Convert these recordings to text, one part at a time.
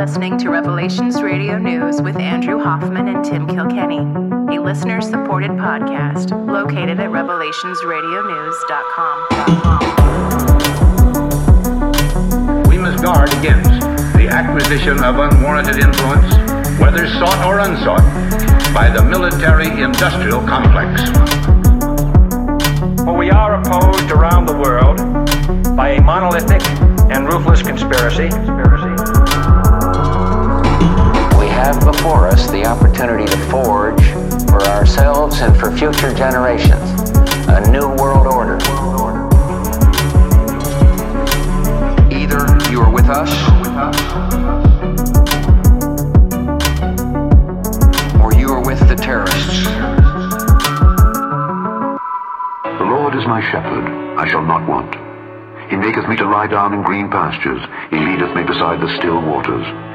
listening to Revelations Radio News with Andrew Hoffman and Tim Kilkenny, a listener supported podcast located at revelationsradionews.com. We must guard against the acquisition of unwarranted influence, whether sought or unsought, by the military industrial complex. For we are opposed around the world by a monolithic and ruthless conspiracy. Have before us the opportunity to forge for ourselves and for future generations a new world order. Either you are with us or you are with the terrorists. The Lord is my shepherd, I shall not want. He maketh me to lie down in green pastures. He leadeth me beside the still waters.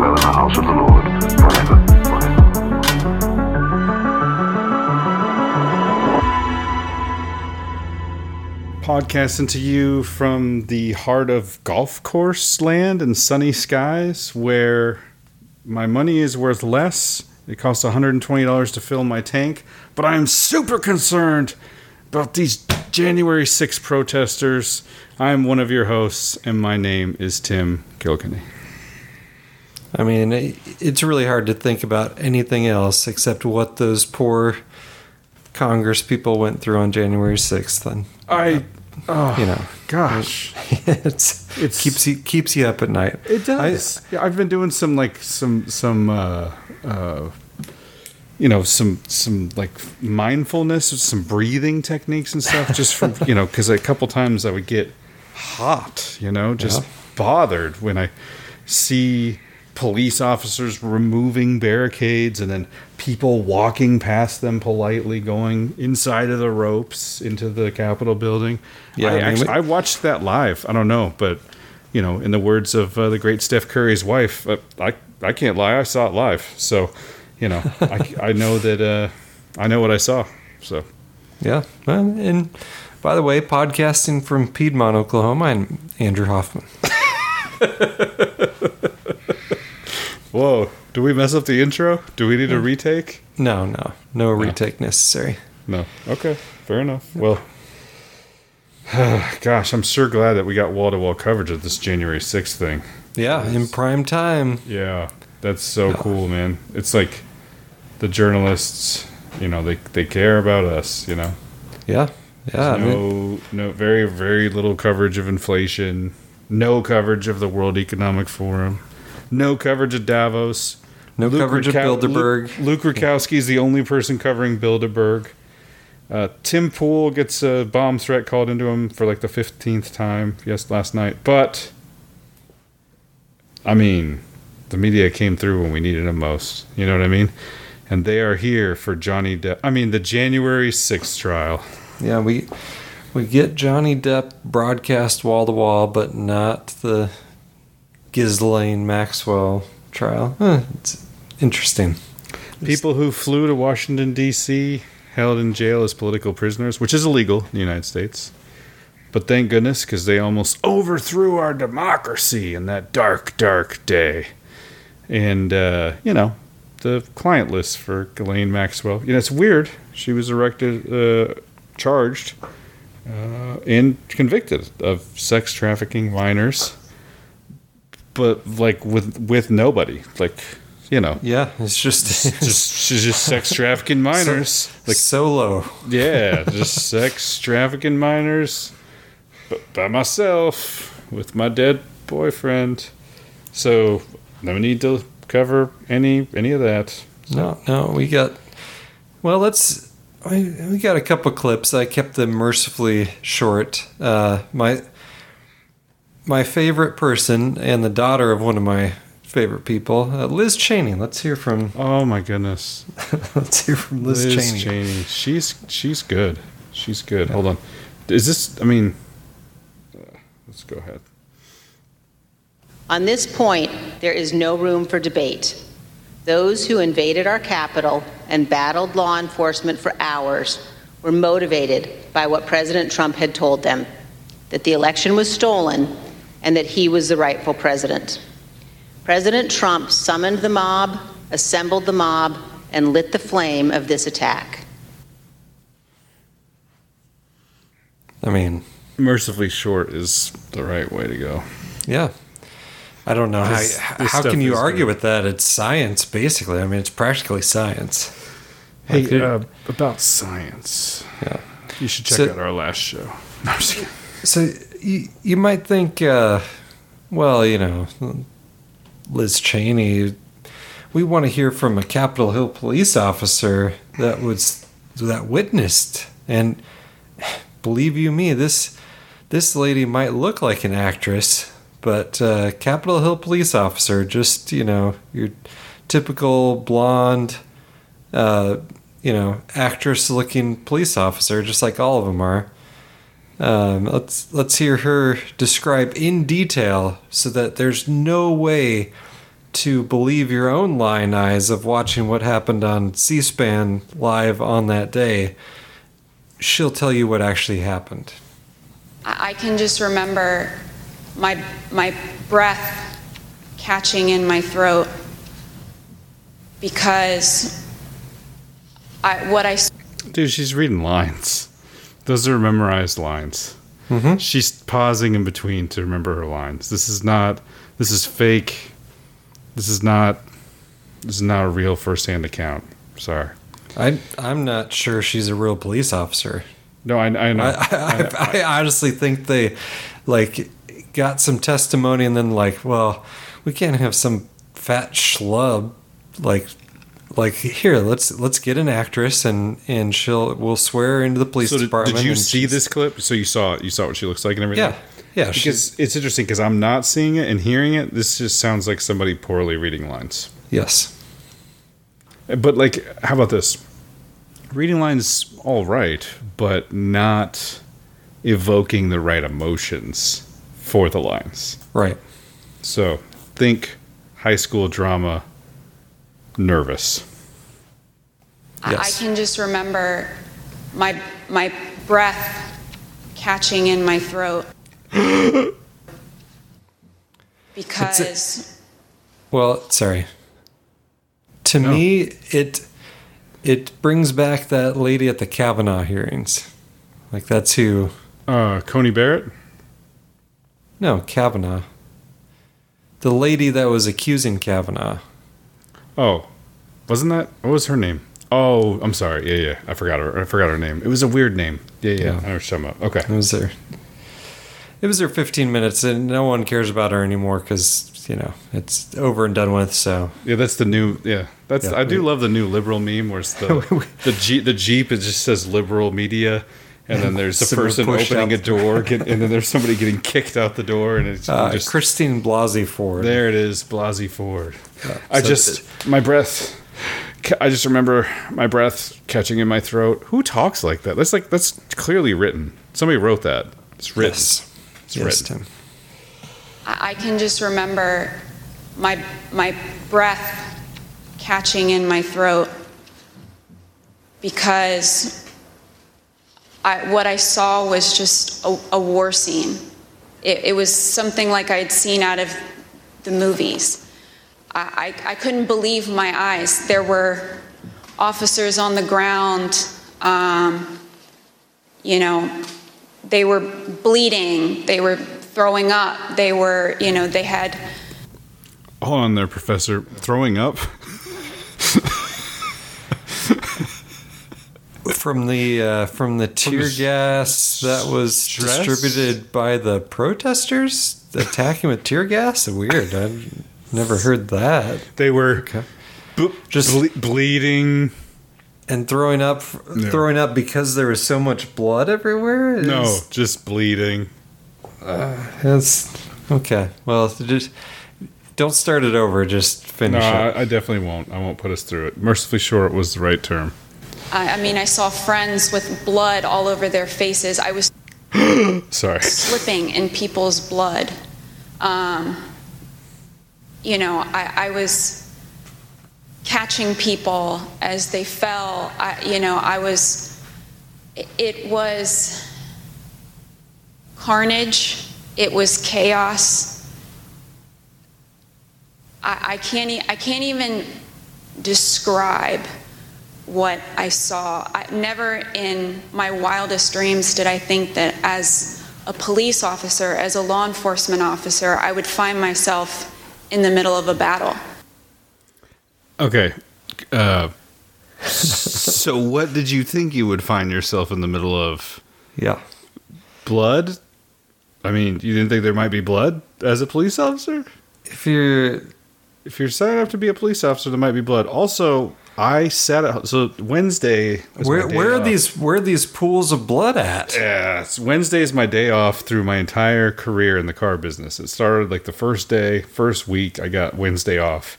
dwell in the house of the Lord forever. Podcasting to you from the heart of golf course land and sunny skies, where my money is worth less. It costs $120 to fill my tank, but I am super concerned about these January 6 protesters. I am one of your hosts, and my name is Tim Kilkenny. I mean, it's really hard to think about anything else except what those poor Congress people went through on January 6th. And, I, oh, you know, gosh. it's, it keeps you, keeps you up at night. It does. yeah, I've been doing some like some some uh, uh, you know some some like mindfulness, some breathing techniques and stuff. Just from you know, because a couple times I would get hot, you know, just Yeah. bothered when I see police officers removing barricades and then people walking past them politely going inside of the ropes into the capitol building Yeah, I, I mean, actually, we- I watched that live i don't know but you know in the words of uh, the great steph curry's wife uh, i i can't lie i saw it live so you know I, I know that uh i know what i saw so Yeah. And by the way, podcasting from Piedmont, Oklahoma, I'm Andrew Hoffman. whoa do we mess up the intro do we need a retake No, no, no retake necessary. No. Okay. Fair enough. Well, gosh, I'm sure glad that we got wall to wall coverage of this January 6th thing. Yeah, in prime time. Yeah. That's so cool, man. It's like the journalists, you know, they, they care about us, you know. Yeah, yeah. I mean, No, no, very, very little coverage of inflation. No coverage of the World Economic Forum. No coverage of Davos. No coverage of Bilderberg. Luke, Luke Rudkowski is the only person covering Bilderberg. Uh, Tim Pool gets a bomb threat called into him for like the 15th time, yes, last night. But, I mean, the media came through when we needed them most. You know what I mean? And they are here for Johnny Depp. I mean, the January 6th trial. yeah, we we get Johnny Depp broadcast wall to wall, but not the Ghislaine Maxwell trial. Huh, it's interesting. People who flew to Washington, D.C., held in jail as political prisoners, which is illegal in the United States. But thank goodness, because they almost overthrew our democracy in that dark, dark day. And, uh, you know, the client list for Ghislaine Maxwell. You know, it's weird. She was erected, uh, charged, uh, and convicted of sex trafficking minors. But, like, with, with nobody. Like, you know Yeah, it's just just she's just sex trafficking minors. like solo. Yeah, just sex trafficking minors, but by myself with my dead boyfriend. So no need to cover any any of that. No, no, we got. Well, let's. I, we got a couple clips. I kept them mercifully short. Uh, my my favorite person and the daughter of one of my favorite people, uh, Liz Cheney. Let's hear from Oh my goodness, let's hear from Liz, Liz Cheney. Cheney. She's she's good. She's good. Hold on. Is this? I mean, uh, let's go ahead. On this point, there is no room for debate. Those who invaded our capital and battled law enforcement for hours were motivated by what President Trump had told them that the election was stolen and that he was the rightful president. President Trump summoned the mob, assembled the mob, and lit the flame of this attack. I mean, Mercifully short is the right way to go. yeah. I don't know This- how this how can you argue good. with that? It's science, basically. I mean, it's practically science. Hey, Like, uh, about science. Yeah. You should check So- out our last show. No, I'm just kidding. So you, you might think, uh, well, you know, Liz Cheney. We want to hear from a Capitol Hill police officer that was that witnessed, and believe you me, this this lady might look like an actress, but uh, Capitol Hill police officer, just you know, your typical blonde, uh, you know, actress-looking police officer, just like all of them are. Um, let's let's hear her describe in detail, so that there's no way to believe your own lying eyes of watching what happened on C-SPAN live on that day. She'll tell you what actually happened. I I can just remember my my breath catching in my throat because I what I s- Dude, she's reading lines. Those are memorized lines. Mm-hmm. She's pausing in between to remember her lines. This is not. This is fake. This is not. This is not a real first-hand account. Sorry. I I'm not sure she's a real police officer. No, I, I know. I, I, I honestly think they like got some testimony and then like, well, we can't have some fat schlub like like here let's let's get an actress and and she'll we'll swear into the police so did, department. did you see this clip? So you saw you saw what she looks like and everything. Yeah, yeah. Because it's interesting because I'm not seeing it and hearing it. This just sounds like somebody poorly reading lines. yes, But like, how about this? Reading lines, all right, but not evoking the right emotions for the lines. right. So think high school drama, nervous. I- I can just remember my my breath catching in my throat because Well, sorry. To me, it it brings back that lady at the Kavanaugh hearings. Like that's who. Uh, Coney Barrett. No, Kavanaugh. The lady that was accusing Kavanaugh. Oh, wasn't that? What was her name? Oh, I'm sorry. Yeah, yeah. I forgot her. I forgot her name. It was a weird name. Yeah, yeah. Yeah. I know what you're talking about. Okay. It was her. It was her 15 minutes, and no one cares about her anymore because you know it's over and done with. So Yeah, that's the new. Yeah, that's. Yeah, I do we- love the new liberal meme where it's the the Jeep. The Jeep. It just says liberal media, and then there's the person opening a door, get, and then there's somebody getting kicked out the door, and it's uh, just Christine Blasey Ford. there. It is, Blasey Ford. I so just my breath. I just remember my breath catching in my throat. Who talks like that? That's like that's clearly written. Somebody wrote that. It's written. Yes. It's Yes, written. Tim. I I can just remember my my breath catching in my throat because I, what I saw was just a, a war scene. It, it was something like I'd seen out of the movies. I, I, I couldn't believe my eyes. There were officers on the ground, um, you know, they were bleeding, they were throwing up, they were, you know, they had Hold on there, Professor. Throwing up. From the uh, from the tear s- gas that was stress? distributed by the protesters attacking with tear gas. Weird. I've never heard that. They were ble- Just- ble- bleeding. And throwing up, throwing up because there was so much blood everywhere. Is- No, just bleeding. That's okay. Well, just don't start it over. Just No, finish it. I, I definitely won't. I won't put us through it. Mercifully short was the right term. I, I mean, I saw friends with blood all over their faces. I was Sorry. slipping in people's blood. Um, you know, I, I was catching people as they fell. I, you know, I was, it was carnage, it was chaos. I, I, can't, e- I can't even describe what I saw. I, never in my wildest dreams did I think that as a police officer, as a law enforcement officer, I would find myself in the middle of a battle. Okay. Uh, so, what did you think you would find yourself in the middle of? Yeah. Blood? I mean, you didn't think there might be blood as a police officer? If you're if you're signing up to be a police officer, there might be blood. Also, I sat at so Wednesday. Where where are off. these where are these pools of blood at? Yeah, it's- Wednesday is my day off through my entire career in the car business. It started like the first day, first week, I got Wednesday off,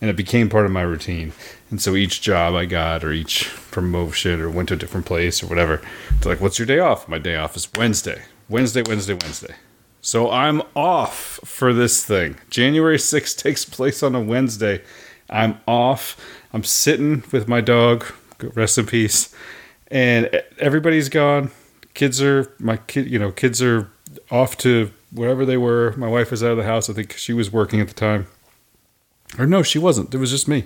and it became part of my routine. And so each job I got, or each promotion, or went to a different place, or whatever, they're like, "What's your day off?" My day off is Wednesday, Wednesday, Wednesday, Wednesday. So I'm off for this thing. January 6th takes place on a Wednesday. I'm off. I'm sitting with my dog. Rest in peace and everybody's gone. Kids are my kid. You know, kids are off to wherever they were. My wife was out of the house. I think she was working at the time, or no, she wasn't. It was just me.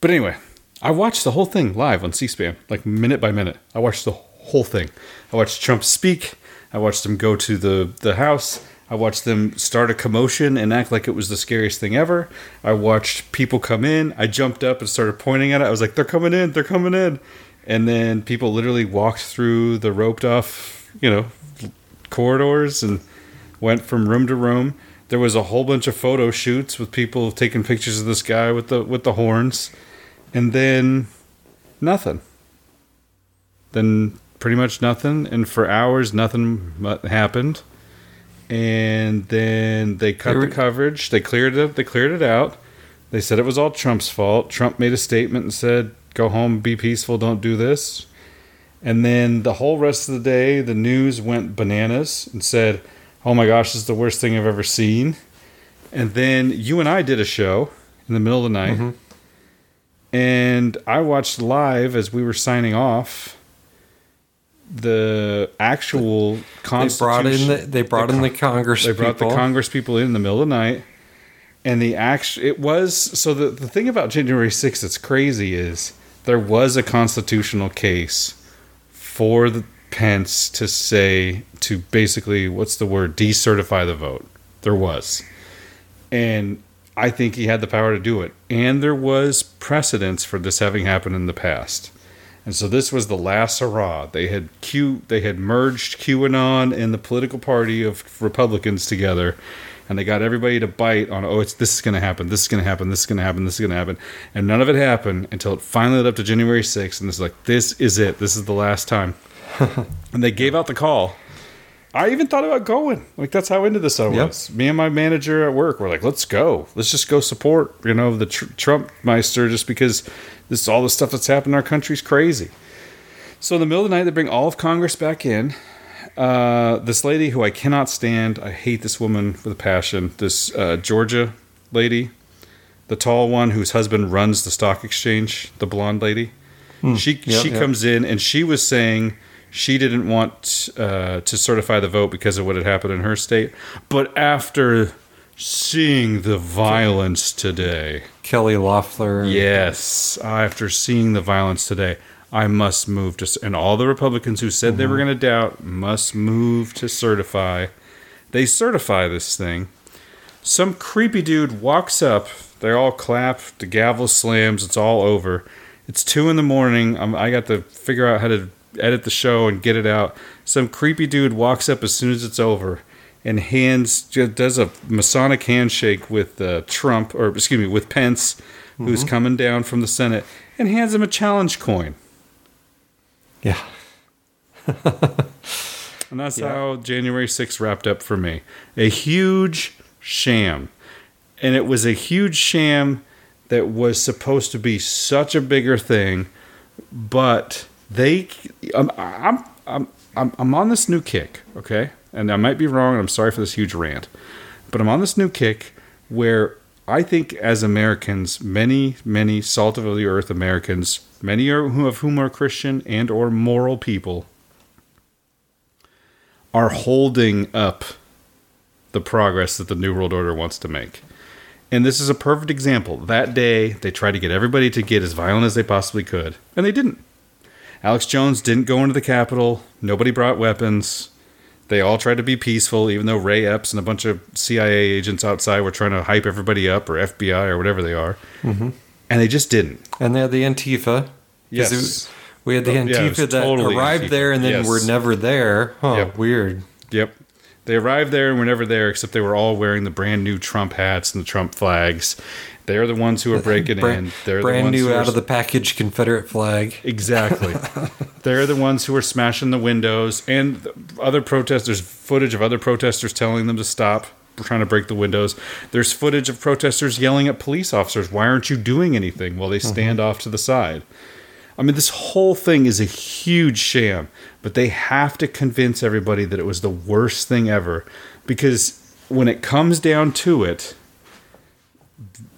But anyway, I watched the whole thing live on C-SPAN, like minute by minute. I watched the whole thing. I watched Trump speak. I watched him go to the the house. I watched them start a commotion and act like it was the scariest thing ever. I watched people come in. I jumped up and started pointing at it. I was like, "They're coming in! They're coming in!" And then people literally walked through the roped off, you know, corridors and went from room to room. There was a whole bunch of photo shoots with people taking pictures of this guy with the with the horns, and then nothing. Then pretty much nothing, and for hours nothing happened. And then they cut They were- the coverage. They cleared it. They cleared it out. They said it was all Trump's fault. Trump made a statement and said, "Go home, be peaceful, don't do this." And then the whole rest of the day, the news went bananas and said, "Oh my gosh, this is the worst thing I've ever seen." And then you and I did a show in the middle of the night, Mm-hmm. and I watched live as we were signing off the actual They brought in constitution. the they brought in the Congress They brought people. the Congress people in, in the middle of the night, and the act. It was so the the thing about January 6th that's crazy is there was a constitutional case for the Pence to say to basically what's the word decertify the vote. There was, and I think he had the power to do it, and there was precedence for this having happened in the past. And so this was the last hurrah. They had Q, they had merged QAnon and the political party of Republicans together, and they got everybody to bite on, oh, it's this is going to happen, this is going to happen, this is going to happen, this is going to happen, and none of it happened until it finally led up to January 6th, and it's like this is it, this is the last time, and they gave out the call. I even thought about going. Like that's how into this I Yep. was. Me and my manager at work were like, "Let's go. Let's just go support." You know, the tr- Trump Meister, just because this is all the stuff that's happened in our country's crazy. So in the middle of the night, they bring all of Congress back in. Uh, this lady who I cannot stand, I hate this woman with a passion. This uh, Georgia lady, the tall one whose husband runs the stock exchange, the blonde lady. she Yep, she yep. comes in and she was saying she didn't want uh, to certify the vote because of what had happened in her state, but after seeing the violence today, Kelly Loeffler. Yes, after seeing the violence today, I must move to. And all the Republicans who said they were going to doubt must move to certify. They certify this thing. Some creepy dude walks up. They all clap. The gavel slams. It's all over. It's two in the morning. I'm, I got to figure out how to edit the show and get it out. Some creepy dude walks up as soon as it's over and hands does a Masonic handshake with uh, Trump or excuse me with Pence, who's coming down from the Senate, and hands him a challenge coin. Yeah. And that's how January 6th wrapped up for me. A huge sham. and it was a huge sham that was supposed to be such a bigger thing, but they, I'm, I'm, I'm, I'm, I'm on this new kick, okay, and I might be wrong, and I'm sorry for this huge rant, but I'm on this new kick where I think as Americans, many, many salt of the earth Americans, many of whom are Christian and or moral people, are holding up the progress that the New World Order wants to make. And this is a perfect example. That day, they tried to get everybody to get as violent as they possibly could, and they didn't. Alex Jones didn't go into the Capitol. Nobody brought weapons. They all tried to be peaceful, even though Ray Epps and a bunch of CIA agents outside were trying to hype everybody up, or FBI, or whatever they are. Mm-hmm. And they just didn't. And they had the Antifa. Yes. Was, we had the Oh, yeah, Antifa that totally arrived Antifa. there and then Yes. were never there. Oh, Yep. weird. Yep. They arrived there and were never there, except they were all wearing the brand new Trump hats and the Trump flags. They're the ones who are breaking Brand, in. They're the brand ones new who are out of the package Confederate flag. Exactly. They're the ones who are smashing the windows, and the other protesters. Footage of other protesters telling them to stop, trying to break the windows. There's footage of protesters yelling at police officers, "Why aren't you doing anything?" While they mm-hmm. stand off to the side. I mean, this whole thing is a huge sham, but they have to convince everybody that it was the worst thing ever, because when it comes down to it,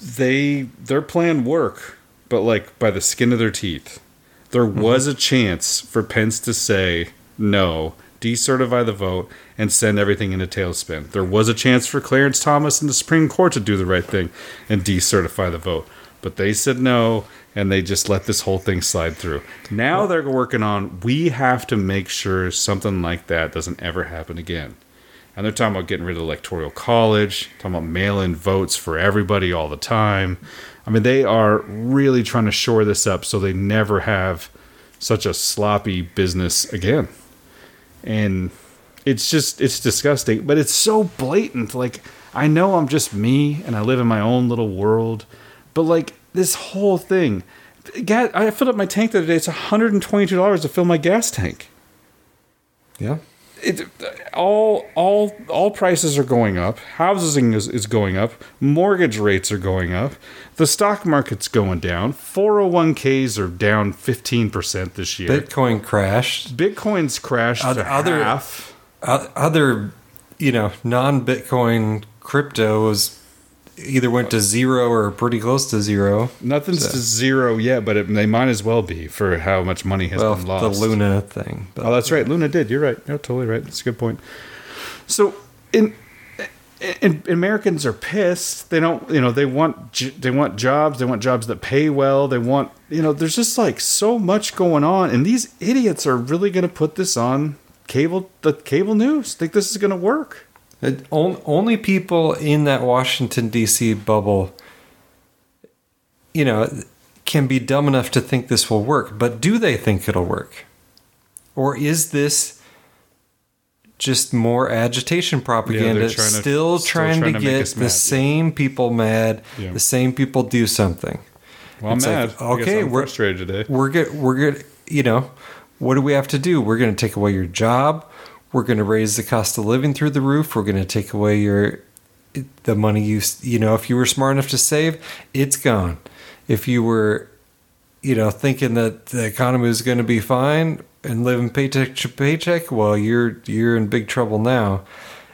they their plan work, but like by the skin of their teeth. There mm-hmm. was a chance for Pence to say no, decertify the vote, and send everything into tailspin. There was a chance for Clarence Thomas and the Supreme Court to do the right thing and decertify the vote. But they said no, and they just let this whole thing slide through. Now they're working on we have to make sure something like that doesn't ever happen again. And they're talking about getting rid of the electoral college, talking about mail in votes for everybody all the time. I mean, they are really trying to shore this up so they never have such a sloppy business again. And it's just, it's disgusting, but it's so blatant. Like, I know I'm just me and I live in my own little world, but like, this whole thing. I filled up my tank the other day. It's $122 to fill my gas tank Yeah. It, all all all prices are going up. Housing is, is going up. Mortgage rates are going up. The stock market's going down. 401ks are down 15% this year. Bitcoin crashed. Bitcoin's crashed Other- other- half. Other, you know, non-Bitcoin crypto was either went to zero or pretty close to zero. Nothing's So- to zero yet, but it, they might as well be for how much money has Well, been lost. the. Luna thing. Oh, that's right. Luna did. You're right. You're totally right. That's a good point. So, in, in, Americans are pissed. They don't. You know. They want. They want jobs. They want jobs that pay well. They want. You know. There's just like so much going on, and these idiots are really going to put this on cable. The cable news. Think this is going to work? It, on, only people in that Washington D.C. bubble, you know, can be dumb enough to think this will work. But do they think it'll work, or is this just more agitation propaganda? they're trying to- still, still trying, trying to to get the mad. same people mad, Yeah. the same people do something. Well, I'm mad. like, okay, I'm we're frustrated today. We're good. We're good. You know, what do we have to do? We're going to take away your job. We're going to raise the cost of living through the roof. We're going to take away your the money you you know. If you were smart enough to save, it's gone. If you were, you know, thinking that the economy was going to be fine and living paycheck to paycheck, well, you're you're in big trouble now.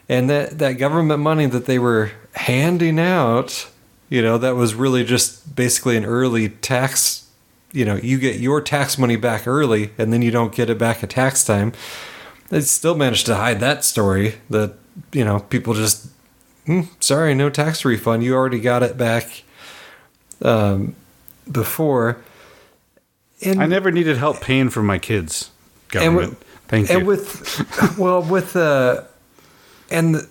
And that that government money that they were handing out, you know, that was really just basically an early tax. You know, you get your tax money back early, and then you don't get it back at tax time. They still managed to hide that story that you know people just "Hmm, sorry, no tax refund. You already got it back um, before. And I never needed help paying for my kids. and Government. with, Thank and you. with well with uh and the,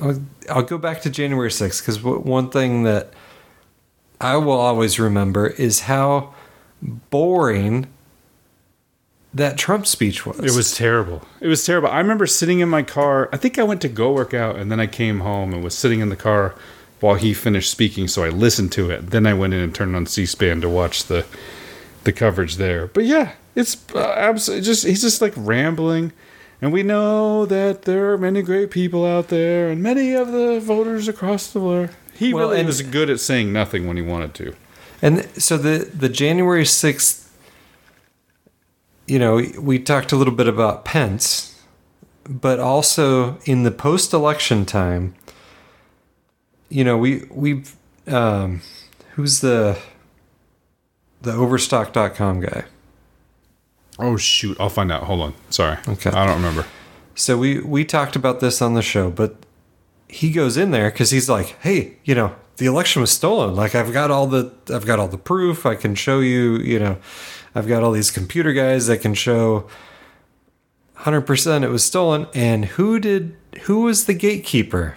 I'll, I'll go back to January 6th because one thing that I will always remember is how boring that Trump speech was. It was terrible. It was terrible. I remember sitting in my car. I think I went to go work out and then I came home and was sitting in the car while he finished speaking. So I listened to it. Then I went in and turned on C-SPAN to watch the the coverage there. But yeah, it's uh, absolutely just he's just like rambling. And we know that there are many great people out there, and many of the voters across the world. He Well, really was good at saying nothing when he wanted to. And so the the January sixth, you know, we talked a little bit about Pence, but also in the post election time, you know, we we um, who's the the Overstock.com guy. Oh shoot! I'll find out. Hold on. Sorry. Okay. I don't remember. So we we talked about this on the show, but he goes in there because he's like, "Hey, you know, the election was stolen. Like, I've got all the I've got all the proof. I can show you. You know, I've got all these computer guys that can show hundred percent it was stolen. And who did who was the gatekeeper?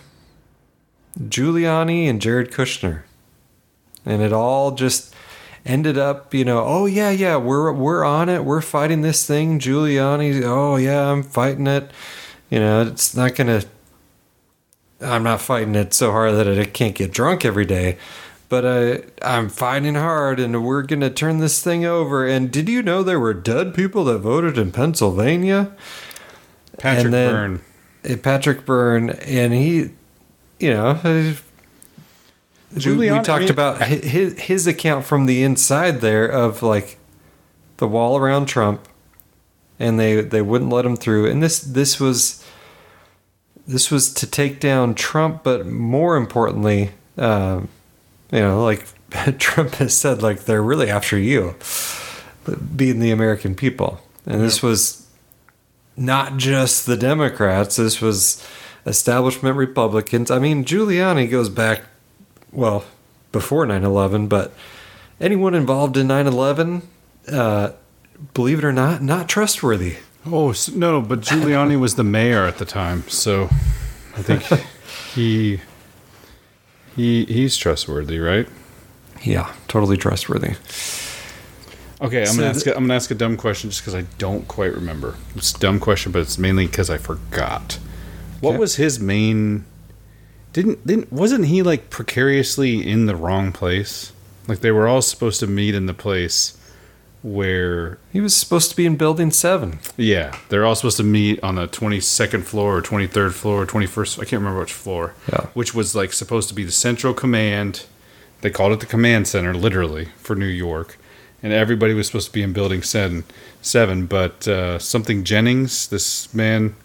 Giuliani and Jared Kushner, and it all just ended up, you know, oh yeah, yeah, we're we're on it. We're fighting this thing. Giuliani, oh yeah, I'm fighting it. You know, it's not gonna. I'm not fighting it so hard that I can't get drunk every day, but uh, I'm fighting hard, and we're gonna turn this thing over. And did you know there were dead people that voted in Pennsylvania? Patrick And then- Byrne. Uh, Patrick Byrne, and he, you know, uh, we, Giuliani- I talked mean- about his his account from the inside there of like the wall around Trump, and they they wouldn't let him through. And this this was this was to take down Trump, but more importantly, um, you know, like Trump has said, like they're really after you, being the American people, and this was not just the Democrats. This was establishment Republicans. I mean, Giuliani goes back, well, before 9 11, but anyone involved in 9 11, uh, believe it or not, not trustworthy. Oh no, but Giuliani was the mayor at the time, so I think he he he's trustworthy, right? Yeah, totally trustworthy. Okay, I'm So gonna ask. th- A, I'm gonna ask a dumb question just because I don't quite remember. It's a dumb question, but it's mainly because I forgot. What Okay. was his main? Didn't didn't wasn't he like precariously in the wrong place? Like they were all supposed to meet in the place where He was supposed to be in Building 7. yeah they're all supposed to meet on the 22nd floor or 23rd floor or 21st I can't remember which floor Yeah. which was like supposed to be the central command they called it the command center literally for New York and everybody was supposed to be in building 7 7 but uh, something Jennings this man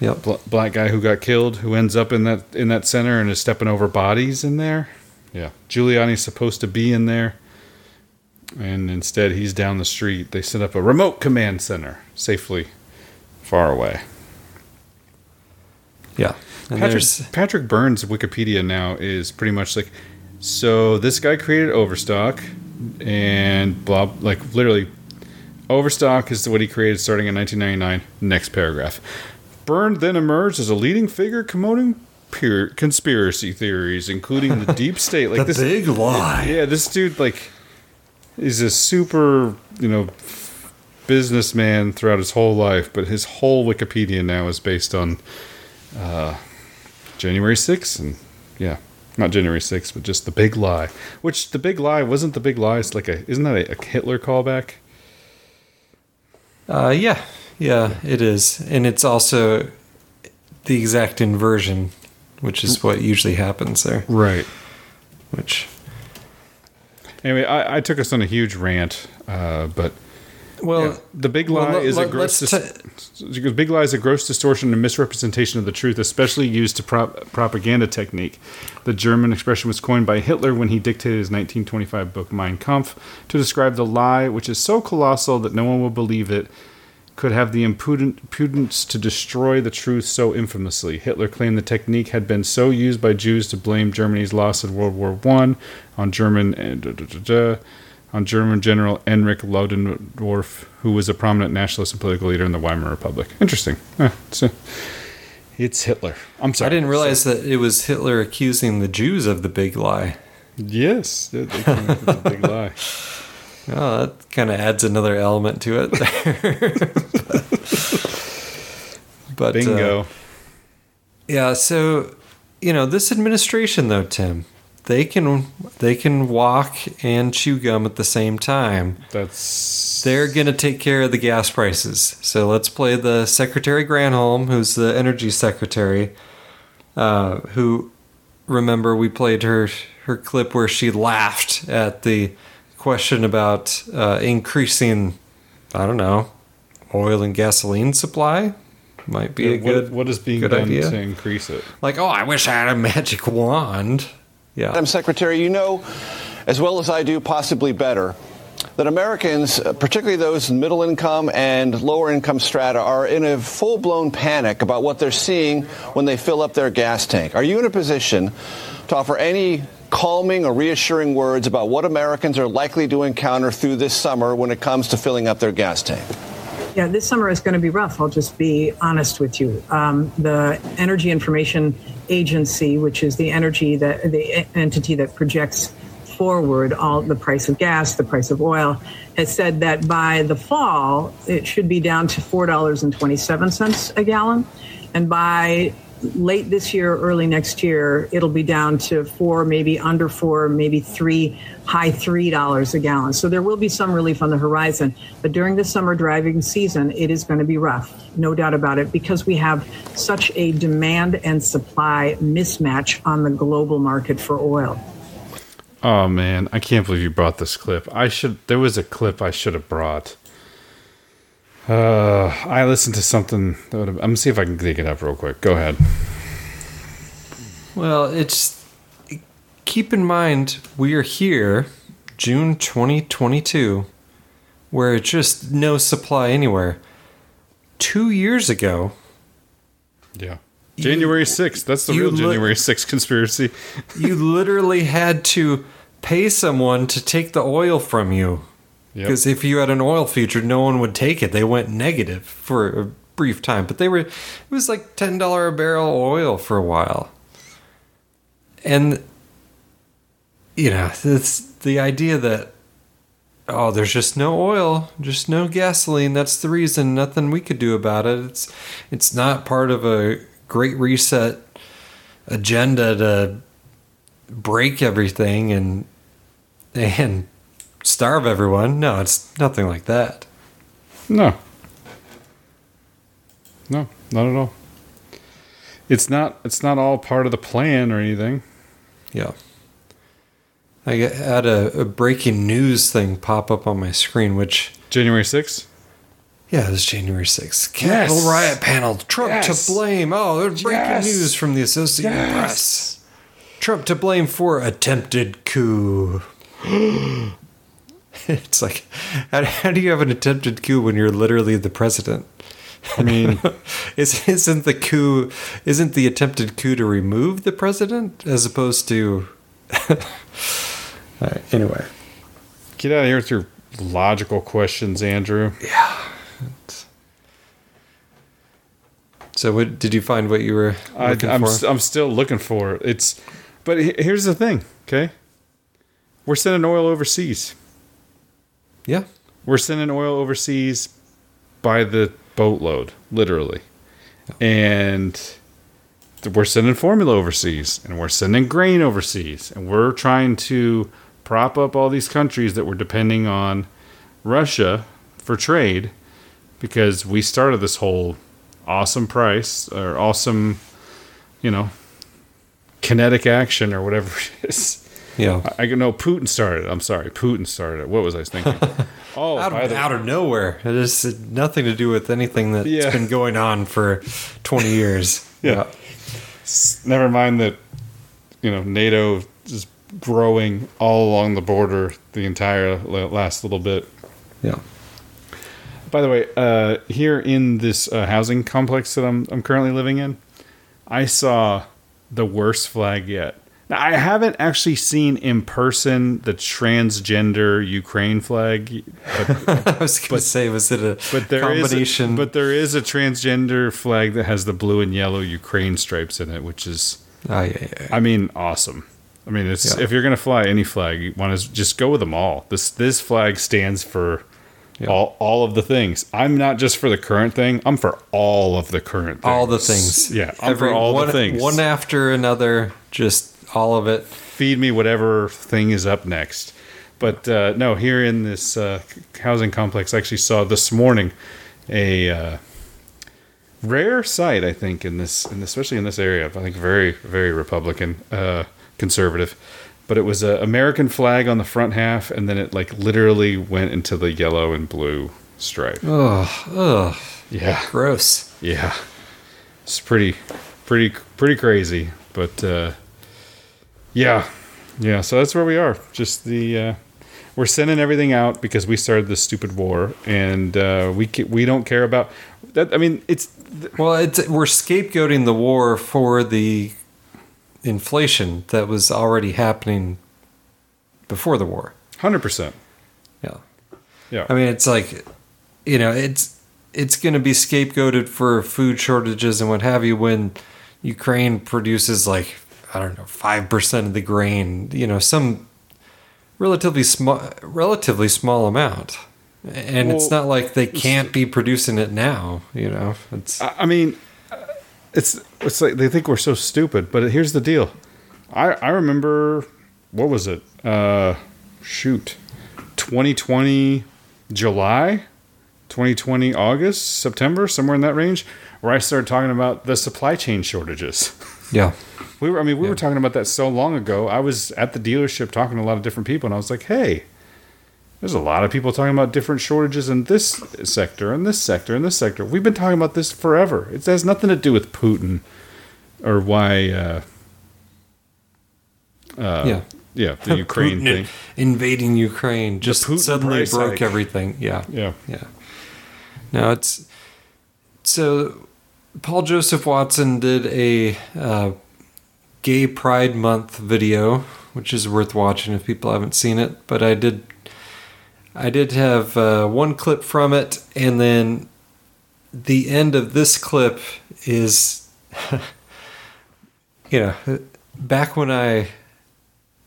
Yep. bl- black guy who got killed who ends up in that in that center and is stepping over bodies in there yeah Giuliani's supposed to be in there and instead he's down the street they set up a remote command center safely far away Yeah. And Patrick, there's, Patrick Byrne's Wikipedia now is pretty much like, so this guy created Overstock, and blah, like literally, Overstock is what he created starting in 1999. Next paragraph. Byrne then emerged as a leading figure promoting pure conspiracy theories, including the deep state. Like The this big lie. Yeah, this dude like is a super, you know, businessman throughout his whole life, but his whole Wikipedia now is based on uh, January 6th and yeah, not January 6th, but just the big lie. Which the big lie wasn't the big lie. It's like a isn't that a, a Hitler callback? uh, yeah. Yeah, it is. And it's also the exact inversion, which is what usually happens there. Right. Which Anyway, I, I took us on a huge rant, uh, but Well, Yeah. the big well, lie let- is a gross. dis- because big lie is a gross distortion and misrepresentation of the truth, especially used to prop- propaganda technique. The German expression was coined by Hitler when he dictated his 1925 book Mein Kampf to describe the lie, which is so colossal that no one will believe it. Could have the impudent, impudence to destroy the truth so infamously. Hitler claimed the technique had been so used by Jews to blame Germany's loss in World War One on German uh, da, da, da, on German General Erich Ludendorff, who was a prominent nationalist and political leader in the Weimar Republic. Interesting. It's, uh, it's Hitler. I'm sorry. I didn't realize that it was Hitler accusing the Jews of the big lie. Yes, they they came up with a big lie. Oh, that kind of adds another element to it. there. but uh, Bingo. yeah, so you know this administration, though, Tim, they can they can walk and chew gum at the same time. That's They're gonna take care of the gas prices. So let's play the Secretary Granholm, who's the energy secretary, uh, who remember we played her her clip where she laughed at the question about uh, increasing, I don't know, oil and gasoline supply. Might be a what, good. what is being good done idea. to increase it? Like, oh, I wish I had a magic wand. Yeah. Madam Secretary, you know as well as I do, possibly better, that Americans, uh, particularly those in middle income and lower income strata, are in a full blown panic about what they're seeing when they fill up their gas tank. Are you in a position to offer any calming or reassuring words about what Americans are likely to encounter through this summer when it comes to filling up their gas tank? Yeah, this summer is going to be rough. I'll just be honest with you. Um, the Energy Information Agency, which is the energy that the entity that projects forward all the price of gas, the price of oil, has said that by the fall it should be down to four dollars and twenty-seven cents a gallon, and by late this year, early next year, it'll be down to four, maybe under four, maybe three, high three dollars a gallon. So there will be some relief on the horizon. But during the summer driving season, it is going to be rough, no doubt about it, because we have such a demand and supply mismatch on the global market for oil. Oh man, I can't believe you brought this clip. I should. There was a clip I should have brought. Uh, I listened to something. That would have, I'm gonna see if I can dig it up real quick. Go ahead. Well, it's keep in mind we are here, June 2022, where it's just no supply anywhere. Two years ago, Yeah. January 6th. That's the real li- January 6th conspiracy. you literally had to pay someone to take the oil from you. Yep. Because if you had an oil feature, no one would take it. They went negative for a brief time, but they were it was like ten dollar a barrel oil for a while. And you know, it's the idea that oh, there's just no oil, just no gasoline. That's the reason. Nothing we could do about it. It's it's not part of a great reset agenda to break everything and and starve everyone. No, it's nothing like that. No. No, not at all. It's not. It's not all part of the plan or anything. Yeah. I had a, a breaking news thing pop up on my screen, which January 6th? yeah, it was January 6th. Capitol Yes. riot panel. Trump Yes. to blame. Oh, there's breaking Yes. news from the Associated Yes. Press. Trump to blame for attempted coup. it's like, how, how do you have an attempted coup when you're literally the president? I mean, Is, isn't the coup? Isn't the attempted coup to remove the president as opposed to? All right, anyway, get out of here with your logical questions, Andrew. Yeah. So what did you find? What you were I, looking I'm, for? st- I'm still looking for it. It's, but he- here's the thing, okay? We're sending oil overseas. Yeah, We're sending oil overseas by the boatload, literally. And we're sending formula overseas and we're sending grain overseas and we're trying to prop up all these countries that were depending on Russia for trade because we started this whole awesome price or awesome, you know, kinetic action or whatever it is. Yeah. I, I know Putin started. it. I'm sorry, Putin started. it. What was I thinking? oh, Out of, the out of nowhere. It has nothing to do with anything that's Yeah. been going on for 20 years. Yeah. Never mind that, you know, NATO is growing all along the border the entire last little bit. Yeah. By the way, uh, here in this uh, housing complex that I'm, I'm currently living in, I saw the worst flag yet. Now, I haven't actually seen in person the transgender Ukraine flag, but, I was going to say, was it a but there is combination? a, but there is a transgender flag that has the blue and yellow Ukraine stripes in it, which is oh, yeah, yeah, yeah. I mean, awesome. I mean, if you're gonna fly any flag, you want to just go with them all. This this flag stands for all all of the things. I'm not just for the current thing. I'm for all of the current things. all the things. Yeah, I'm for all one, the things. One after another, just all of it. Feed me whatever thing is up next. But uh, no, here in this uh, housing complex, I actually saw this morning a uh, rare sight. I think in this, in especially in this area, I think very, very Republican, uh, conservative. But it was an American flag on the front half, and then it like literally went into the yellow and blue stripe. Ugh, ugh. Yeah, gross. Yeah, it's pretty, pretty, pretty crazy. But uh, yeah, yeah. So that's where we are. Just the uh, we're sending everything out because we started this stupid war, and uh, we ca- we don't care about that. I mean, it's well, it's we're scapegoating the war for the inflation that was already happening before the war. Hundred percent. Yeah. Yeah. I mean, it's like, you know, it's it's going to be scapegoated for food shortages and what have you when Ukraine produces like I don't know five percent of the grain. You know, some relatively small, relatively small amount, and it's not like they can't be producing it now. You know, it's I mean, it's it's like they think we're so stupid. But here's the deal. I I remember what was it? Uh, shoot, 2020 July, 2020 August, September, somewhere in that range, where I started talking about the supply chain shortages. yeah. We were, I mean, we were talking about that so long ago. I was at the dealership talking to a lot of different people, and I was like, hey, there's a lot of people talking about different shortages in this sector, in this sector, in this sector. We've been talking about this forever. It has nothing to do with Putin or why, uh, uh, Yeah. yeah, the Ukraine Putin thing. invading Ukraine just suddenly broke hike. everything. Yeah, Yeah. yeah. No, it's so. Paul Joseph Watson did a uh, Gay Pride Month video, which is worth watching if people haven't seen it. But I did, I did have uh, one clip from it, and then the end of this clip is, you know, back when I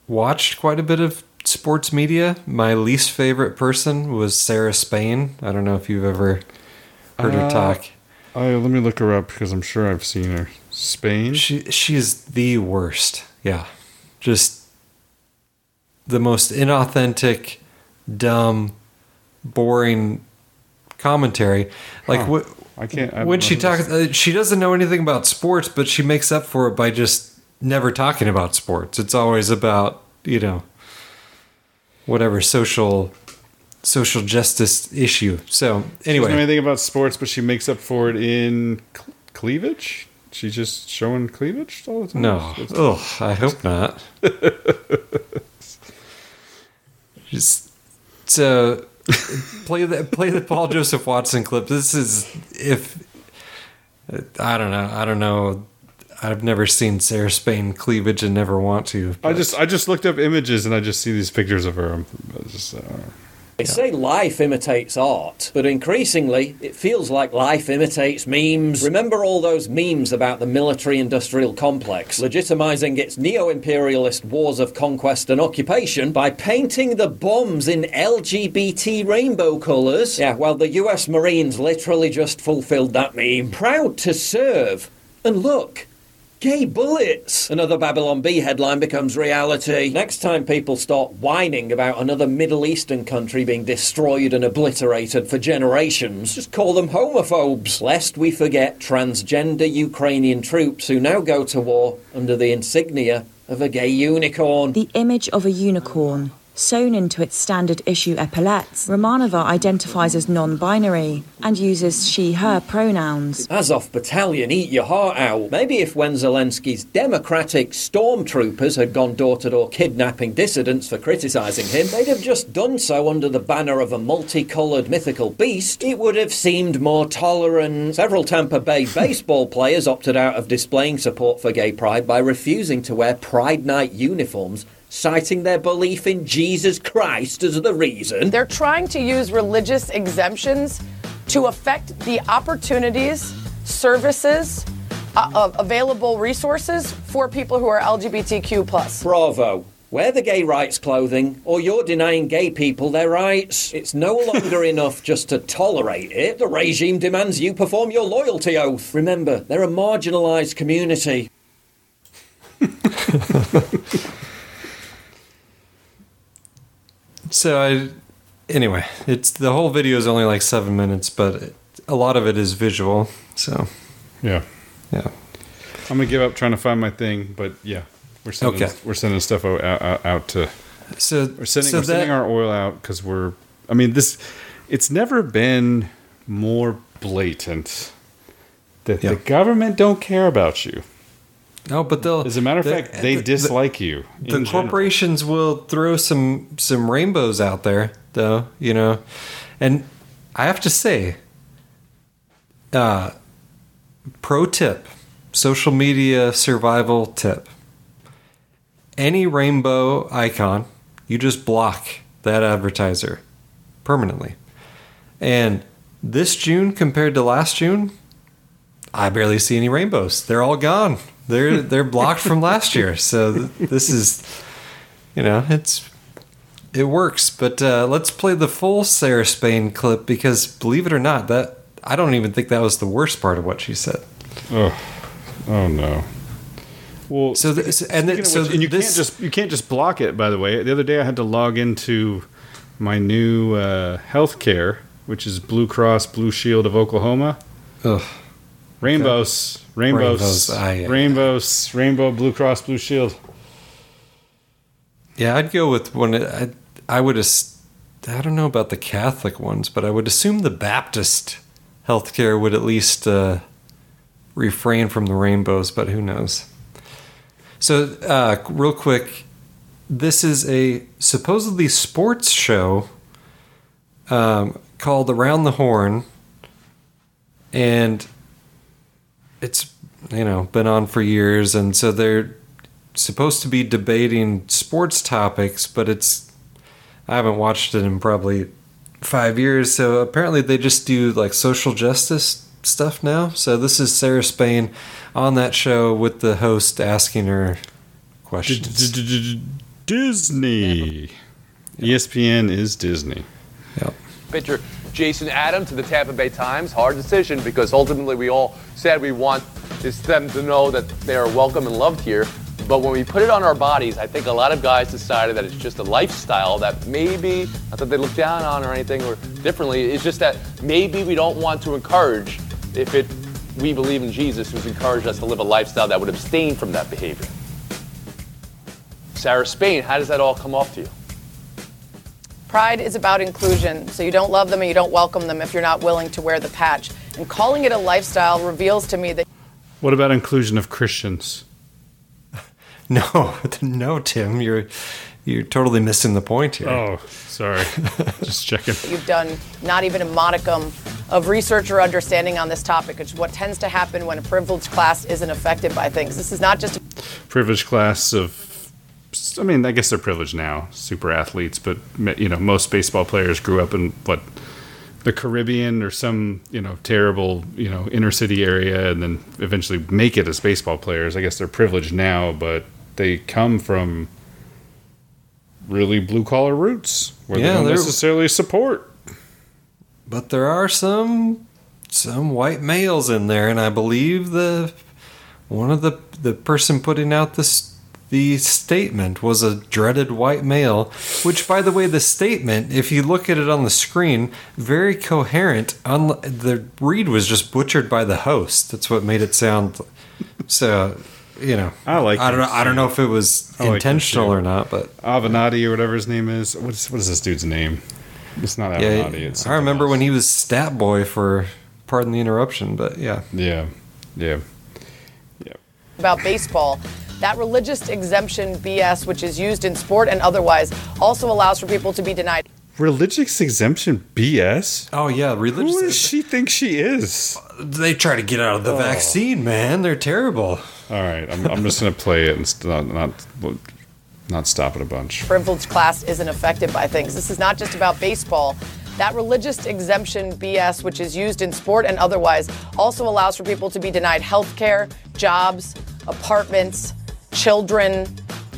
watched quite a bit of sports media. My least favorite person was Sarah Spain. I don't know if you've ever heard her Uh, talk. I, let me look her up because I'm sure I've seen her. Spain? She she is the worst. Yeah. Just the most inauthentic, dumb, boring commentary. Like Huh. what I can't. I when she talks, uh, she doesn't know anything about sports, but she makes up for it by just never talking about sports. It's always about you know whatever social social justice issue. So She doesn't know anyway, anything about sports, but she makes up for it in cl- cleavage. She's just showing cleavage all the time. no, oh, I hope not. just so play the play the Paul Joseph Watson clip. This is if I don't know. I don't know. I've never seen Sarah Spain cleavage and never want to. I just I just looked up images and I just see these pictures of her. Just, uh, They say life imitates art, but increasingly it feels like life imitates memes. Remember all those memes about the military industrial complex, legitimizing its neo imperialist wars of conquest and occupation by painting the bombs in LGBT rainbow colours? Yeah, well, the US Marines literally just fulfilled that meme. Proud to serve. And look, Gay bullets! Another Babylon Bee headline becomes reality. Next time people start whining about another Middle Eastern country being destroyed and obliterated for generations, just call them homophobes, lest we forget transgender Ukrainian troops who now go to war under the insignia of a gay unicorn. The image of a unicorn, sewn into its standard issue epaulets, Romanova identifies as non binary and uses she her pronouns. Azov Battalion, eat your heart out. Maybe if when Zelensky's democratic stormtroopers had gone door to door kidnapping dissidents for criticising him, they'd have just done so under the banner of a multicoloured mythical beast, it would have seemed more tolerant. Several Tampa Bay baseball players opted out of displaying support for gay pride by refusing to wear Pride Night uniforms. Citing their belief in Jesus Christ as the reason. They're trying to use religious exemptions to affect the opportunities, services, uh, uh, available resources for people who are LGBTQ plus. Bravo. Wear the gay rights clothing, or you're denying gay people their rights. It's no longer enough just to tolerate it. The regime demands you perform your loyalty oath. Remember, they're a marginalised community. so I, anyway, it's the whole video is only like seven minutes, but it, a lot of it is visual. So Yeah. yeah. I'm gonna give up trying to find my thing, but yeah, we're sending Okay. we're sending stuff out, out, out to So we're sending so we're sending our oil out because we're. I mean this. It's never been more blatant that the government don't care about you. No, but they'll. As a matter of the- fact, they the- dislike you. The in general. corporations will throw some some rainbows out there, though. You know, and I have to say, uh, pro tip, social media survival tip: any rainbow icon, you just block that advertiser permanently. And this June compared to last June, I barely see any rainbows. They're all gone. They're they're blocked from last year. So th- this is, you know, it's it works. But uh, let's play the full Sarah Spain clip because believe it or not, that I don't even think that was the worst part of what she said. Oh, oh no. Well, so this, and then, so which- and you this, can't just you can't just block it. By the way, the other day I had to log into my new uh, healthcare, which is Blue Cross Blue Shield of Oklahoma. Ugh. Rainbows, rainbows, Rainbows, aye. rainbows, rainbow Blue Cross Blue Shield. Yeah, I'd go with one. I I would. I don't know about the Catholic ones, but I would assume the Baptist healthcare would at least uh, refrain from the rainbows. But who knows? So, uh, real quick, this is a supposedly sports show um, called Around the Horn, and it's you know been on for years, and so they're supposed to be debating sports topics, but it's I haven't watched it in probably five years. So apparently they just do like social justice stuff now. So this is Sarah Spain on that show with the host asking her questions. Disney. ESPN is Disney. Yep. Pitcher Jason Adam to the Tampa Bay Times. Hard decision because ultimately we all said we want is them to know that they are welcome and loved here. But when we put it on our bodies, I think a lot of guys decided that it's just a lifestyle that maybe, not that they look down on or anything or differently, it's just that maybe we don't want to encourage if it we believe in Jesus who's encouraged us to live a lifestyle that would abstain from that behavior. Sarah Spain, how does that all come off to you? Pride is about inclusion, so you don't love them and you don't welcome them if you're not willing to wear the patch. And calling it a lifestyle reveals to me that What about inclusion of Christians? No, no, Tim, you're you're totally missing the point here. Oh, sorry. Just checking. you've done not even a modicum of research or understanding on this topic, which is what tends to happen when a privileged class isn't affected by things. This is not just a privileged class of I mean, I guess they're privileged now, super athletes, but you know, most baseball players grew up in what the Caribbean or some, you know, terrible, you know, inner city area and then eventually make it as baseball players. I guess they're privileged now, but they come from really blue collar roots where Yeah, they don't necessarily support. But there are some some white males in there, and I believe the one of the the person putting out this the statement was a dreaded white male. Which, by the way, the statement, if you look at it on the screen, very coherent. On the read was just butchered by the host. That's what made it sound so. You know, I like I don't know. I don't know if it was I intentional too. or not, but Avenatti or whatever his name is. What's what is this dude's name? It's not yeah, Avenatti. it's I remember when he was stat boy for. Pardon the interruption, but yeah. Yeah, yeah. about baseball. That religious exemption BS, which is used in sport and otherwise, also allows for people to be denied. Religious exemption BS? Oh yeah, religious. Who does she think she is? They try to get out of the Oh. vaccine, man. They're terrible. All right, I'm, I'm just gonna play it and not not not stop it a bunch. privileged class isn't affected by things. This is not just about baseball. That religious exemption BS, which is used in sport and otherwise, also allows for people to be denied health care, jobs, apartments, children,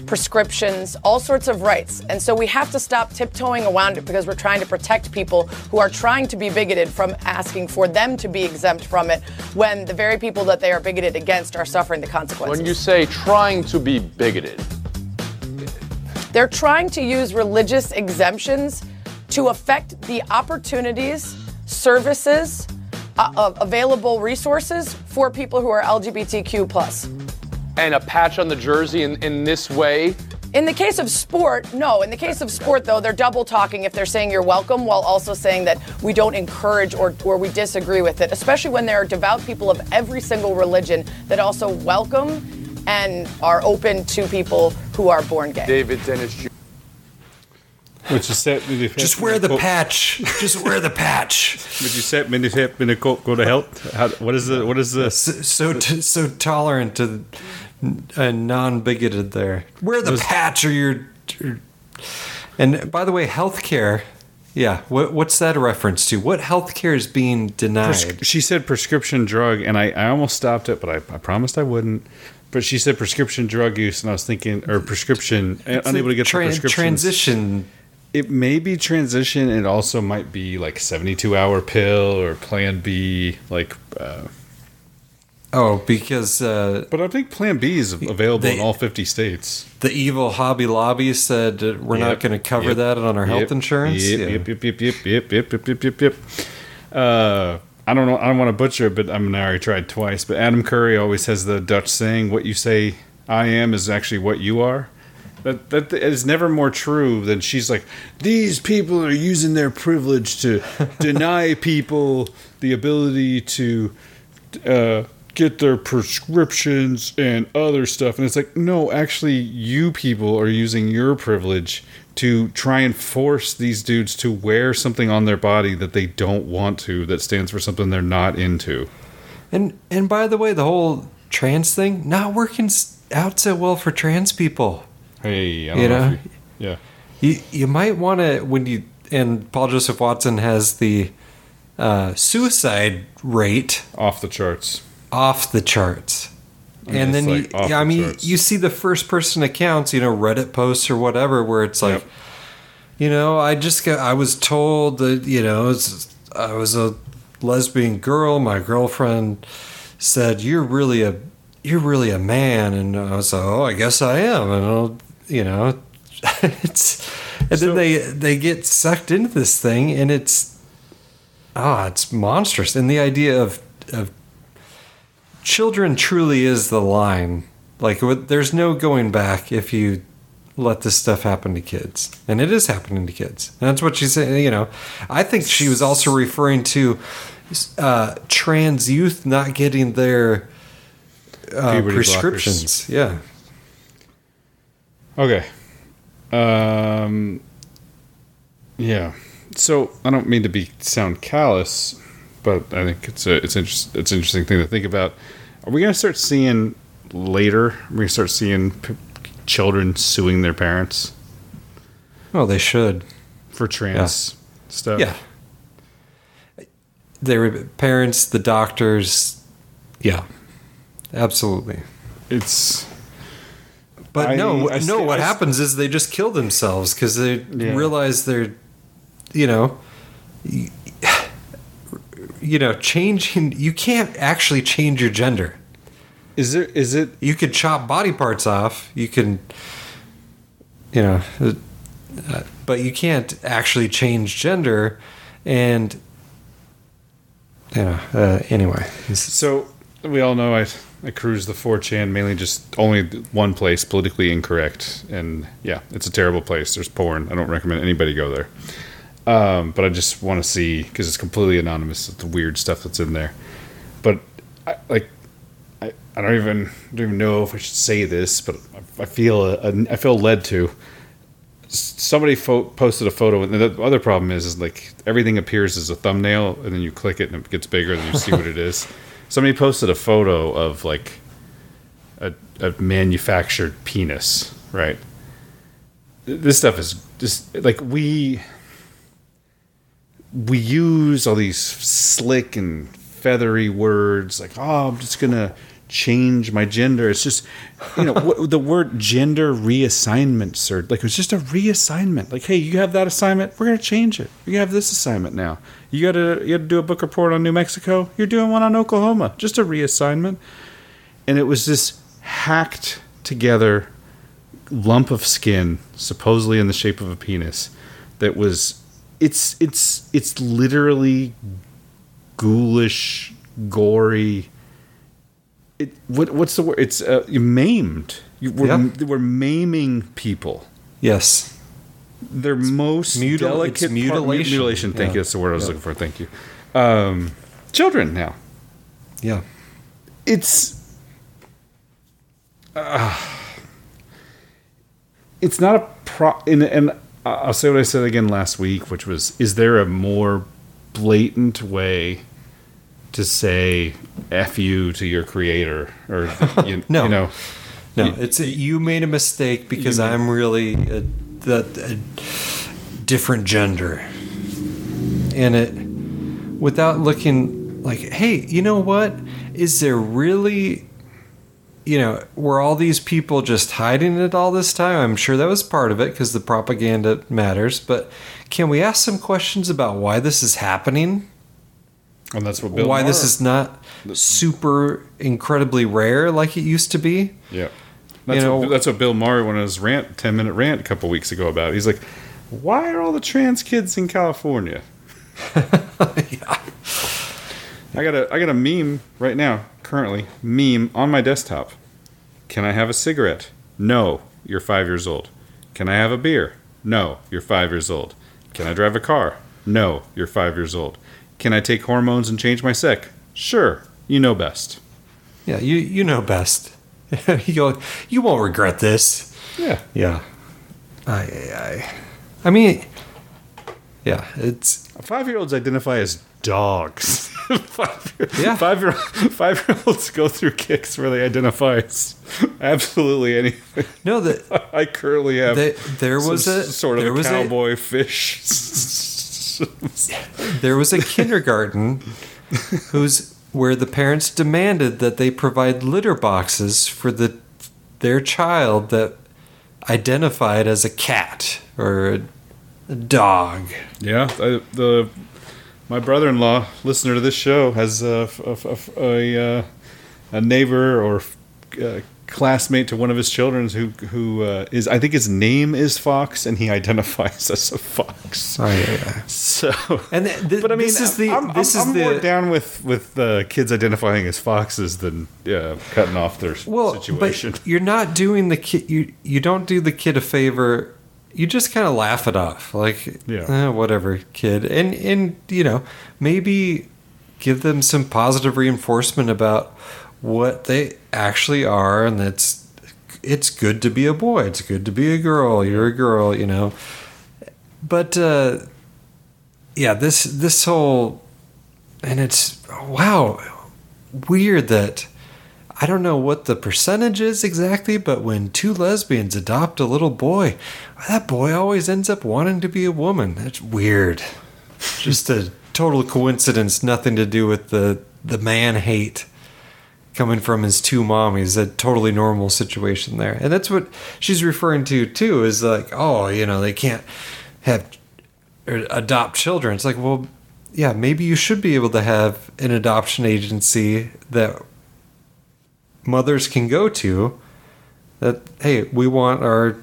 prescriptions, all sorts of rights. And so we have to stop tiptoeing around it because we're trying to protect people who are trying to be bigoted from asking for them to be exempt from it when the very people that they are bigoted against are suffering the consequences. When you say trying to be bigoted, They're trying to use religious exemptions to affect the opportunities, services, uh, uh, available resources for people who are LGBTQ plus. And a patch on the jersey in, in this way, In the case of sport, no. In the case of sport, though, they're double talking if they're saying you're welcome while also saying that we don't encourage or, or we disagree with it, especially when there are devout people of every single religion that also welcome and are open to people who are born gay. David Dennis Jr. Which is set. Just wear the patch. Just wear the patch. Would you set minifip in a coat go to help? How, what is the what is the so t- so tolerant to and non-bigoted there. Wear the patch or you're. And by the way, healthcare. Yeah, what, what's that a reference to? What healthcare is being denied? She said prescription drug, and I, I almost stopped it, but I, I promised I wouldn't. But she said prescription drug use, and I was thinking, or prescription, It's unable to get tran- the prescriptions. transition. It may be transition. It also might be like seventy-two hour pill or Plan B, like. Uh, oh, because. Uh, but I think Plan B is available they- in all fifty states. The evil Hobby Lobby said we're not going to cover yep, that on our health yep, insurance. Yep, Yeah. yep, yep, yep, yep, yep, yep, yep, yep, yep, yep. Uh, I don't know. I don't want to butcher it, but I mean, I already tried twice. But Adam Curry always has the Dutch saying, "What you say I am is actually what you are." That that is never more true than she's like, "These people are using their privilege to deny people the ability to." Uh, get their prescriptions and other stuff and it's like no actually you people are using your privilege to try and force these dudes to wear something on their body that they don't want to that stands for something they're not into And and by the way, the whole trans thing not working out so well for trans people. Hey I don't You know, know? you, yeah You you might want to when you and Paul Joseph Watson has the uh, suicide rate off the charts. Off the charts. Mean, and then it's you, yeah, I mean, charts. you see the first person accounts, you know, Reddit posts or whatever, where it's like, you know, I just got, I was told that, you know, it's, I was a lesbian girl. My girlfriend said, "You're really a, you're really a man," and I was like, "Oh, I guess I am," and I'll, you know, it's, and then they they get sucked into this thing, and it's, ah, it's monstrous, and the idea of of children truly is the line. Like, there's no going back if you let this stuff happen to kids. And it is happening to kids. And that's what she's saying. You know, I think she was also referring to uh, trans youth not getting their uh, prescriptions. Yeah. Okay. Um. Yeah. So I don't mean to be sound callous, but I think it's a it's interest, it's an interesting thing to think about. Are we going to start seeing later? Are we going to start seeing p- children suing their parents Well, they should. for trans stuff? Yeah. Their parents, the doctors. Yeah. Absolutely. It's. But I- no, I no. st- what I happens is they just kill themselves because they Yeah. realize they're, you know, you know, changing. You can't actually change your gender. Is there? Is it? You could chop body parts off. You can, you know, uh, but you can't actually change gender, and you know. Uh, anyway, So we all know I I cruise the 4chan mainly just only one place politically incorrect, and yeah, it's a terrible place. There's porn. I don't recommend anybody go there. Um, but I just want to see because it's completely anonymous. The weird stuff that's in there. But I, like, I, I don't even don't even know if I should say this, but I, I feel a, a, I feel led to. Somebody fo- posted a photo, and the other problem is, is like everything appears as a thumbnail, and then you click it, and it gets bigger, and you see what it is. Somebody posted a photo of like a, a manufactured penis, right? This stuff is just like we we use all these slick and feathery words like, oh, I'm just gonna change my gender. It's just, you know, the word gender reassignment, sir. Like, it was just a reassignment. Like, hey, you have that assignment. We're to change it. You have this assignment now. You got to you got to do a book report on New Mexico. You're doing one on Oklahoma. Just a reassignment. And it was this hacked together lump of skin, supposedly in the shape of a penis, that was it's it's it's literally ghoulish, gory. It what what's the word? It's uh, you maimed. You, we're, Yeah. we're maiming people. Yes. Their most mutil- delicate it's part- mutilation. mutilation. Thank Yeah. you. That's the word I was Yeah. looking for. Thank you. Um, children now. Yeah. It's. Uh, it's not a pro. And, and I'll say what I said again last week, which was: Is there a more blatant way to say "f you" to your creator, or you, No. you know? No, it's a, you made a mistake because made- I'm really a, the a different gender, and it without looking like, hey, you know what? Is there really, you know, were all these people just hiding it all this time? I'm sure that was part of it because the propaganda matters. But can we ask some questions about why this is happening? And that's what Bill why this is not super incredibly rare like it used to be. Yeah. That's, You know- what, that's what Bill Maher went on his rant, 10 minute rant a couple weeks ago about. He's like, why are all the trans kids in California? I got a I got a meme right now, currently, meme on my desktop. Can I have a cigarette? No, you're five years old. Can I have a beer? No, you're five years old. Can I drive a car? No, you're five years old. Can I take hormones and change my sex? Sure, you know best. Yeah, you you know best. you you won't regret this. Yeah. Yeah. I I I mean yeah, it's five year olds identify as dogs. five, Yeah. five year five year olds go through kicks where they identify as absolutely anything. No, that I currently have. There- was a- sort of there a was a- cowboy fish. there was a kindergarten who's where the parents demanded that they provide litter boxes for the their child that identified as a cat or a, dog. Yeah, I, the my brother in law, listener to this show, has a a, a, a, a neighbor or uh classmate to one of his children who who uh, is I think his name is Fox and he identifies as a fox. Oh yeah, yeah. So and th- th- but I mean, this is the I'm, this I'm, is I'm more down with with uh, kids identifying as foxes than uh, cutting off their well, situation. but you're not doing the kid. You you don't do the kid a favor. You just kind of laugh it off, like Yeah. eh, whatever, kid, and and you know maybe give them some positive reinforcement about what they actually are, and it's it's good to be a boy. It's good to be a girl. You're a girl, you know. But uh, yeah, this this whole and it's wow weird that I don't know what the percentage is exactly, but when two lesbians adopt a little boy, that boy always ends up wanting to be a woman. That's weird. Just a total coincidence, nothing to do with the the man hate coming from his two mommies. A totally normal situation there, and that's what she's referring to too. Is like, oh, you know, they can't have or adopt children. It's like, well, yeah, maybe you should be able to have an adoption agency that mothers can go to that hey we want our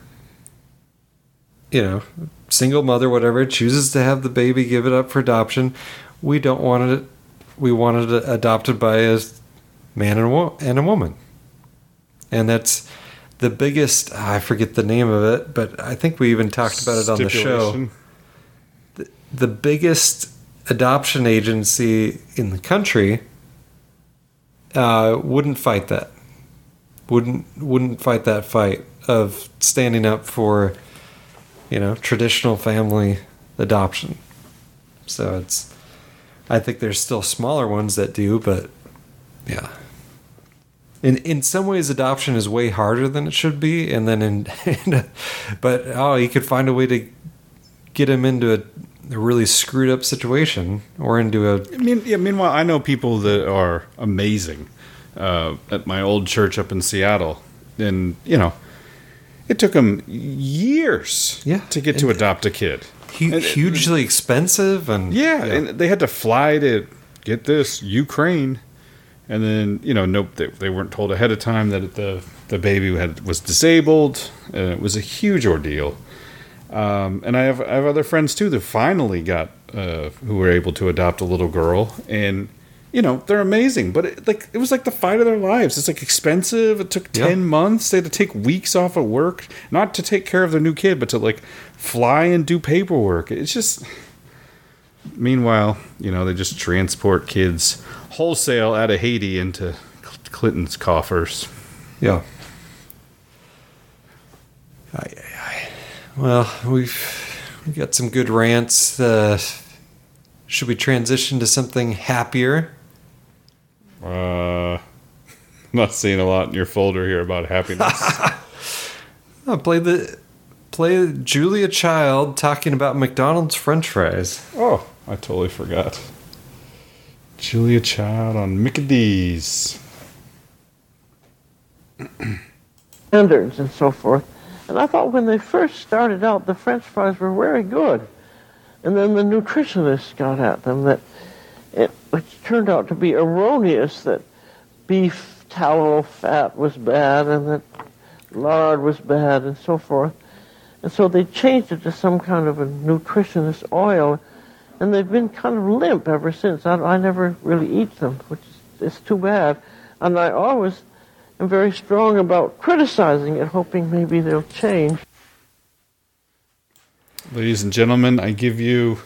you know single mother whatever chooses to have the baby give it up for adoption we don't want it we wanted it adopted by a man and a, wo- and a woman and that's the biggest i forget the name of it but i think we even talked about it on the show the, the biggest adoption agency in the country uh, wouldn't fight that. Wouldn't wouldn't fight that fight of standing up for, you know, traditional family adoption. So it's, I think there's still smaller ones that do, but yeah. In in some ways, adoption is way harder than it should be, and then in, but oh, you could find a way to get him into a, a really screwed up situation or into a I mean, yeah, meanwhile, I know people that are amazing uh, at my old church up in Seattle, and you know, it took them years Yeah, to get to adopt a kid. Hu- hugely expensive and Yeah, and they had to fly to get this Ukraine, and then you know, nope, they, they weren't told ahead of time that the the baby had was disabled, and it was a huge ordeal. Um, and I have I have other friends too that finally got uh, who were able to adopt a little girl, and you know they're amazing. But it, like it was like the fight of their lives. It's like expensive. It took Yeah. ten months. They had to take weeks off of work, not to take care of their new kid, but to like fly and do paperwork. It's just. Meanwhile, you know they just transport kids wholesale out of Haiti into Clinton's coffers. Yeah. Aye, aye. Well, we've we got some good rants. Uh, should we transition to something happier? Uh, not seeing a lot in your folder here about happiness. Oh, play the play Julia Child talking about McDonald's French fries. oh, I totally forgot. Julia Child on Mickey D's. standards and so forth. And I thought when they first started out, the French fries were very good. And then the nutritionists got at them that it which turned out to be erroneous that beef tallow fat was bad and that lard was bad and so forth. And so they changed it to some kind of a nutritionist oil, and they've been kind of limp ever since. I, I never really eat them, which is it's too bad. And I always am very strong about criticizing it, hoping maybe they'll change. Ladies and gentlemen, I give you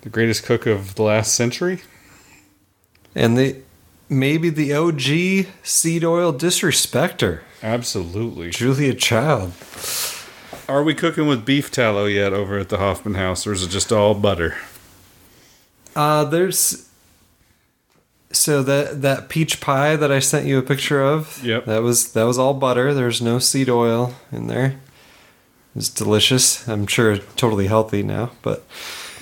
the greatest cook of the last century. And the maybe the OG seed oil disrespecter. Absolutely. Julia Child. Are we cooking with beef tallow yet over at the Hoffman house, or is it just all butter? Uh there's so that that peach pie that I sent you a picture of. Yep. That was that was all butter. There's no seed oil in there. It's delicious. I'm sure totally healthy now, but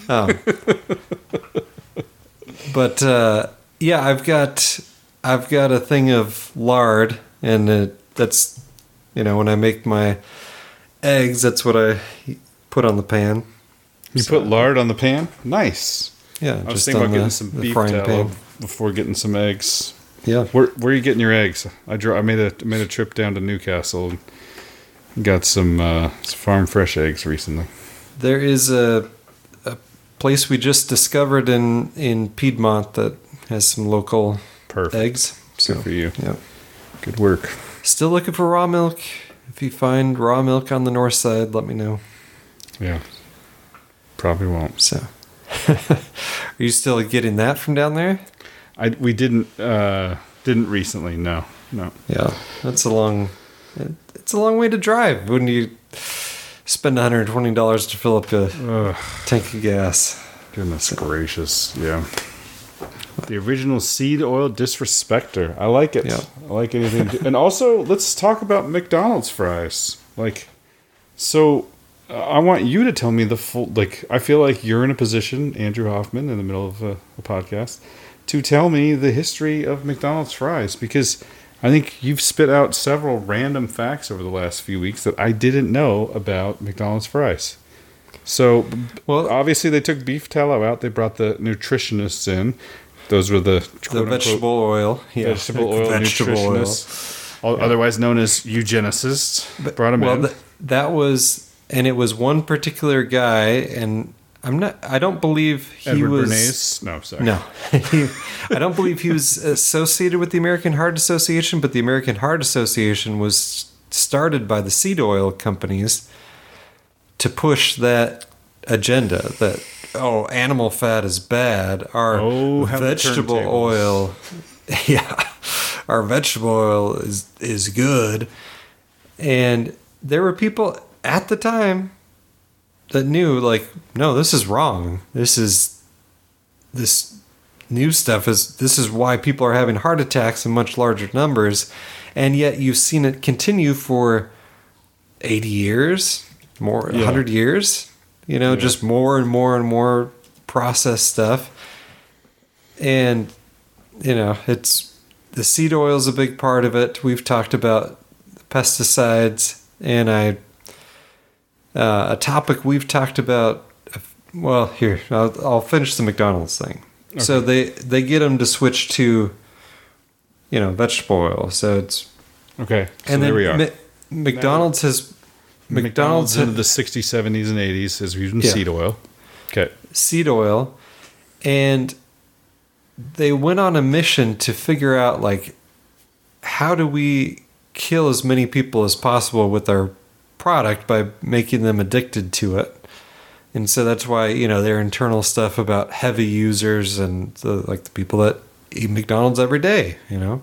um but uh yeah, I've got I've got a thing of lard and it, that's you know when I make my eggs that's what I put on the pan. You put lard on the pan? Nice. Yeah, I was just thinking about getting the- some beef frying tallow pan. before getting some eggs. Yeah. Where where are you getting your eggs? I drew. I made a made a trip down to Newcastle and got some, uh, some farm fresh eggs recently. There is a, a place we just discovered in, in Piedmont that has some local Perfect. eggs. Good for you. Yeah. Good work. Still looking for raw milk. If you find raw milk on the north side, let me know. Yeah. Probably won't. So, are you still getting that from down there? I we didn't uh didn't recently. No. No. Yeah, that's a long. It's a long way to drive. Wouldn't you spend one hundred twenty dollars to fill up a tank of gas? Goodness gracious. Yeah. The original seed oil disrespecter. I like it. Yeah. I like anything. and also, let's talk about McDonald's fries. Like, so I want you to tell me the full. Like, I feel like you're in a position, Andrew Hoffman, in the middle of a, a podcast, to tell me the history of McDonald's fries because I think you've spit out several random facts over the last few weeks that I didn't know about McDonald's fries. So, well, obviously they took beef tallow out. They brought the nutritionists in. Those were the quote-unquote vegetable oil, yeah. vegetable oil Vegetable oil. nutritionists, otherwise known as eugenicists. brought them well, in. th- that was, and it was one particular guy, and I'm not. I don't believe he Edward was. Bernays? No, sorry. No, He- I don't believe he was associated with the American Heart Association, but the American Heart Association was started by the seed oil companies to push that agenda that oh animal fat is bad our Oh, vegetable oil yeah our vegetable oil is is good and there were people at the time that knew like no this is wrong this is this new stuff is this is why people are having heart attacks in much larger numbers and yet you've seen it continue for 80 years more Yeah. 100 years you know Yeah. just more and more and more processed stuff and you know it's the seed oil is a big part of it. We've talked about pesticides, and I uh, a topic we've talked about. Well, here I'll, I'll finish the McDonald's thing. So they they get them to switch to, you know, vegetable oil. So it's Okay, so and there then we are. Ma- McDonald's has McDonald's McDonald's into the 60s, 70s, and 80s is using Yeah. seed oil. Okay. seed oil and they went on a mission to figure out like how do we kill as many people as possible with our product by making them addicted to it and so that's why you know their internal stuff about heavy users and the, like the people that eat mcdonald's every day you know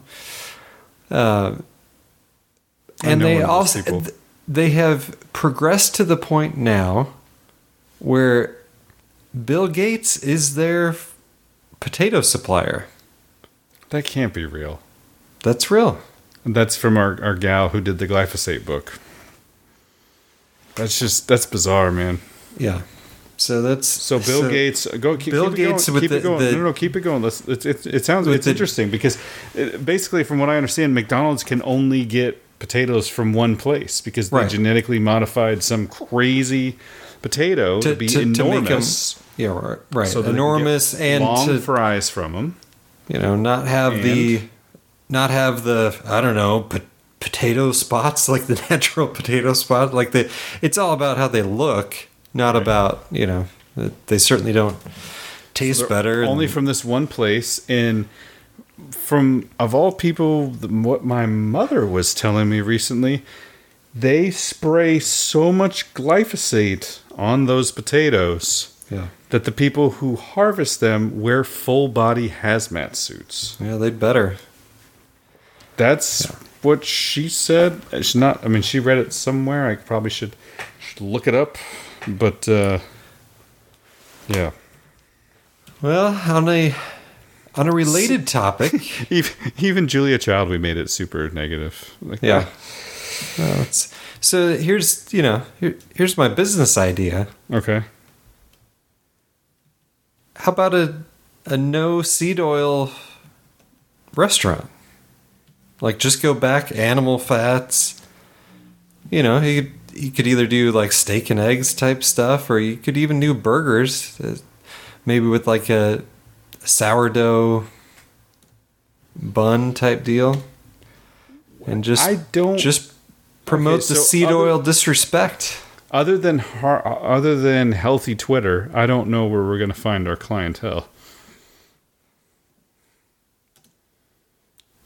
uh, and they one of those also people. they have progressed to the point now where Bill Gates is their potato supplier. That can't be real. That's real. That's from our, our gal who did the glyphosate book. That's just that's bizarre, man. Yeah. So that's so Bill so Gates. Go keep, Bill keep Gates it going. keep the- it going. the- no, no, no, keep it going. Let's. It, it, it sounds it's the- interesting because it, basically, from what I understand, McDonald's can only get potatoes from one place because they Right. genetically modified some crazy potato to, be enormous. yeah, right, right. So enormous and long to, fries from them. you know, not have the not have the I don't know, potato spots like the natural potato spot like the it's all about how they look, not about, you know, they certainly don't taste They're better. Only and- from this one place, and from of all people, what my mother was telling me recently, they spray so much glyphosate on those potatoes Yeah. that the people who harvest them wear full body hazmat suits. Yeah, they'd better. That's what she said. It's not. I mean, she read it somewhere. I probably should, should look it up, but uh, yeah. Well, on a on a related topic, even, even Julia Child, we made it super negative. Like, Yeah. So here's you know here, here's my business idea. Okay. How about a a no seed oil restaurant? Like just go back animal fats. You know, you could, you could either do like steak and eggs type stuff, or you could even do burgers, uh, maybe with like a sourdough bun type deal, and just I don't just promote Okay, the seed other- oil disrespect. Other than har- other than healthy Twitter, I don't know where we're going to find our clientele.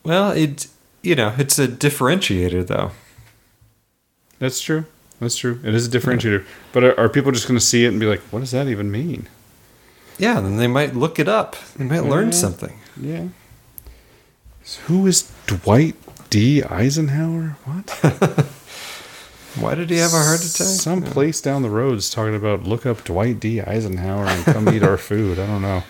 Well, it you know it's a differentiator though. That's true. That's true. It is a differentiator. But are, are people just going to see it and be like, "What does that even mean?" Yeah, then they might look it up. They might learn Yeah. something. Yeah. So who is Dwight D. Eisenhower? What? Why did he have a heart attack? Some place down the road is talking about look up Dwight D. Eisenhower and come eat our food. I don't know.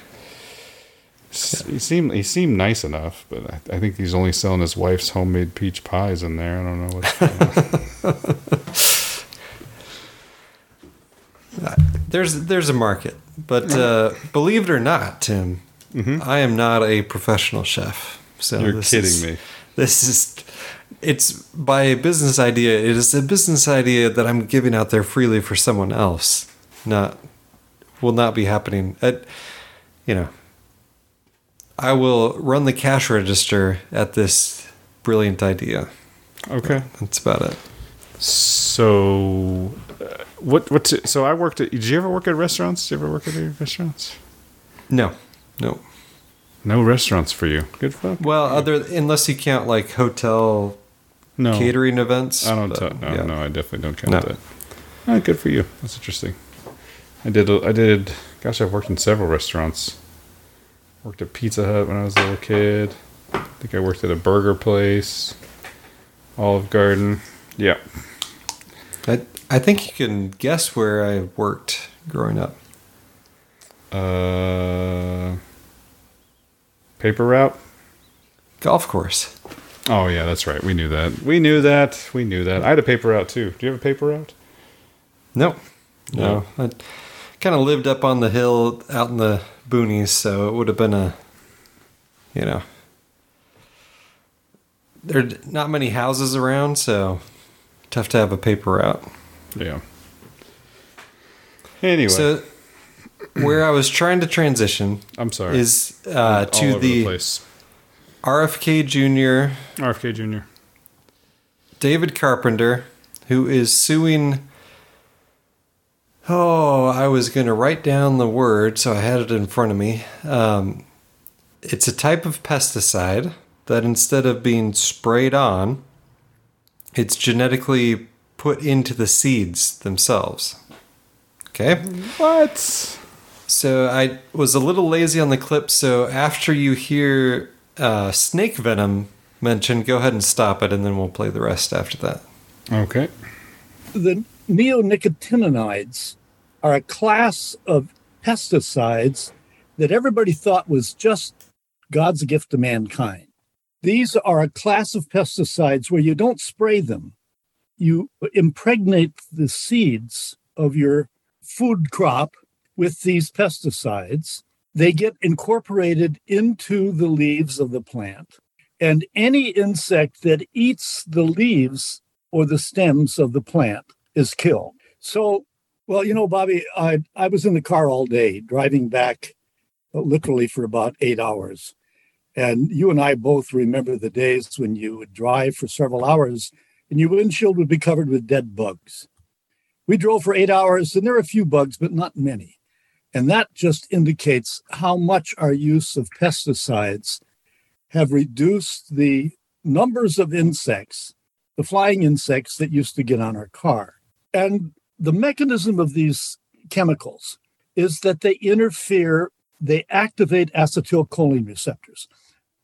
He seemed he seemed nice enough, but I, I think he's only selling his wife's homemade peach pies in there. I don't know what's going on. There's there's a market, but uh, believe it or not, Tim, I am not a professional chef. So Mm-hmm. You're kidding is- me. This is it's by a business idea. It is a business idea that I'm giving out there freely for someone else. Not will not be happening. At you know, I will run the cash register at this brilliant idea. Okay. That's about it. So, uh, what what? So I worked at. Did you ever work at restaurants? Did you ever work at any restaurants? No, no. No restaurants for you. Good fuck. Well, other unless you count like hotel No catering events. I don't. but, tell no, yeah. no, I definitely don't count No. that. Oh, good for you. That's interesting. I did. I did. Gosh, I've worked in several restaurants. Worked at Pizza Hut when I was a little kid. I think I worked at a burger place. Olive Garden. Yeah. I I think you can guess where I worked growing up. Uh, paper route. Golf course. Oh yeah, that's right. We knew that. We knew that. We knew that. I had a paper route too. Do you have a paper route? No, no. I kind of lived up on the hill out in the boonies, so it would have been a, you know, there are not many houses around, so tough to have a paper route. Yeah. Anyway, so where I was trying to transition, I'm sorry, is uh, to the, the place. RFK Jr. RFK Jr. David Carpenter, who is suing. Oh, I was going to write down the word, so I had it in front of me. Um, it's a type of pesticide that instead of being sprayed on, it's genetically put into the seeds themselves. Okay? What? So I was a little lazy on the clip, so after you hear uh, snake venom mentioned, go ahead and stop it, and then we'll play the rest after that. Okay. The neonicotinoids are a class of pesticides that everybody thought was just God's gift to mankind. These are a class of pesticides where you don't spray them. You impregnate the seeds of your food crop with these pesticides. They get incorporated into the leaves of the plant. And any insect that eats the leaves or the stems of the plant is killed. So, well, you know, Bobby, I, I was in the car all day driving back uh, literally for about eight hours. And you and I both remember the days when you would drive for several hours and your windshield would be covered with dead bugs. We drove for eight hours and there are a few bugs, but not many. And that just indicates how much our use of pesticides have reduced the numbers of insects, the flying insects that used to get on our car. And the mechanism of these chemicals is that they interfere, they activate acetylcholine receptors.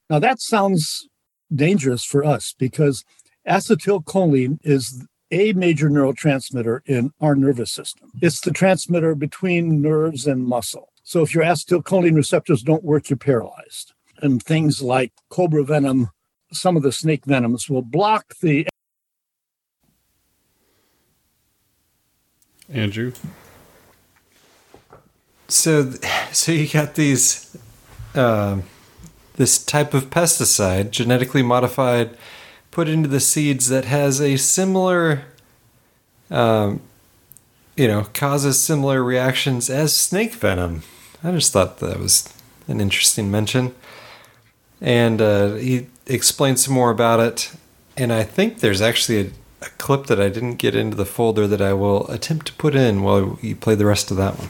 Now, that sounds dangerous for us because acetylcholine is a major neurotransmitter in our nervous system. It's the transmitter between nerves and muscle. So if your acetylcholine receptors don't work, you're paralyzed. And things like cobra venom, some of the snake venoms will block the. Andrew. So, so you got these, uh, this type of pesticide, genetically modified, put into the seeds that has a similar, um, you know, causes similar reactions as snake venom. I just thought that was an interesting mention. And uh, he explained some more about it. And I think there's actually a, a clip that I didn't get into the folder that I will attempt to put in while you play the rest of that one.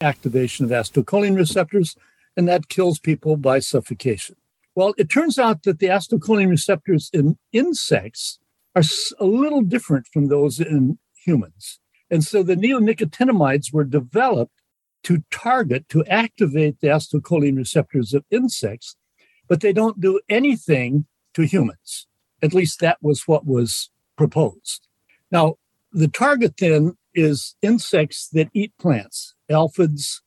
activation of acetylcholine receptors, and that kills people by suffocation. Well, it turns out that the acetylcholine receptors in insects are a little different from those in humans. And so the neonicotinoids were developed to target, to activate the acetylcholine receptors of insects, but they don't do anything to humans. At least that was what was proposed. Now, the target then is insects that eat plants, aphids,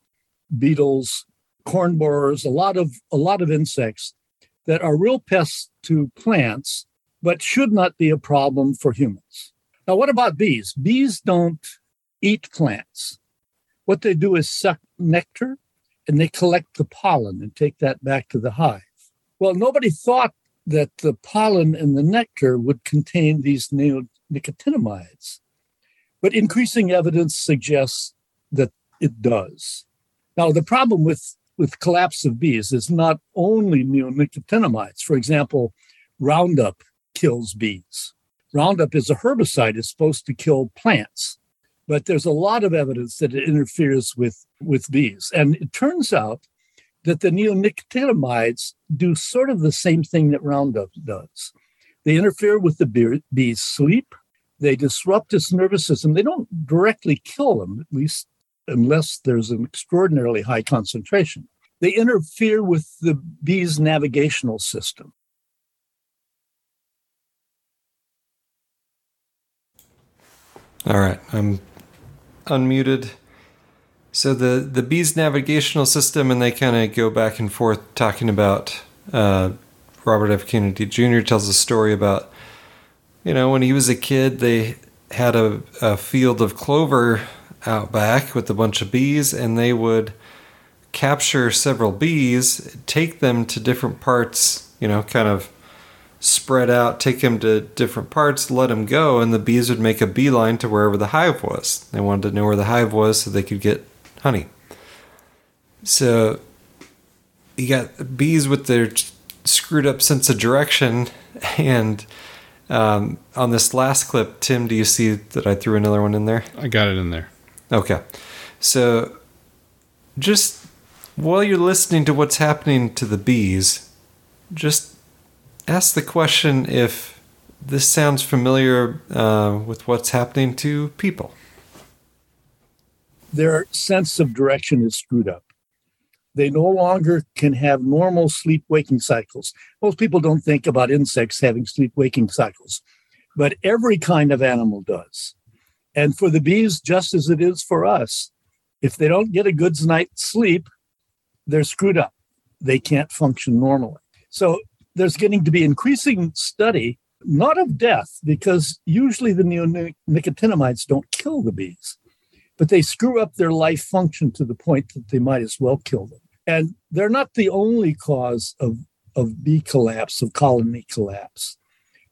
beetles, corn borers, a lot of a lot of insects that are real pests to plants, but should not be a problem for humans. Now, what about bees? Bees don't eat plants. What they do is suck nectar and they collect the pollen and take that back to the hive. Well, nobody thought that the pollen and the nectar would contain these neonicotinoids, but increasing evidence suggests that it does. Now, the problem with, with collapse of bees is not only neonicotinoids. For example, Roundup kills bees. Roundup is a herbicide, it's supposed to kill plants, but there's a lot of evidence that it interferes with, with bees. And it turns out that the neonicotinoids do sort of the same thing that Roundup does. They interfere with the bee's sleep, they disrupt its nervous system. They don't directly kill them, at least unless there's an extraordinarily high concentration. They interfere with the bee's navigational system. All right, I'm unmuted. So the the bee's navigational system, and they kind of go back and forth talking about. Uh, Robert F. Kennedy Jr. tells a story about, you know, when he was a kid, they had a, a field of clover out back with a bunch of bees, and they would capture several bees, take them to different parts, you know, kind of spread out, take them to different parts, let them go, and the bees would make a beeline to wherever the hive was. They wanted to know where the hive was so they could get honey. So you got bees with their screwed up sense of direction, and um, on this last clip, Tim, do you see that I threw another one in there? I got it in there. Okay. So just while you're listening to what's happening to the bees, just ask the question if this sounds familiar uh, with what's happening to people. Their sense of direction is screwed up. They no longer can have normal sleep waking cycles. Most people don't think about insects having sleep waking cycles, but every kind of animal does. And for the bees, just as it is for us, if they don't get a good night's sleep, they're screwed up. They can't function normally. So there's getting to be increasing study, not of death, because usually the neonicotinoids don't kill the bees, but they screw up their life function to the point that they might as well kill them. And they're not the only cause of, of bee collapse, of colony collapse,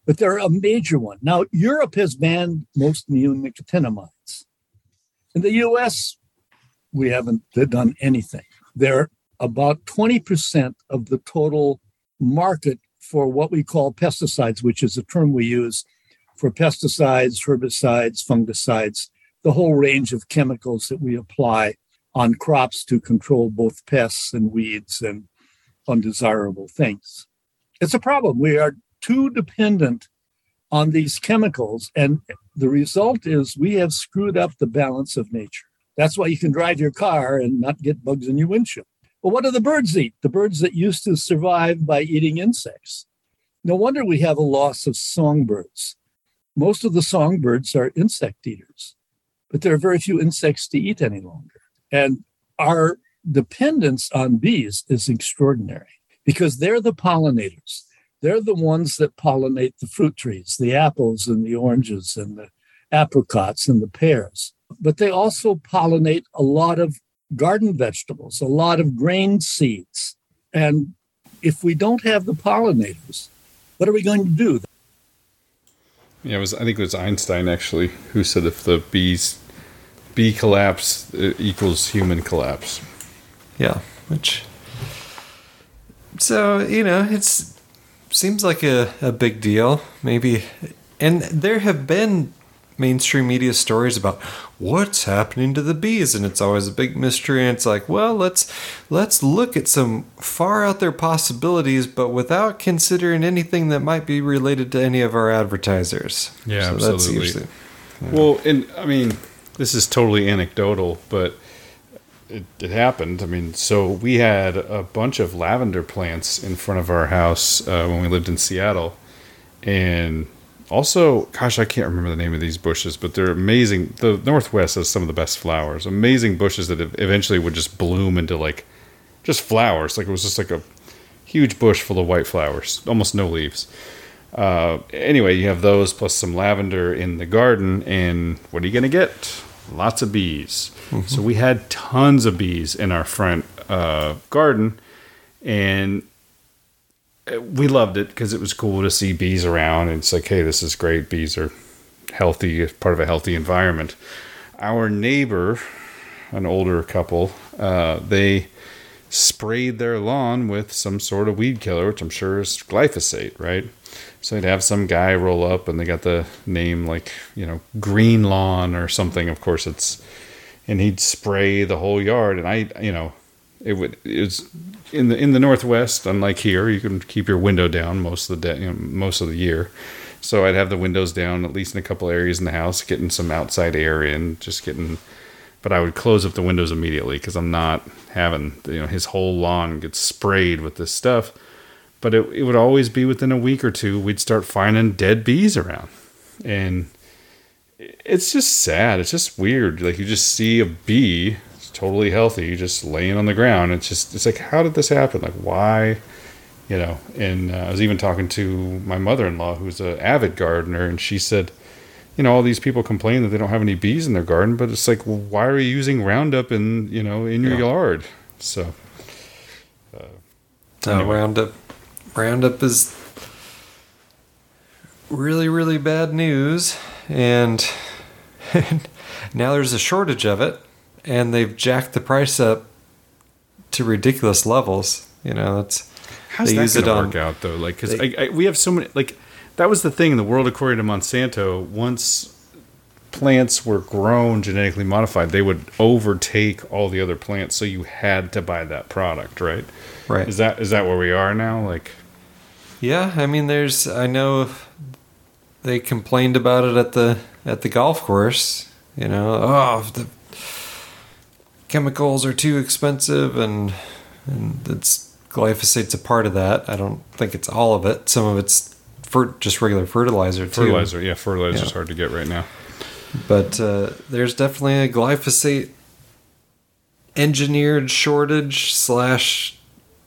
but they're a major one. Now, Europe has banned most neonicotinoids. In the US, we haven't done anything. They're about 20% of the total market for what we call pesticides, which is a term we use for pesticides, herbicides, fungicides, the whole range of chemicals that we apply on crops to control both pests and weeds and undesirable things. It's a problem. We are too dependent on these chemicals, and the result is we have screwed up the balance of nature. That's why you can drive your car and not get bugs in your windshield. But what do the birds eat? The birds that used to survive by eating insects. No wonder we have a loss of songbirds. Most of the songbirds are insect eaters, but there are very few insects to eat any longer. And our dependence on bees is extraordinary because they're the pollinators. They're the ones that pollinate the fruit trees, the apples and the oranges and the apricots and the pears but they also pollinate a lot of garden vegetables, a lot of grain seeds. And if we don't have the pollinators, what are we going to do? Yeah, it was. I think it was Einstein actually who said if the bees bee collapse equals human collapse. Yeah, which so you know it's seems like a, a big deal maybe and there have been mainstream media stories about what's happening to the bees and it's always a big mystery and it's like well let's let's look at some far out there possibilities but without considering anything that might be related to any of our advertisers yeah so absolutely usually, yeah. well and i mean this is totally anecdotal but it, it happened i mean so we had a bunch of lavender plants in front of our house uh, when we lived in seattle and also, gosh, I can't remember the name of these bushes, but they're amazing. The Northwest has some of the best flowers. Amazing bushes that eventually would just bloom into like just flowers. Like it was just like a huge bush full of white flowers, almost no leaves. Uh, anyway, you have those plus some lavender in the garden, and what are you going to get? Lots of bees. Mm-hmm. So we had tons of bees in our front uh, garden, and we loved it because it was cool to see bees around. And it's like, hey, this is great. Bees are healthy, part of a healthy environment. Our neighbor, an older couple, uh, they sprayed their lawn with some sort of weed killer, which I'm sure is glyphosate, right? So they'd have some guy roll up and they got the name like, you know, green lawn or something. Of course, it's, and he'd spray the whole yard. And I, you know, it would, it was in the in the northwest, unlike here, you can keep your window down most of the day, you know, most of the year. So I'd have the windows down at least in a couple areas in the house, getting some outside air in, just getting. But I would close up the windows immediately because I'm not having you know his whole lawn gets sprayed with this stuff. But it it would always be within a week or two we'd start finding dead bees around, and it's just sad. It's just weird. Like you just see a bee totally healthy, just laying on the ground. It's just, it's like, how did this happen? Like, why? You know, and uh, I was even talking to my mother in law, who's an avid gardener, and she said, you know, all these people complain that they don't have any bees in their garden, but it's like, well, why are you using Roundup in, you know, in your yeah. yard? So, uh, anyway. Roundup. Roundup is really, really bad news, and now there's a shortage of it, and they've jacked the price up to ridiculous levels. You know, it's How's they that use going it on. work out though? Like, because I, I, we have so many. Like, that was the thing in the world according to Monsanto. Once plants were grown genetically modified, they would overtake all the other plants. So you had to buy that product, right? Right. Is that is that where we are now? Like, Yeah, I mean, there's. I know they complained about it at the at the golf course. You know, oh, the chemicals are too expensive, and and it's glyphosate's a part of that. I don't think it's all of it. Some of it's fer- just regular fertilizer too. fertilizer. Yeah, fertilizer's Yeah. hard to get right now. But uh, there's definitely a glyphosate engineered shortage slash,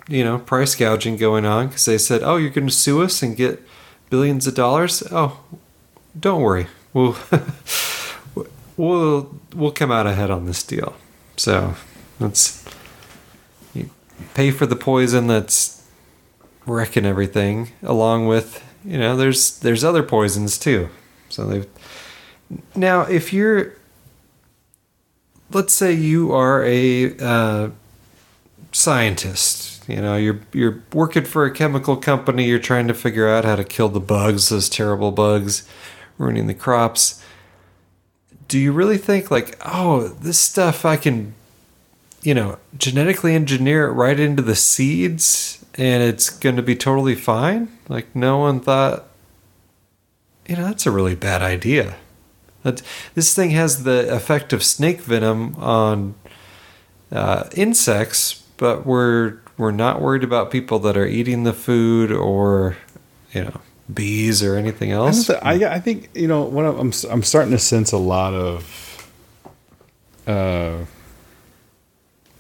you know, price gouging going on because they said, "Oh, you're going to sue us and get billions of dollars." Oh, don't worry, we'll we'll we'll come out ahead on this deal. So that's you pay for the poison that's wrecking everything, along with you know, there's there's other poisons too. So they've now, if you're, let's say you are a uh, scientist, you know, you're you're working for a chemical company, you're trying to figure out how to kill the bugs, those terrible bugs ruining the crops. Do you really think like, oh, this stuff I can, you know, genetically engineer it right into the seeds and it's going to be totally fine? Like no one thought you know, that's a really bad idea. That this thing has the effect of snake venom on uh, insects, but we're we're not worried about people that are eating the food or you know bees or anything I, else. thi- I, I think you know what I'm I'm starting to sense a lot of uh,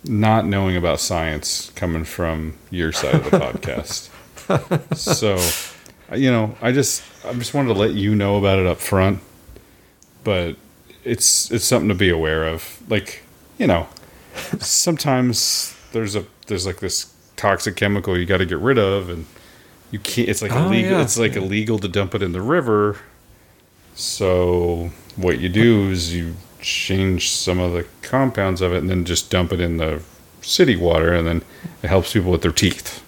not knowing about science coming from your side of the podcast. so, you know, I just I just wanted to let you know about it up front, but it's it's something to be aware of. Like, you know, sometimes there's a there's like this toxic chemical you got to get rid of, and you can't. It's like Oh, illegal. yeah. It's like illegal to dump it in the river. So what you do is you change some of the compounds of it, and then just dump it in the city water, and then it helps people with their teeth.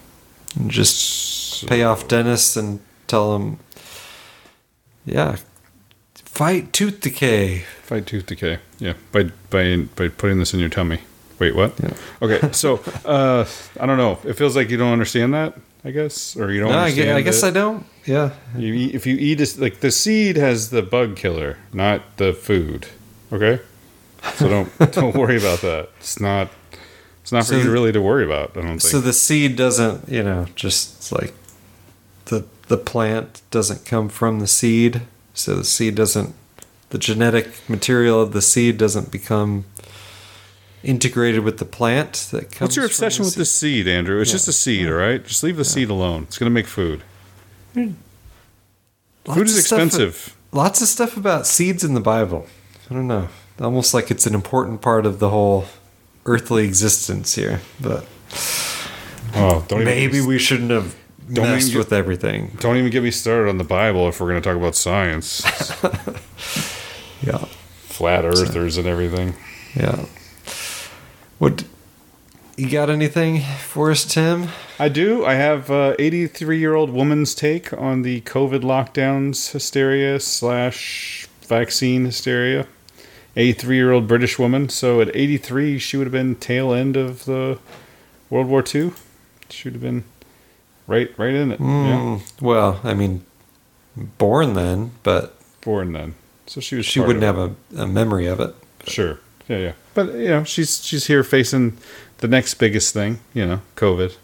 And Just pay off dentists and tell them, yeah, fight tooth decay. Fight tooth decay. Yeah, by by by putting this in your tummy. Wait, what? Yeah. Okay, so uh, I don't know. It feels like you don't understand that. I guess, or you don't. No, I, I guess it. I don't. Yeah, You eat, if you eat a, like the seed has the bug killer, not the food. Okay, so don't don't worry about that. It's not. It's not for So you really to worry about. I don't think. So the seed doesn't, you know, just like the the plant doesn't come from the seed. So the seed doesn't the genetic material of the seed doesn't become integrated with the plant that comes What's your obsession the with the seed, Andrew? It's Yeah. just a seed, all right? Just leave the seed alone. It's going to make food. Lots Food is of expensive. lots of stuff about seeds in the Bible. I don't know. Almost like it's an important part of the whole earthly existence here. But Oh, don't even- maybe we shouldn't have Don't messed get- with everything. Don't even get me started on the Bible if we're going to talk about science. Yeah. Flat earthers and everything. Yeah. What you got anything for us, Tim? I do. I have 83 year old woman's take on the COVID lockdowns hysteria slash vaccine hysteria. 83 year old British woman. So at 83, she would have been tail end of the World War II. She would have been right right in it. Yeah. Mm, Well, I mean, born then, but born then. So she was. She wouldn't have a, a memory of it. Sure. Yeah, yeah. But you know, she's she's here facing the next biggest thing. You know, COVID.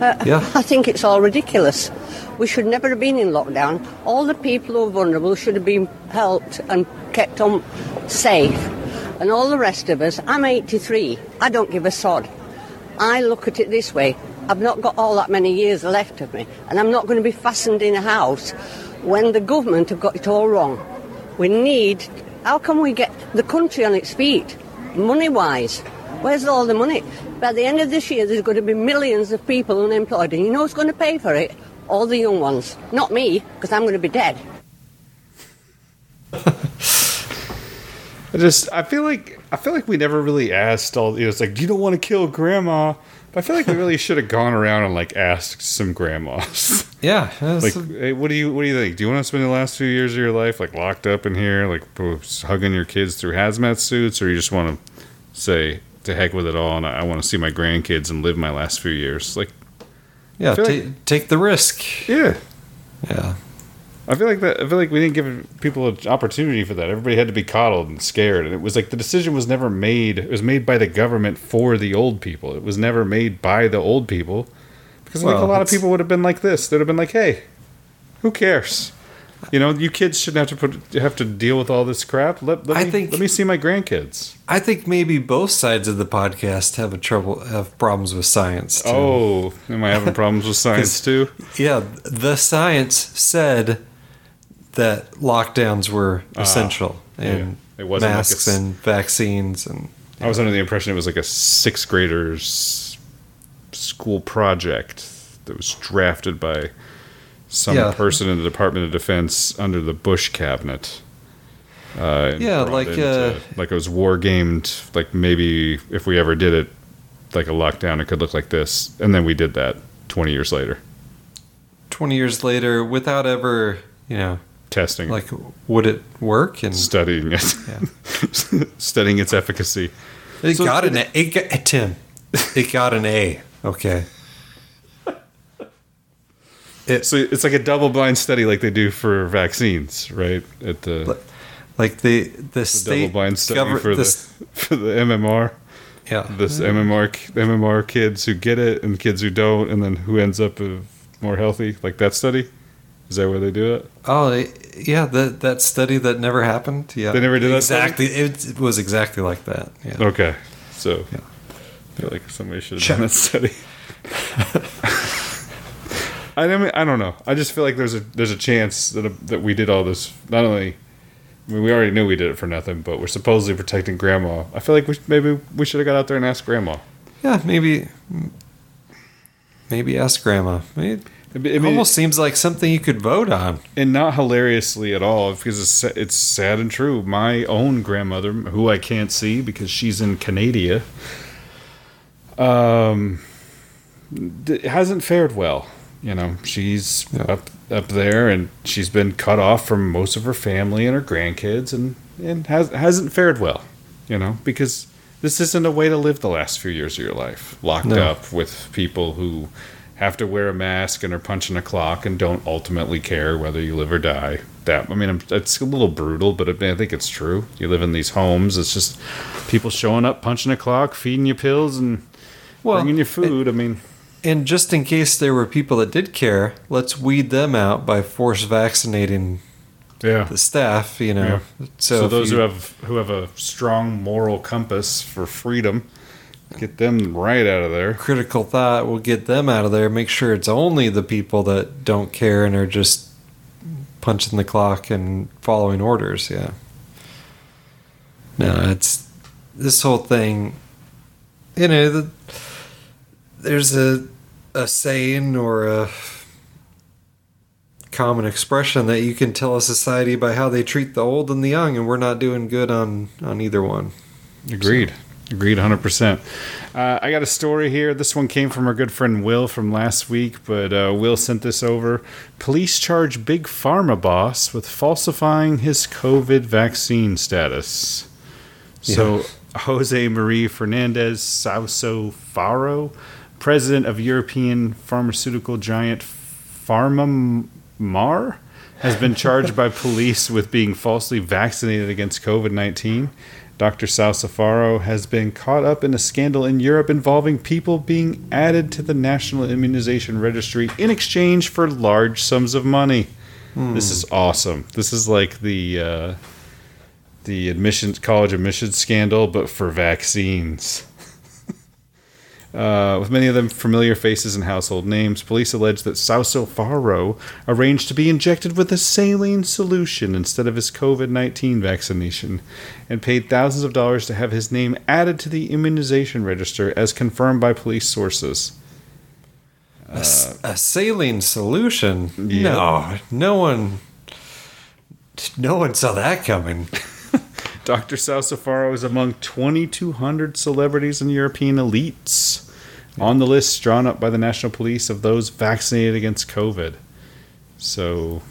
Uh, Yeah. I think it's all ridiculous. We should never have been in lockdown. All the people who are vulnerable should have been helped and kept on safe. And all the rest of us, I'm 83. I don't give a sod. I look at it this way. I've not got all that many years left of me. And I'm not going to be fastened in a house when the government have got it all wrong. We need, how can we get the country on its feet, money wise? Where's all the money? By the end of this year, there's going to be millions of people unemployed, and you know who's going to pay for it? All the young ones. Not me, because I'm going to be dead. I just I feel like I feel like we never really asked all. You know, it's like you don't want to kill grandma, but I feel like we really should have gone around and like asked some grandmas. Yeah, like, hey, what do you what do you think? Do you want to spend the last few years of your life like locked up in here, like hugging your kids through hazmat suits, or you just want to say to heck with it all and I, I want to see my grandkids and live my last few years? Like, Yeah, ta- like- take the risk. Yeah. Yeah. I feel like that. I feel like we didn't give people an opportunity for that. Everybody had to be coddled and scared, and it was like the decision was never made. It was made by the government for the old people. It was never made by the old people, because I think Well, a lot of people would have been like this. They'd have been like, "Hey, who cares? You know, you kids shouldn't have to put have to deal with all this crap. Let, let I me think- let me see my grandkids." I think maybe both sides of the podcast have a trouble have problems with science. Too. Oh, am I having problems with science too? Yeah, the science said that lockdowns were Ah, essential and yeah. It wasn't like a masks and vaccines and I was under the impression it was like a sixth grader's school project that was drafted by some Yeah. person in the Department of Defense under the Bush cabinet. Uh, Yeah, like, into- uh, like it was war gamed. Like maybe if we ever did it, like a lockdown, it could look like this. And then we did that twenty years later, 20 years later without ever, you know, testing, like would it work and studying it, studying its efficacy. It So got it- an A. It got, Tim, it got an A. Okay. So it's like a double blind study, like they do for vaccines, right? At the like the the, the state double blind study for the this- for the MMR. Yeah, this MMR MMR kids who get it and kids who don't, and then who ends up more healthy, like that study. Is that where they do it? Oh yeah, that that study that never happened. Yeah, They never did that study? exactly. It, it was exactly like that. Yeah. Okay, so I feel like somebody should have Check. done that study. I mean, I don't know. I just feel like there's a there's a chance that that we did all this. Not only, I mean, we already knew we did it for nothing, but we're supposedly protecting grandma. I feel like we maybe we should have got out there and asked grandma. Yeah, maybe maybe ask grandma. It, it almost seems like something you could vote on. and not hilariously at all because it's it's sad and true. My own grandmother, who I can't see because she's in Canada, um, d- hasn't fared well. You know, she's up up there, and she's been cut off from most of her family and her grandkids, and and has hasn't fared well. You know, because this isn't a way to live the last few years of your life, locked No. up with people who have to wear a mask and are punching a clock and don't ultimately care whether you live or die. That I mean, it's a little brutal, but I, think it's true. You live in these homes; it's just people showing up, punching a clock, feeding you pills, and well, bringing you food. I mean, And just in case there were people that did care, let's weed them out by force vaccinating yeah. the staff. You know, Yeah. so, So, those you- who have who have a strong moral compass for freedom, get them right out of there. critical thought will get them out of there. Make sure it's only the people that don't care and are just punching the clock and following orders. Yeah. No, it's this whole thing. You know, the, there's a a saying or a common expression that you can tell a society by how they treat the old and the young, and we're not doing good on on either one. Agreed. Agreed 100%. Uh, I got a story here. This one came from our good friend Will from last week, but uh, Will sent this over. Police charge big pharma boss with falsifying his COVID vaccine status. So, Jose Marie Fernandez Sauso Faro, president of European pharmaceutical giant PharmaMar, has been charged by police with being falsely vaccinated against COVID 19. Dr. Salsafaro has been caught up in a scandal in Europe involving people being added to the National Immunization Registry in exchange for large sums of money. Hmm. This is awesome. This is like the uh, the admissions college admissions scandal, but for vaccines. Uh, with many of them familiar faces and household names, police allege that Sauso Faro arranged to be injected with a saline solution instead of his COVID 19 vaccination and paid thousands of dollars to have his name added to the immunization register as confirmed by police sources. A saline solution? No, no one, no one saw that coming. Dr. Salsafaro is among 2,200 celebrities and European elites on the list drawn up by the National Police of those vaccinated against COVID. So,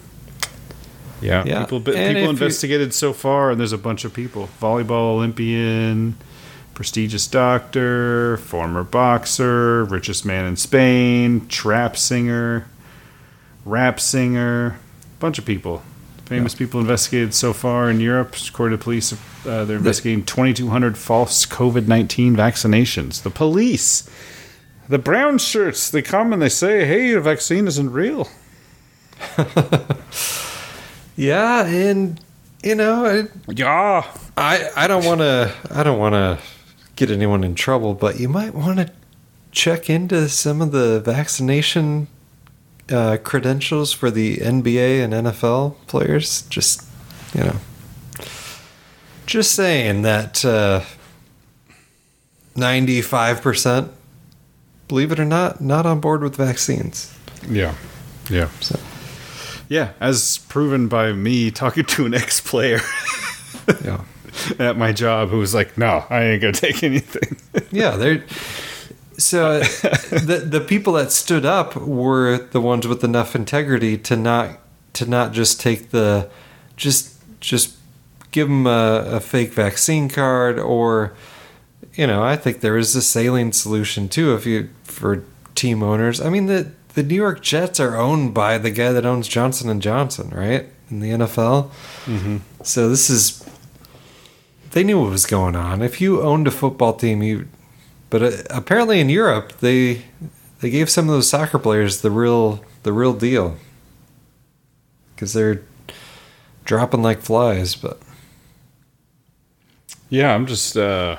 yeah, Yeah, people, people if you- investigated so far, and there's a bunch of people: volleyball Olympian, prestigious doctor, former boxer, richest man in Spain, trap singer, rap singer, bunch of people. Famous people investigated so far in Europe. According to police, uh, they're investigating 2,200 false COVID 19 vaccinations. The police, the brown shirts, they come and they say, hey, the vaccine isn't real. Yeah, and you know, it, yeah, I I don't want to I don't want to get anyone in trouble, but you might want to check into some of the vaccination uh, credentials for the NBA and NFL players. Just you know, just saying that ninety five percent, believe it or not, not on board with vaccines. Yeah. Yeah. So. Yeah, as proven by me talking to an ex player yeah. at my job who was like, no, I ain't going to take anything. yeah, they're so the the people that stood up were the ones with enough integrity to not to not just take the just just give them a, a fake vaccine card or you know I think there is a saline solution too if you for team owners. I mean the the New York Jets are owned by the guy that owns Johnson and Johnson, right? In the NFL. Mm-hmm. So this is they knew what was going on. If you owned a football team, you but uh, apparently in Europe they they gave some of those soccer players the real the real deal because they're dropping like flies. But Yeah, I'm just. uh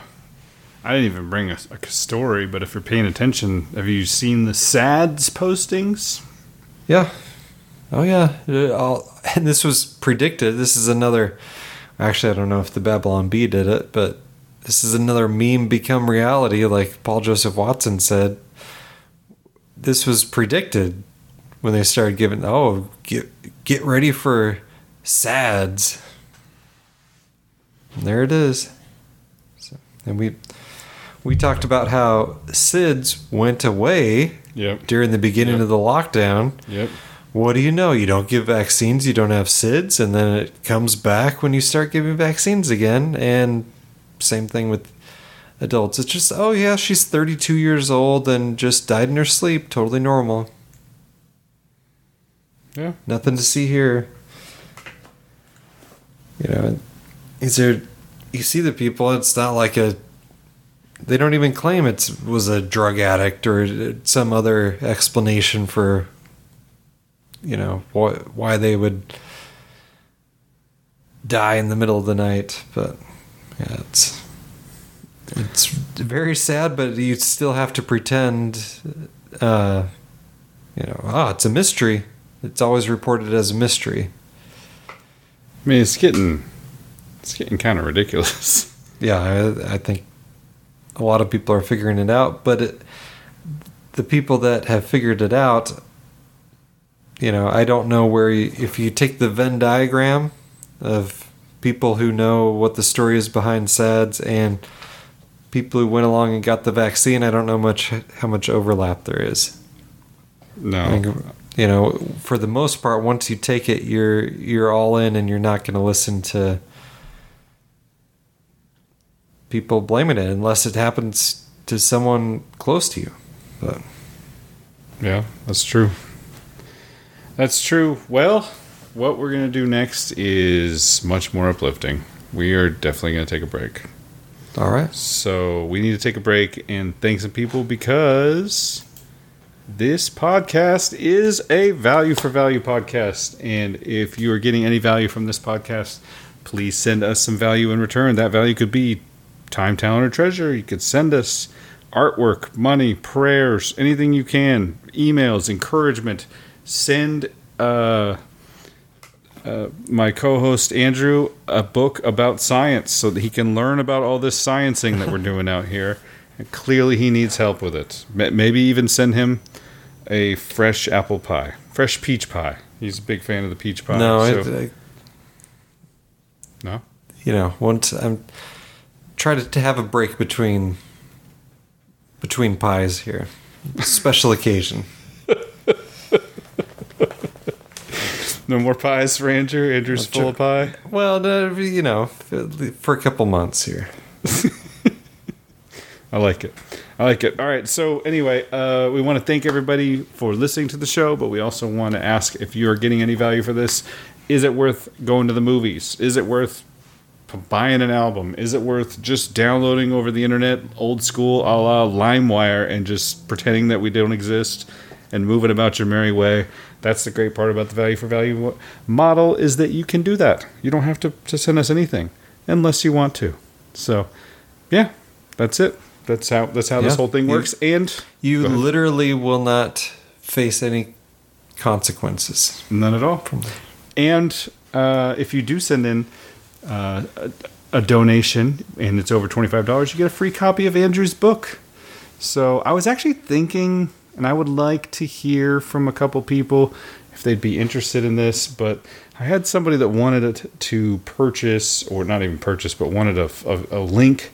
I didn't even bring a, a story, but if you're paying attention, have you seen the SADS postings? yeah, oh yeah, Uh, I'll- and this was predicted. This is another. Actually, I don't know if the Babylon Bee did it, but this is another meme become reality. Like Paul Joseph Watson said, this was predicted when they started giving. Oh, get get ready for SADS. And there it is. So, and we we talked about how SIDS went away Yep. during the beginning of the lockdown. Yep. What do you know? You don't give vaccines, you don't have SIDS, and then it comes back when you start giving vaccines again. And same thing with adults. It's just, oh yeah, she's 32 years old and just died in her sleep. Totally normal. Yeah. Nothing to see here. You know, is there? You see the people. It's not like a. They don't even claim it was a drug addict or some other explanation for. You know why why they would die in the middle of the night, but yeah, it's it's very sad. But you still have to pretend. Uh, you know, ah, it's a mystery. It's always reported as a mystery. I mean, it's getting it's getting kind of ridiculous. Yeah, I, I think a lot of people are figuring it out, but it, the people that have figured it out, you know, I don't know where you, if you take the Venn diagram of people who know what the story is behind SADS and people who went along and got the vaccine, I don't know much how much overlap there is. No. I think, you know, for the most part, once you take it, you're you're all in, and you're not going to listen to people blaming it unless it happens to someone close to you. But Yeah, that's true. That's true. Well, what we're going to do next is much more uplifting. We are definitely going to take a break. all right, So we need to take a break and thank some people because this podcast is a value for value podcast. And if you are getting any value from this podcast, please send us some value in return. That value could be time, talent, or treasure. You could send us artwork, money, prayers, anything you can, emails, encouragement. Send uh, uh, my co-host Andrew a book about science so that he can learn about all this sciencing that we're doing out here. And clearly, he needs help with it. Ma- Maybe even send him a fresh apple pie, fresh peach pie. He's a big fan of the peach pie. no, so- I, I, no. you know, once I'm try to, to have a break between between pies here. Special occasion. No more pies for Andrew. Andrew's full of pie. Well, no, you know, for a couple months here. I like it. I like it. All right. So anyway, uh, we want to thank everybody for listening to the show, but we also want to ask if you are getting any value for this. Is it worth going to the movies? Is it worth buying an album? Is it worth just downloading over the internet, old school, a la LimeWire, and just pretending that we don't exist and moving about your merry way? That's the great part about the value for value model is that you can do that. You don't have to, to send us anything unless you want to. So, yeah, that's it. That's how that's how this whole thing You- works. And You literally will not face any consequences. None at all. And uh, if you do send in uh, a, a donation and it's over $25, you get a free copy of Andrew's book. So I was actually thinking, and I would like to hear from a couple people if they'd be interested in this, but I had somebody that wanted it to purchase, or not even purchase, but wanted a, a, a link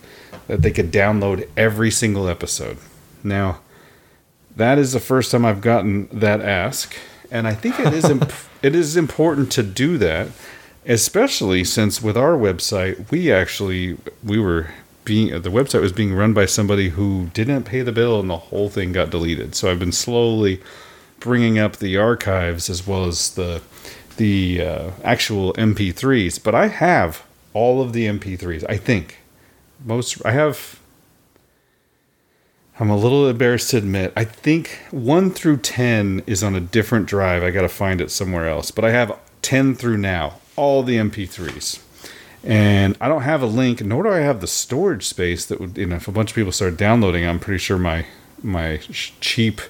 that they could download every single episode. Now, that is the first time I've gotten that ask, and I think it is imp- it is important to do that, especially since with our website we actually we were being the website was being run by somebody who didn't pay the bill and the whole thing got deleted. So I've been slowly bringing up the archives as well as the the uh, actual MP3s, but I have all of the MP3s. I think most I have I'm a little embarrassed to admit. I think 1 through 10 is on a different drive. I got to find it somewhere else. But I have 10 through now, all the MP3s. And I don't have a link, nor do I have the storage space that would, you know, if a bunch of people start downloading, I'm pretty sure my my cheap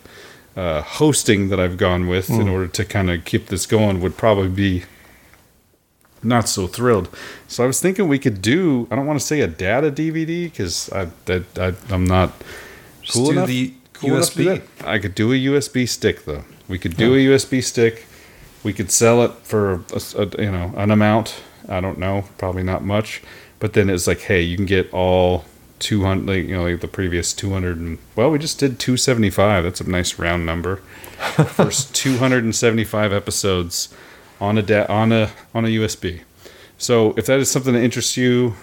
uh, hosting that I've gone with in Hmm. order to kind of keep this going would probably be not so thrilled. So I was thinking we could do. I don't want to say a data DVD because I that I, I'm not Just cool enough. the cool enough USB. that. I could do a USB stick though. We could do a USB stick. We could sell it for a, a- you know an amount. I don't know, probably not much. But then it's like, hey, you can get all 200, like, you know, like the previous 200 and well, we just did 275. That's a nice round number. First 275 episodes on a da- on a on a USB. So if that is something that interests you,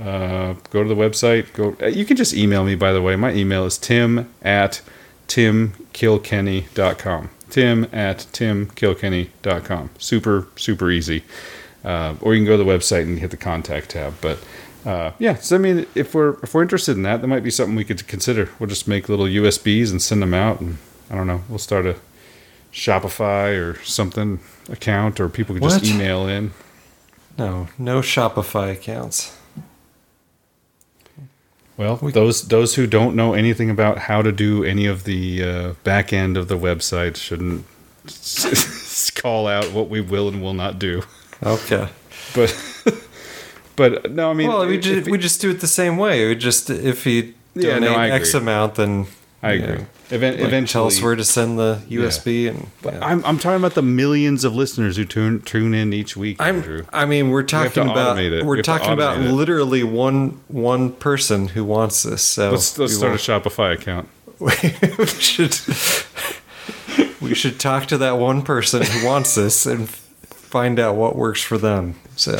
uh, go to the website. Go. uh, You can just email me. By the way, my email is tim at timkilkenny.com. Tim at timkilkenny.com. Super super easy. Uh, or you can go to the website and hit the contact tab. But uh, yeah, so I mean, if we're if we're interested in that, that might be something we could consider. We'll just make little USBs and send them out, and I don't know. We'll start a Shopify or something account, or people can just What? email in. No, no Shopify accounts. Well, those those who don't know anything about how to do any of the uh, back end of the website shouldn't call out what we will and will not do. Okay. But but no, I mean, well, we just we just do it the same way. We just if he Yeah, donate no, I X amount, then I agree. know, Even- like, tell us where to send the Yeah. USB and. But I'm I'm talking about the millions of listeners who tune tune in each week. Andrew. I mean, we're We talking about. We we're have to talking about it. literally one one person who wants this. So Let's let's start a won't- Shopify account. we should we should talk to that one person who wants this and find out what works for them. So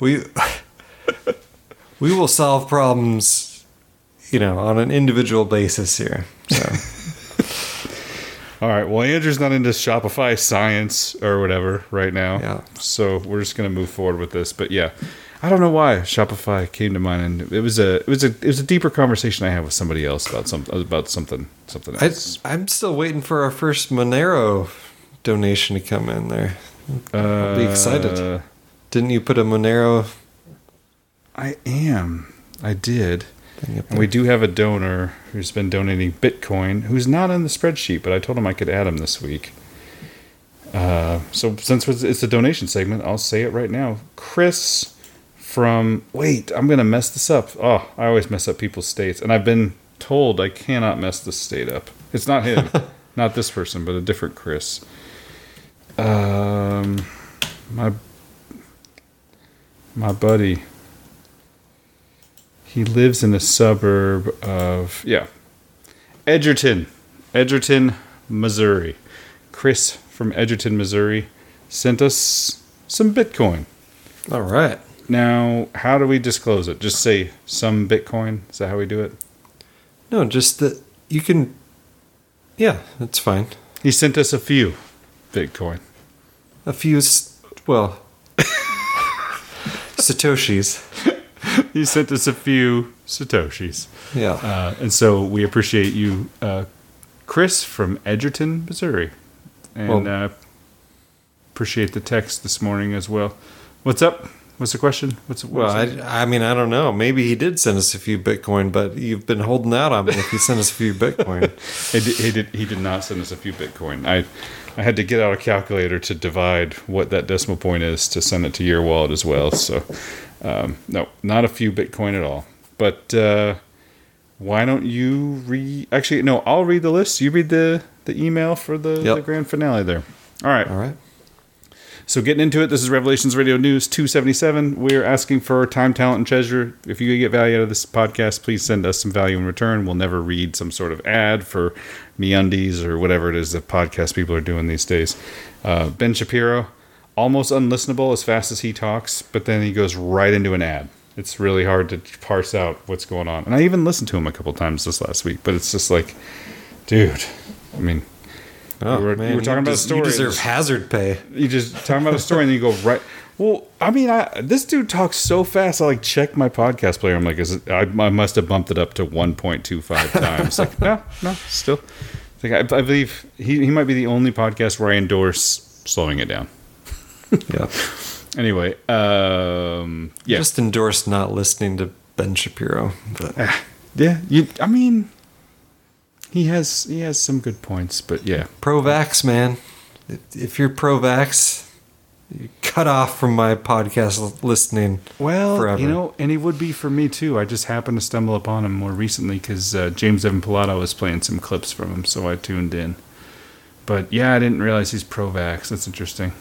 we we will solve problems, you know, on an individual basis here. So All right. Well, Andrew's not into Shopify science or whatever right now. Yeah. So we're just gonna move forward with this. But yeah, I don't know why Shopify came to mind, and it was a it was a it was a deeper conversation I had with somebody else about some about something something I, else. I'm still waiting for our first Monero donation to come in there. I'll be Uh, excited. Didn't you put a Monero? I am. I did. And we do have a donor who's been donating Bitcoin, who's not in the spreadsheet, but I told him I could add him this week. Uh, so since it's a donation segment, I'll say it right now. Chris from wait, I'm gonna mess this up. Oh, I always mess up people's states, and I've been told I cannot mess this state up. It's not him, not this person, but a different Chris. Um, my my buddy. He lives in a suburb of yeah, Edgerton, Edgerton, Missouri. Chris from Edgerton, Missouri, sent us some Bitcoin. All right. Now, how do we disclose it? Just say some Bitcoin. Is that how we do it? No, just that you can. Yeah, that's fine. He sent us a few Bitcoin. A few, well, Satoshis. you sent us a few Satoshis. Yeah. Uh, and so we appreciate you, uh, Chris from Edgerton, Missouri. And well, uh, appreciate the text this morning as well. What's up? What's the question? What's well? I, I mean, I don't know. Maybe he did send us a few Bitcoin, but you've been holding out on me if he sent us a few Bitcoin. he, did, he did. He did not send us a few Bitcoin. I, I had to get out a calculator to divide what that decimal point is to send it to your wallet as well. So, um, no, not a few Bitcoin at all. But uh, why don't you read? Actually, no, I'll read the list. You read the the email for the, yep. the grand finale there. All right. All right. So getting into it, this is Revelations Radio News 277. We're asking for time, talent, and treasure. If you get value out of this podcast, please send us some value in return. We'll never read some sort of ad for MeUndies or whatever it is that podcast people are doing these days. Uh, ben Shapiro, almost unlistenable as fast as he talks, but then he goes right into an ad. It's really hard to parse out what's going on. And I even listened to him a couple times this last week, but it's just like, dude, I mean, oh, you, were, man, you were talking about des- a story. You deserve hazard pay. You just talking about a story, and then you go right. Well, I mean, I, this dude talks so fast. I like check my podcast player. I'm like, is it, I, I must have bumped it up to 1.25 times. like, no, no, still. Like, I, I believe he, he might be the only podcast where I endorse slowing it down. yeah. Anyway, um, yeah. Just endorse not listening to Ben Shapiro. But. yeah, you. I mean, he has he has some good points, but yeah. Pro-vax, man. If you're pro-vax, you cut off from my podcast listening. Well, forever. you know, and he would be for me too. I just happened to stumble upon him more recently because uh, James Evan Pilato was playing some clips from him, so I tuned in. But yeah, I didn't realize he's pro-vax. That's interesting.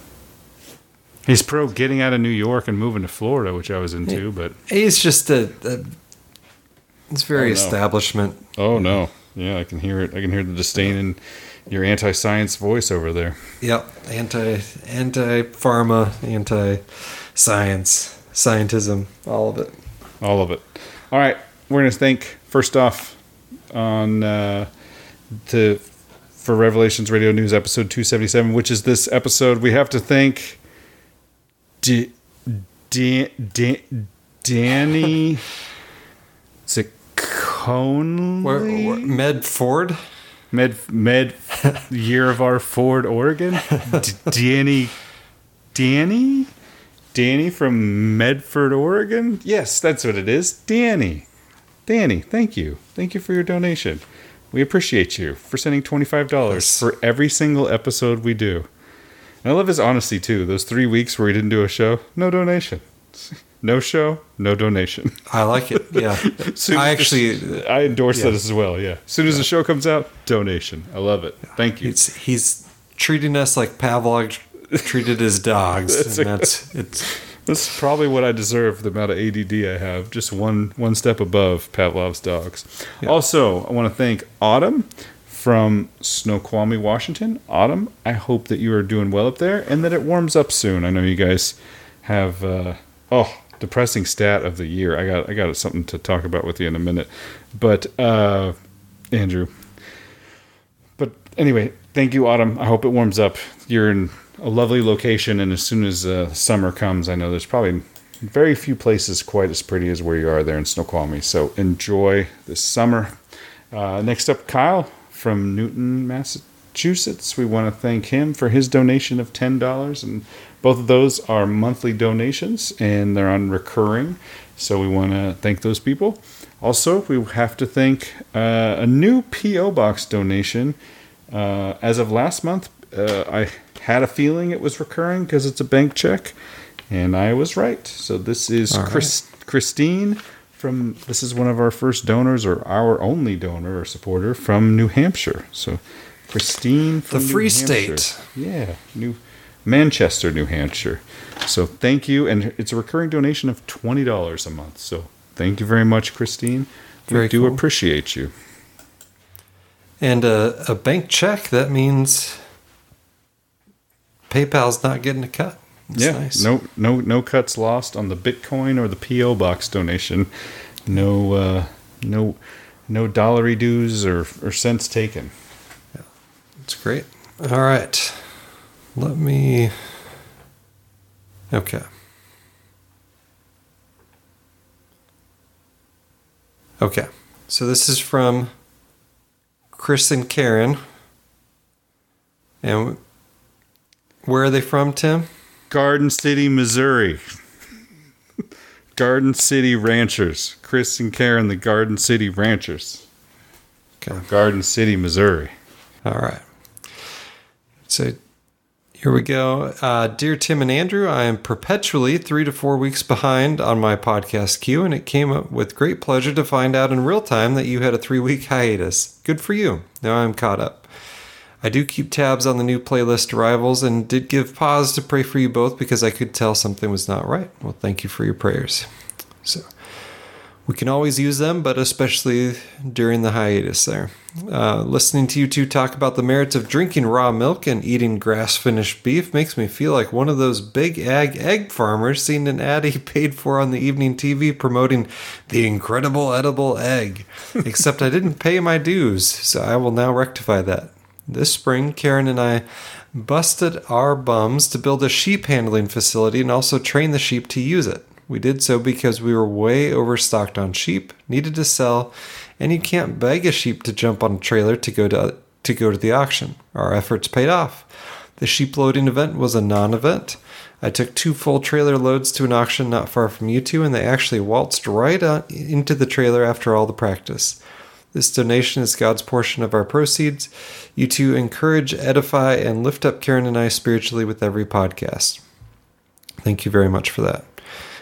He's pro getting out of New York and moving to Florida, which I was into. But he's just a, a it's very oh, establishment. Oh no. Yeah, I can hear it. I can hear the disdain in your anti-science voice over there. Yep, anti anti pharma, anti science, scientism, all of it. All of it. All right, we're going to thank first off on uh, to for Revelations Radio News episode 277, which is this episode. We have to thank D- D- D- Danny. Is it Conley? Where, where, Med Ford? Med Med Year of Our Ford, Oregon. D- Danny, Danny, Danny from Medford, Oregon. Yes, that's what it is. Danny, Danny. Thank you, thank you for your donation. We appreciate you for sending twenty five dollars for every single episode we do. And I love his honesty too. Those three weeks where he didn't do a show, no donation. No show, no donation. I like it. Yeah. I actually I endorse yeah. that as well. Yeah. As soon as yeah. the show comes out, donation. I love it. Thank you. He's, he's treating us like Pavlov treated his dogs. that's, and that's it's that's probably what I deserve. The amount of ADD I have, just one one step above Pavlov's dogs. Yeah. Also, I want to thank Autumn from Snoqualmie, Washington. Autumn, I hope that you are doing well up there and that it warms up soon. I know you guys have. Uh, oh, depressing stat of the year. I got I got something to talk about with you in a minute, but uh, Andrew. But anyway, thank you, Autumn. I hope it warms up. You're in a lovely location, and as soon as uh, summer comes, I know there's probably very few places quite as pretty as where you are there in Snoqualmie. So enjoy this summer. Uh, next up, Kyle from Newton, Massachusetts. We want to thank him for his donation of ten dollars and both of those are monthly donations and they're on recurring. So we want to thank those people. Also, we have to thank uh, a new P.O. Box donation. Uh, as of last month, uh, I had a feeling it was recurring because it's a bank check, and I was right. So this is right. Chris, Christine from. This is one of our first donors, or our only donor or supporter from New Hampshire. So Christine from The Free. State. Yeah, New Manchester, New Hampshire. So thank you, and it's a recurring donation of twenty dollars a month. So thank you very much, Christine. We Very do cool. appreciate you. And a, a bank check, that means PayPal's not getting a cut. That's yeah, nice. no, no, no cuts lost on the Bitcoin or the PO box donation. No, uh, no, no dollary dues or or cents taken. Yeah, That's great. All right. Let me. Okay. Okay. So this is from Chris and Karen. And where are they from, Tim? Garden City, Missouri. Garden City Ranchers. Chris and Karen, the Garden City Ranchers. Okay. Garden City, Missouri. All right. So here we go. Uh, Dear Tim and Andrew, I am perpetually three to four weeks behind on my podcast queue, and it came up with great pleasure to find out in real time that you had a three week hiatus. Good for you. Now I'm caught up. I do keep tabs on the new playlist arrivals and did give pause to pray for you both because I could tell something was not right. Well, thank you for your prayers. So we can always use them, but especially during the hiatus there. Uh, listening to you two talk about the merits of drinking raw milk and eating grass finished beef makes me feel like one of those big ag egg farmers seen an ad he paid for on the evening TV promoting the incredible edible egg. Except I didn't pay my dues, so I will now rectify that. This spring, Karen and I busted our bums to build a sheep handling facility and also train the sheep to use it. We did so because we were way overstocked on sheep, needed to sell, and you can't beg a sheep to jump on a trailer to go to to go to the auction. Our efforts paid off. The sheep loading event was a non-event. I took two full trailer loads to an auction not far from you two, and they actually waltzed right on into the trailer after all the practice. This donation is God's portion of our proceeds. You two encourage, edify, and lift up Karen and I spiritually with every podcast. Thank you very much for that.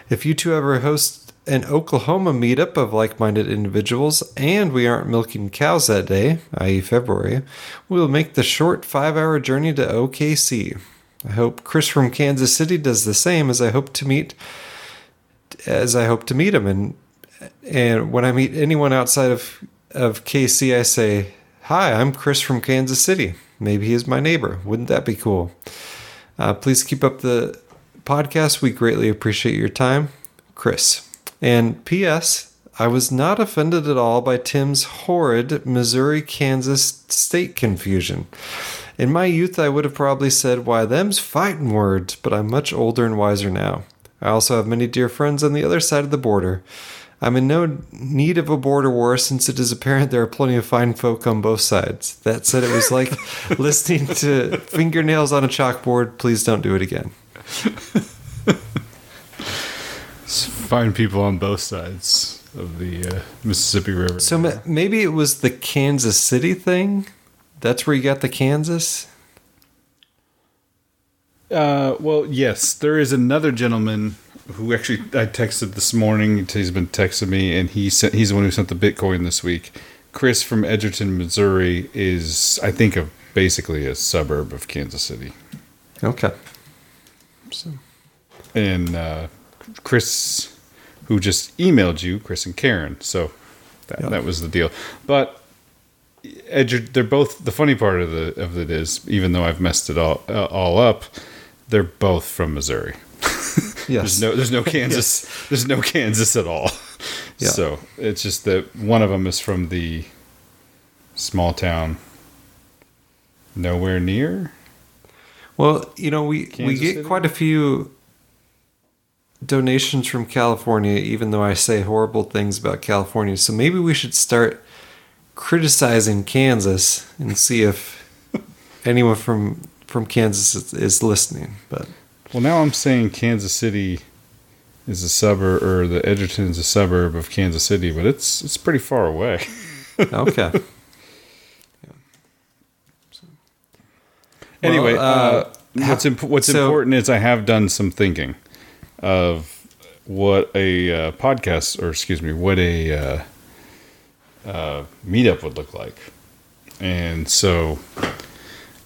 If you two ever host an Oklahoma meetup of like minded individuals and we aren't milking cows that day, i.e., February, we will make the short five hour journey to OKC. I hope Chris from Kansas City does the same as I hope to meet as I hope to meet him and and when I meet anyone outside of of KC I say, "Hi, I'm Chris from Kansas City. Maybe he is my neighbor. Wouldn't that be cool?" Uh, please keep up the podcast. We greatly appreciate your time, Chris. And P.S. I was not offended at all by Tim's horrid Missouri Kansas state confusion. In my youth, I would have probably said, Why, them's fighting words, but I'm much older and wiser now. I also have many dear friends on the other side of the border. I'm in no need of a border war since it is apparent there are plenty of fine folk on both sides. That said, it was like listening to fingernails on a chalkboard. Please don't do it again. Find people on both sides of the uh, Mississippi River. So ma- maybe it was the Kansas City thing. That's where you got the Kansas. Uh, well, yes, there is another gentleman who actually I texted this morning. He's been texting me, and he sent, he's the one who sent the Bitcoin this week. Chris from Edgerton, Missouri, is I think a basically a suburb of Kansas City. Okay. So. And uh, Chris, who just emailed you, Chris and Karen. So that, that was the deal. But Edger, they're both. The funny part of the of it is, even though I've messed it all uh, all up, they're both from Missouri. Yes. there's no there's no Kansas there's no Kansas at all. Yeah. So it's just that one of them is from the small town nowhere near. Well, you know, we we get City? quite a few donations from California, even though I say horrible things about California. So maybe we should start criticizing Kansas and see if anyone from from Kansas is, is listening. But Well, now I'm saying Kansas City is a suburb, or the Edgerton is a suburb of Kansas City, but it's it's pretty far away. okay. Anyway, Well, uh, uh, what's imp- what's so- important is I have done some thinking of what a uh, podcast, or excuse me, what a uh, uh, meetup would look like, and so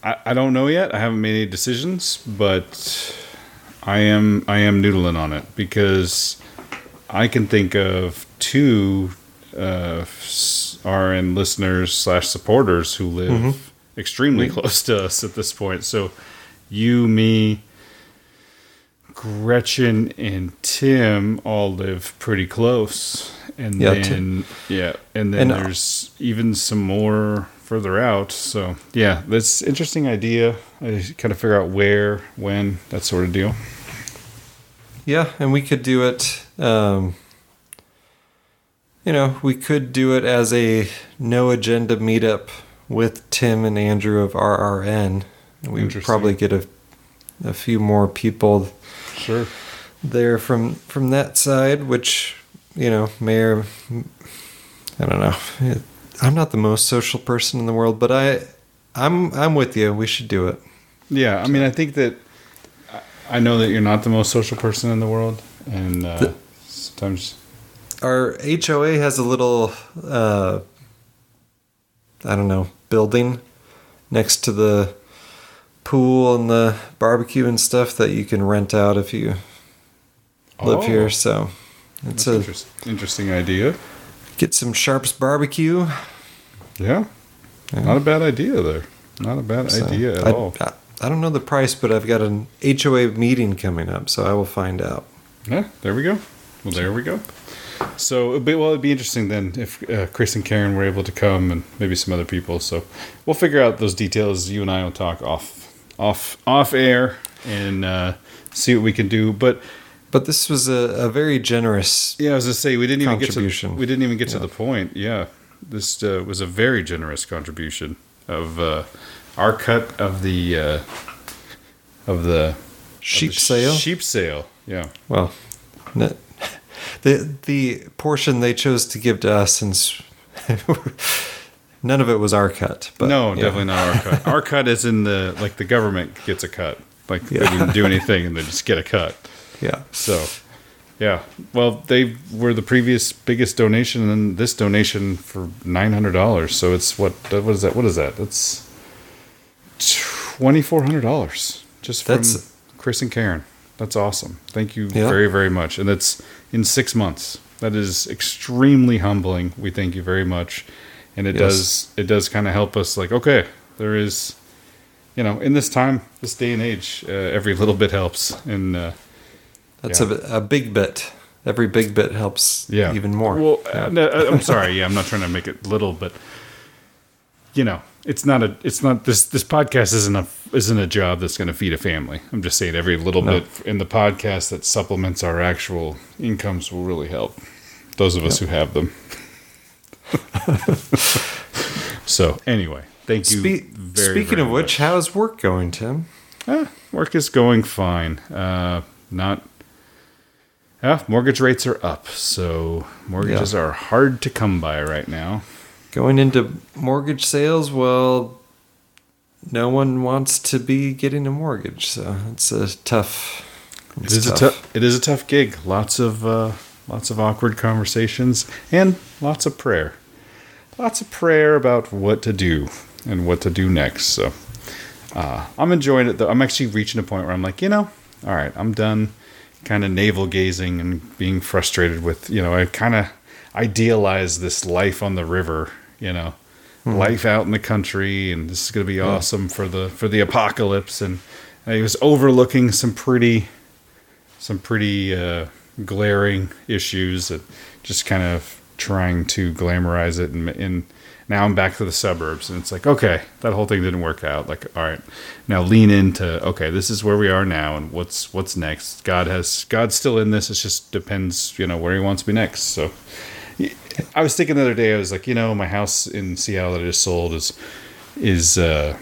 I, I don't know yet. I haven't made any decisions, but I am I am noodling on it because I can think of two uh, RN listeners slash supporters who live Mhm. Extremely Mhm. close to us at this point. So you, me, Gretchen, and Tim all live pretty close, and Yeah, then yeah, and then and, uh, there's even some more further out. So yeah, that's interesting idea. I kind of figure out where, when, that sort of deal. Yeah, and we could do it. Um, you know, we could do it as a no agenda meetup with Tim and Andrew of RRN. We would probably get a a few more people sure there from from that side, which you know may or I don't know. I'm not the most social person in the world, but I I'm I'm with you. We should do it. Yeah, I mean, I think that I- I know that you're not the most social person in the world, and uh, The- sometimes our HOA has a little uh I don't know, building next to the pool and the barbecue and stuff that you can rent out if you live Oh. here. So it's that's a interest, interesting idea. get some Sharps barbecue. Yeah, not a bad idea there. Not a bad So, idea at I, all. I, I don't know the price, but I've got an HOA meeting coming up, so I will find out. Yeah, there we go. Well, there we go. So, it'd be, well, it'd be interesting then if uh, Chris and Karen were able to come, and maybe some other people. So, we'll figure out those details. You and I will talk off, off, off air, and uh, see what we can do. But, but this was a, a very generous. Yeah, I was gonna say we didn't even get to we didn't even get to the point. Yeah, this uh, was a very generous contribution of uh, our cut of the uh, of the Sheep of the sale? Sheep sale. Yeah. Well, the the portion they chose to give to us, since none of it was our cut. But no, yeah. definitely not our cut. Our cut is in the like the government gets a cut. Like they Yeah. didn't do anything and they just get a cut. Yeah. So, yeah. Well, they were the previous biggest donation, and then this donation for nine hundred dollars. So it's what? What is that? What is that? That's twenty four hundred dollars just from That's- Chris and Karen. That's awesome. Thank you Yeah. very very much. And that's in six months. That is extremely humbling. We thank you very much, and it Yes. does it does kind of help us. Like, okay, there is you know, in this time, this day and age, uh, every little bit helps. And uh, That's yeah. a, a big bit. Every big bit helps yeah. even more. Well, Yeah. no, I'm sorry. Yeah, I'm not trying to make it little, but you know, it's not a. It's not this. This podcast isn't a isn't a job that's going to feed a family. I'm just saying every little No. bit in the podcast that supplements our actual incomes will really help those of us who have them. so anyway, thank you. Spe- very, speaking very of which, how's work going, Tim? Eh, work is going fine. Uh, not. Yeah, mortgage rates are up, so mortgages Yeah. are hard to come by right now. Going into mortgage sales, well, no one wants to be getting a mortgage, so it's a tough. It it's is a tough. It is a tough gig. Lots of uh, lots of awkward conversations and lots of prayer. Lots of prayer about what to do and what to do next. So uh, I'm enjoying it though. I'm actually reaching a point where I'm like, you know, all right, I'm done kind of navel gazing and being frustrated with, you know, I kind of idealize this life on the river, you know, Mhm. life out in the country and this is going to be awesome for the for the apocalypse. And he was overlooking some pretty some pretty uh, glaring issues and just kind of trying to glamorize it. And, and now I'm back to the suburbs and it's like okay that whole thing didn't work out. Like all right now lean into okay this is where we are now and what's what's next? God has God's still in this. It just depends you know where he wants me next. So I was thinking the other day I was like you know my house in Seattle that I just sold is is uh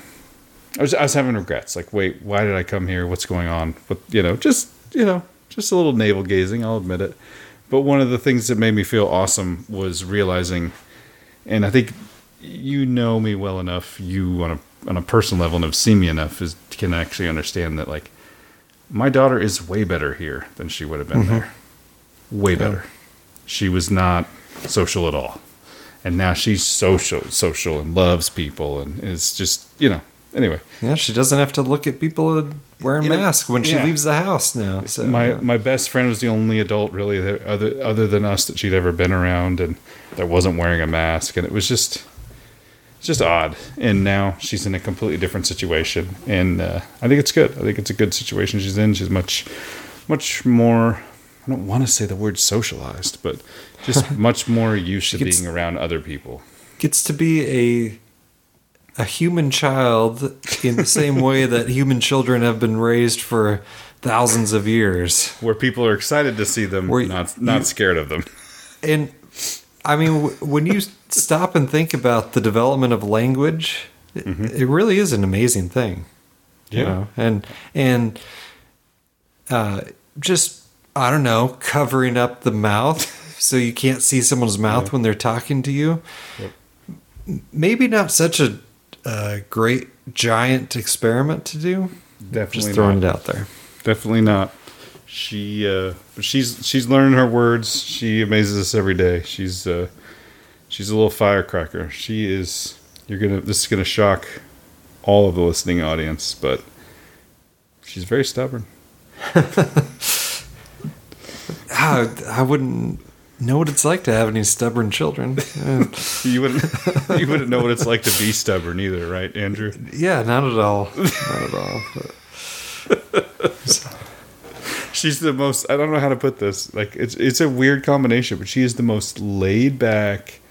I was I was having regrets. Like, wait, why did I come here? What's going on? But you know, just you know, just a little navel gazing. I'll admit it. But one of the things that made me feel awesome was realizing, and I think you know me well enough. You on a on a personal level and have seen me enough is can actually understand that like my daughter is way better here than she would have been Mhm. there. Way better. She was not social at all. And now she's social social and loves people and is just you know anyway. Yeah, she doesn't have to look at people wearing You know, masks when she yeah. leaves the house now. So my my best friend was the only adult really that, other other than us that she'd ever been around and that wasn't wearing a mask and it was just it's just odd and now she's in a completely different situation and uh, i think it's good i think it's a good situation she's in she's much much more i don't want to say the word socialized but just much more used to gets- being around other people gets to be a a human child in the same way that human children have been raised for thousands of years. where people are excited to see them not not you- scared of them And I mean, when you stop and think about the development of language, it, it really is an amazing thing. You know? and and uh, just I don't know, covering up the mouth so you can't see someone's mouth when they're talking to you. M- Maybe not such a, a great giant experiment to do. Definitely just throwing not. it out there. Definitely not. She uh she's she's learning her words. She amazes us every day. She's uh she's a little firecracker. She is you're gonna this is gonna shock all of the listening audience, but she's very stubborn. I, I wouldn't know what it's like to have any stubborn children. You wouldn't you wouldn't know what it's like to be stubborn either, right, Andrew? yeah, not at all. Not at all. She's the most I don't know how to put this. Like it's it's a weird combination, but she is the most laid back,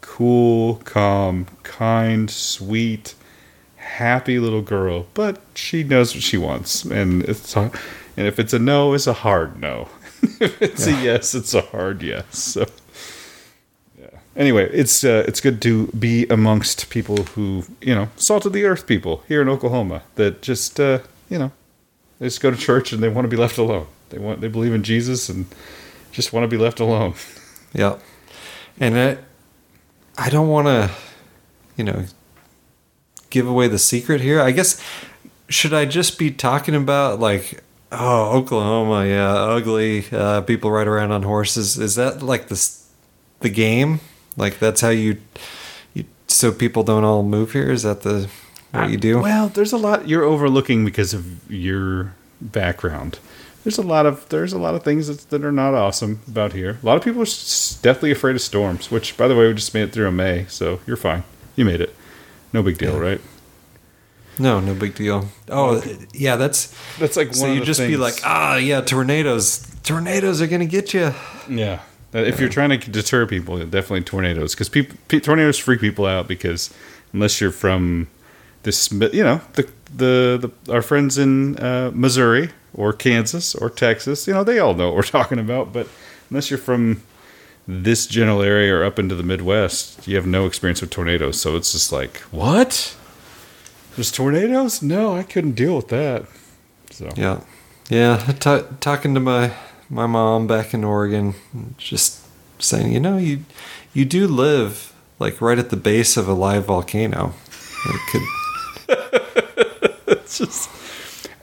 cool, calm, kind, sweet, happy little girl, but she knows what she wants and it's and if it's a no, it's a hard no. If it's a yes, it's a hard yes. So yeah. Anyway, it's uh, it's good to be amongst people who, you know, salt of the earth people here in Oklahoma that just uh, you know, they just go to church and they want to be left alone. They want they believe in Jesus and just want to be left alone. Yeah. And I, I don't want to, you know, give away the secret here. I guess, should I just be talking about, like, oh, Oklahoma, yeah, ugly, uh, people ride around on horses? Is that like the, the game? Like, that's how you, you, so people don't all move here? Is that the, what you do? Well, there's a lot you're overlooking because of your background. There's a lot of there's a lot of things that, that are not awesome about here. A lot of people are deathly afraid of storms, which by the way we just made it through a May, so you're fine. You made it. No big deal, right? No, no big deal. Oh, yeah, that's that's like so you just be like, ah, yeah, tornadoes, tornadoes are gonna get you. Yeah. If you're trying to deter people, definitely tornadoes because people pe- tornadoes freak people out because unless you're from this, you know, the the, the our friends in uh, Missouri or Kansas or Texas, you know, they all know what we're talking about. But unless you're from this general area or up into the Midwest, you have no experience with tornadoes. So it's just like, what? There's tornadoes? No, I couldn't deal with that. So Yeah, yeah. T- talking to my my mom back in Oregon, just saying, you know, you you do live like right at the base of a live volcano. It could, it's just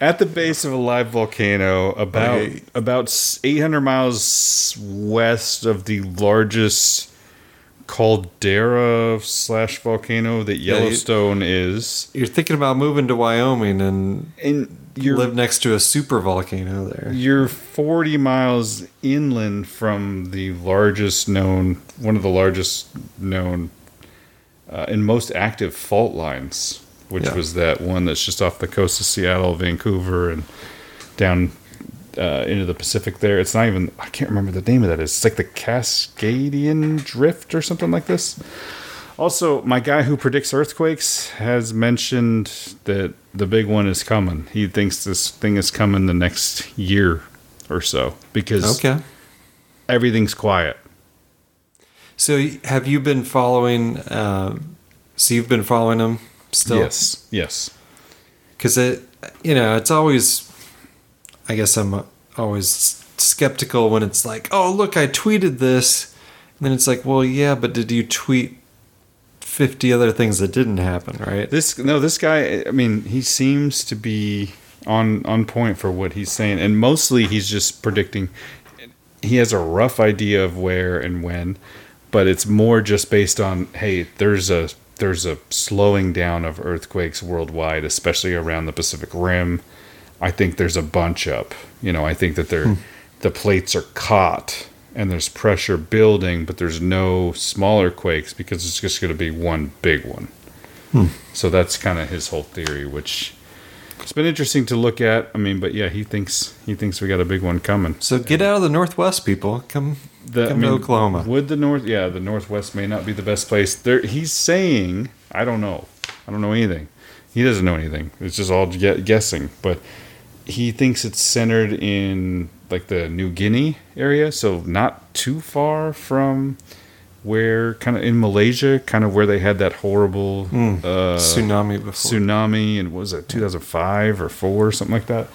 at the base of a live volcano, about Okay. about 800 miles west of the largest caldera slash volcano that Yeah, you- Yellowstone is. you're thinking about moving to Wyoming and and you live next to a super volcano there. You're 40 miles inland from the largest known, one of the largest known uh, and most active fault lines, which Yeah. was that one that's just off the coast of Seattle, Vancouver, and down uh, into the Pacific there. It's not even, I can't remember the name of that is. It's like the Cascadian Drift or something like this. Also, my guy who predicts earthquakes has mentioned that the big one is coming. He thinks this thing is coming the next year or so because Okay. everything's quiet. So have you been following? Uh, so you've been following them still? Yes, yes. because it, you know, it's always. I guess I'm always skeptical when it's like, oh look, I tweeted this, and then it's like, well, yeah, but did you tweet? 50 other things that didn't happen, right? This no, this guy. I mean, he seems to be on on point for what he's saying, and mostly he's just predicting. He has a rough idea of where and when, but it's more just based on hey, there's a there's a slowing down of earthquakes worldwide, especially around the Pacific Rim. I think there's a bunch up. You know, I think that they're Hmm. the plates are caught and there's pressure building, but there's no smaller quakes because it's just going to be one big one. Hmm. So that's kind of his whole theory, which it's been interesting to look at. I mean, but yeah, he thinks he thinks we got a big one coming. So get out of the Northwest, people. Come, The, come to Oklahoma. Would the north? Yeah, the Northwest may not be the best place. There, he's saying, I don't know. I don't know anything. He doesn't know anything. It's just all guessing. But he thinks it's centered in like the New Guinea area, so not too far from where kind of in Malaysia, kind of where they had that horrible Mm. uh, Tsunami before. Tsunami, and what was it 2005 or four or something like that.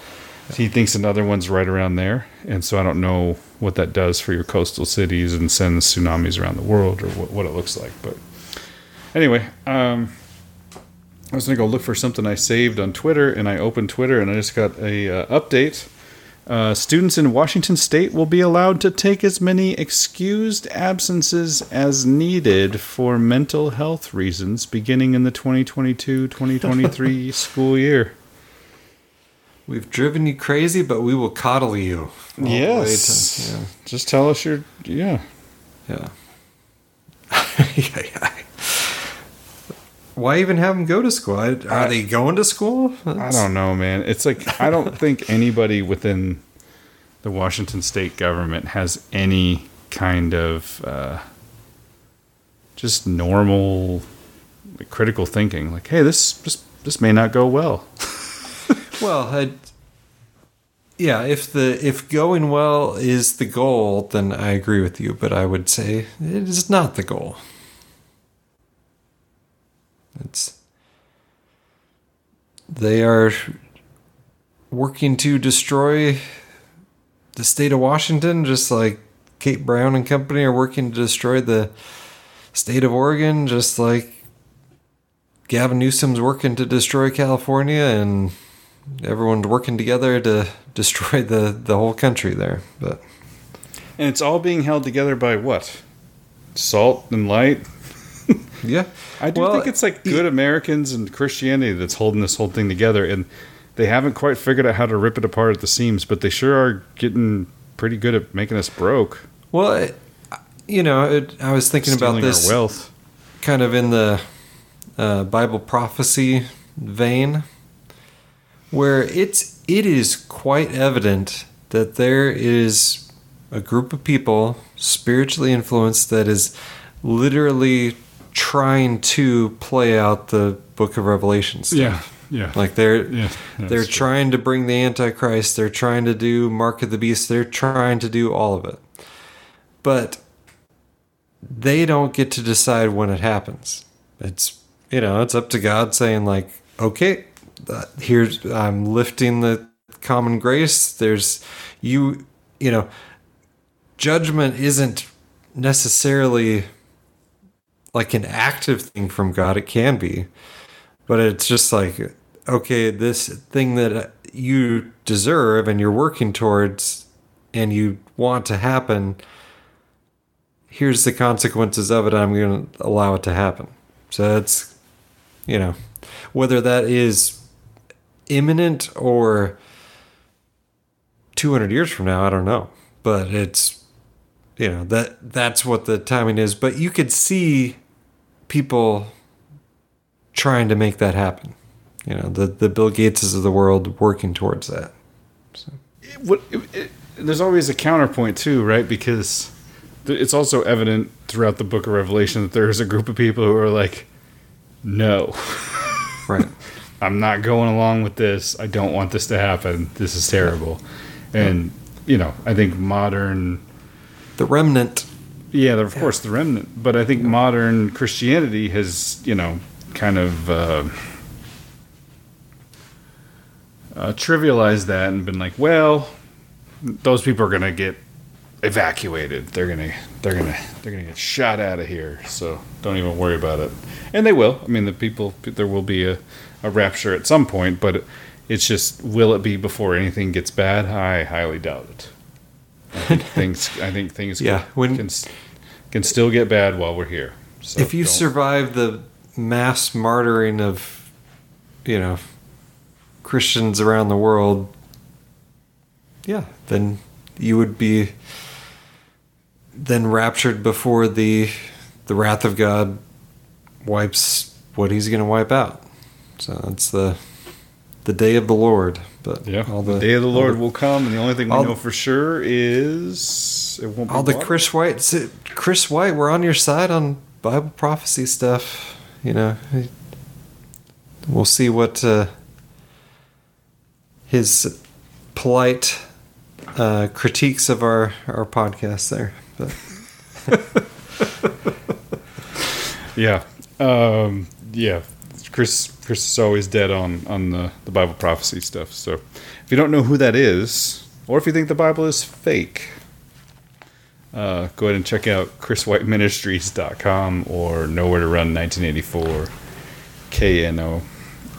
He thinks another one's right around there, and so I don't know what that does for your coastal cities and sends tsunamis around the world or what, what it looks like. But anyway, um, I was gonna go look for something I saved on Twitter, and I opened Twitter, and I just got a uh, update. Uh, students in Washington State will be allowed to take as many excused absences as needed for mental health reasons beginning in the 2022-2023 school year. We've driven you crazy, but we will coddle you. all the way Yes. to- yeah. Just tell us your yeah. Yeah. yeah, yeah. Why even have them go to school? I- Are they going to school? I don't know, man. It's like I don't think anybody within the Washington state government has any kind of uh, just normal like, critical thinking. Like, hey, this this this may not go well. Well, I, yeah. If the if going well is the goal, then I agree with you. But I would say it is not the goal. It's they are working to destroy the state of Washington, just like Kate Brown and company are working to destroy the state of Oregon, just like Gavin Newsom's working to destroy California, and everyone's working together to destroy the the whole country there. But And it's all being held together by what? Salt and light. Yeah, I do think it's like good Americans and Christianity that's holding this whole thing together, and they haven't quite figured out how to rip it apart at the seams, but they sure are getting pretty good at making us broke. well, it, you know, it, I was thinking about Stealing this wealth. kind of in the uh, Bible prophecy vein, where it's it is quite evident that there is a group of people spiritually influenced that is literally trying to play out the book of revelation stuff. Yeah, yeah. like they're Yeah, they're true. trying to bring the antichrist they're trying to do mark of the beast they're trying to do all of it but they don't get to decide when it happens it's you know it's up to god saying like okay uh, here's i'm lifting the common grace there's you you know judgment isn't necessarily like an active thing from god it can be. But it's just like okay this thing that you deserve and you're working towards and you want to happen here's the consequences of it i'm going to allow it to happen. So that's, you know whether that is imminent or 200 years from now i don't know. But it's you know that that's what the timing is. But you could see people trying to make that happen you know the the bill gateses of the world working towards that what it, it, there's always a counterpoint too, right? Because it's also evident throughout the Book of Revelation that there is a group of people who are like, "No, right? I'm not going along with this. I don't want this to happen. This is terrible." And you know, I think modern, the remnant, yeah, of course, the remnant. But I think modern Christianity has, you know, kind of. Uh, uh, trivialized that and been like, well, those people are gonna get evacuated. They're gonna they're gonna they're gonna get shot out of here. So don't even worry about it. And they will. I mean, the people there will be a, a rapture at some point, but it's just will it be before anything gets bad? I highly doubt it. I think things I think things Yeah, can, can s- can still get bad while we're here. So if you survive the mass martyring of, you know, Christians around the world, yeah, then you would be then raptured before the the wrath of God wipes what He's going to wipe out. So that's the the day of the Lord. But yeah, all the day of the Lord will come, and the only thing we know for sure is it won't be all the water. Chris White, Chris White, we're on your side on Bible prophecy stuff. You know, we'll see what uh, his polite uh, critiques of our our podcast there. But Yeah, um, yeah. Chris Chris is always dead on on the the Bible prophecy stuff. So if you don't know who that is, or if you think the Bible is fake, uh, go ahead and check out chriswhiteministries.com or Nowhere to Run 1984 KNO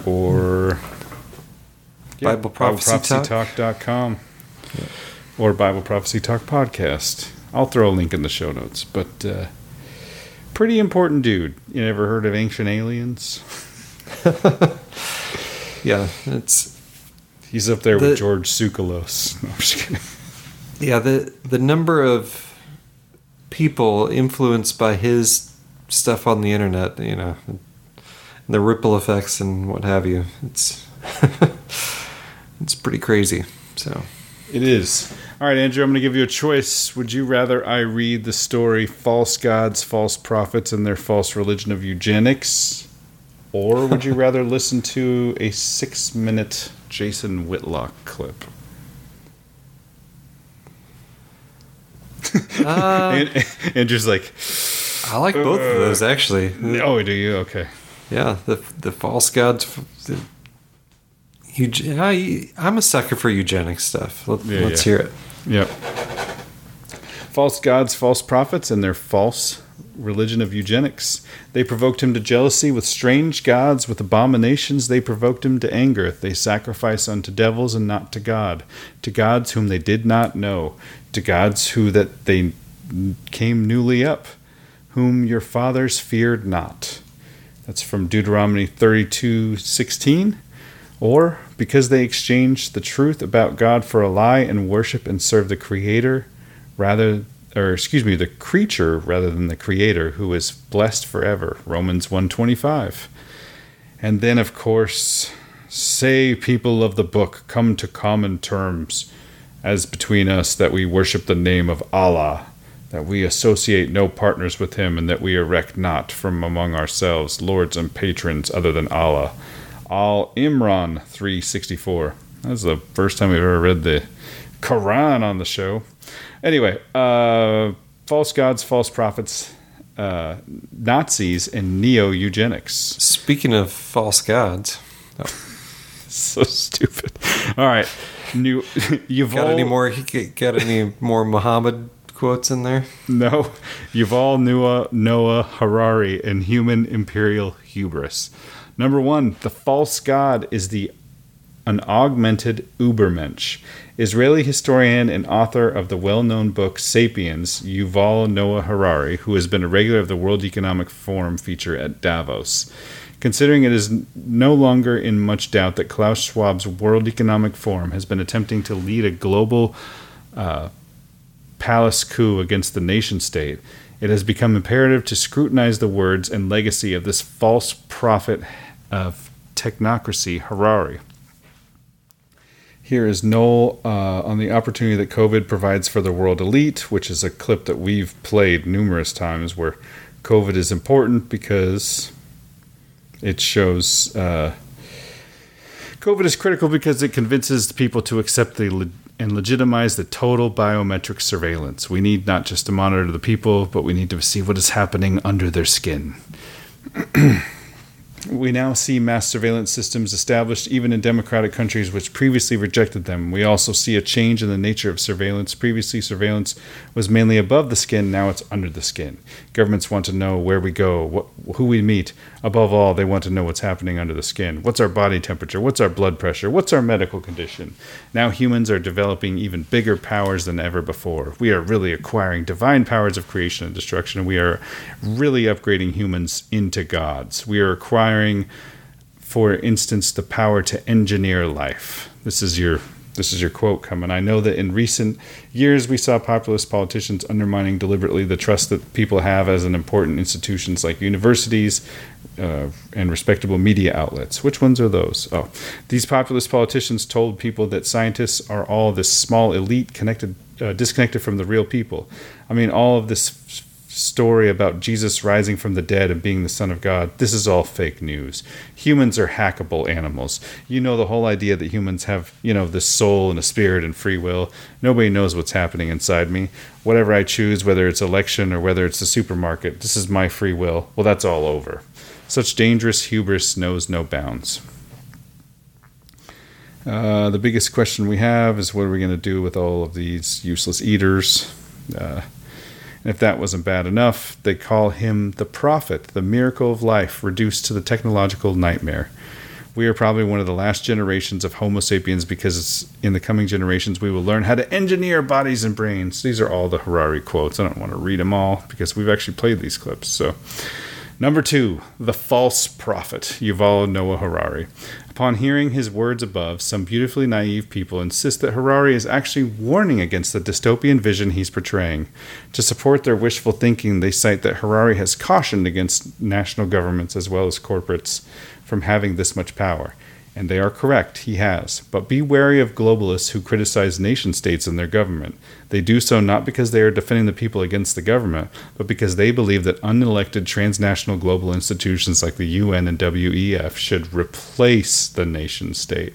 or Bible Prophecy Talk. BibleProphecyTalk.com or Bible Prophecy Talk podcast. I'll throw a link in the show notes, but uh, pretty important dude. You never heard of ancient aliens? yeah, it's he's up there The- with George Tsoukalos. No, I'm just kidding. yeah, the the number of people influenced by his stuff on the internet, you know, the ripple effects and what have you. It's it's pretty crazy. So It is. All right, Andrew, I'm going to give you a choice. Would you rather I read the story False Gods, False Prophets, and Their False Religion of Eugenics? Or would you rather listen to a six minute Jason Whitlock clip? Uh, And- Andrew's like, I like both of those actually. Oh, do you? Okay. Yeah, the the false gods. The, Euge- I, I'm a sucker for eugenic stuff. Let, Yeah, let's yeah. hear it. Yep. False gods, false prophets, and their false religion of eugenics. They provoked him to jealousy with strange gods, with abominations they provoked him to anger. They sacrifice unto devils and not to God, to gods whom they did not know, to gods who that they came newly up, whom your fathers feared not. That's from Deuteronomy thirty-two sixteen. Or because they exchanged the truth about God for a lie and worship and serve the Creator rather or excuse me, the creature rather than the creator who is blessed forever. Romans 125. And then of course, say people of the book come to common terms as between us that we worship the name of Allah, that we associate no partners with him and that we erect not from among ourselves lords and patrons other than Allah. Al Imran 364. That's the first time we've ever read the Quran on the show. Anyway, uh, false gods, false prophets, uh, Nazis, and neo eugenics. Speaking of false gods, so stupid. All right, new. You've got any more? Got any more Muhammad quotes in there? No, Yuval Noah, Noah Harari and Human Imperial Hubris. Number one, the false god is the an augmented Ubermensch. Israeli historian and author of the well-known book *Sapiens*, Yuval Noah Harari, who has been a regular of the World Economic Forum feature at Davos. Considering it is no longer in much doubt that Klaus Schwab's World Economic Forum has been attempting to lead a global uh, palace coup against the nation state, it has become imperative to scrutinize the words and legacy of this false prophet of technocracy, Harari. Here is Noel uh, on the opportunity that COVID provides for the world elite, which is a clip that we've played numerous times where COVID is important because it shows. Uh, COVID is critical because it convinces people to accept the le- and legitimize the total biometric surveillance. We need not just to monitor the people, but we need to see what is happening under their skin. We now see mass surveillance systems established even in democratic countries which previously rejected them. We also see a change in the nature of surveillance. Previously, surveillance was mainly above the skin, now it's under the skin. Governments want to know where we go, what, who we meet. Above all, they want to know what's happening under the skin. What's our body temperature? What's our blood pressure? What's our medical condition? Now, humans are developing even bigger powers than ever before. We are really acquiring divine powers of creation and destruction. We are really upgrading humans into gods. We are acquiring for instance, the power to engineer life. This is your this is your quote coming. I know that in recent years we saw populist politicians undermining deliberately the trust that people have as an important institutions like universities uh, and respectable media outlets. Which ones are those? Oh, these populist politicians told people that scientists are all this small elite connected, uh, disconnected from the real people. I mean, all of this story about Jesus rising from the dead and being the Son of God, this is all fake news. Humans are hackable animals. You know the whole idea that humans have, you know, this soul and a spirit and free will. Nobody knows what's happening inside me. Whatever I choose, whether it's election or whether it's the supermarket, this is my free will. Well, that's all over. Such dangerous hubris knows no bounds. Uh, the biggest question we have is what are we going to do with all of these useless eaters? Uh, and if that wasn't bad enough, they call him the prophet, the miracle of life, reduced to the technological nightmare. We are probably one of the last generations of Homo sapiens because in the coming generations we will learn how to engineer bodies and brains. These are all the Harari quotes. I don't want to read them all because we've actually played these clips. So, number two, the false prophet, Yuval Noah Harari. Upon hearing his words above, some beautifully naive people insist that Harari is actually warning against the dystopian vision he's portraying. To support their wishful thinking, they cite that Harari has cautioned against national governments as well as corporates from having this much power. And they are correct, he has. But be wary of globalists who criticize nation states and their government. They do so not because they are defending the people against the government, but because they believe that unelected transnational global institutions like the UN and WEF should replace the nation state.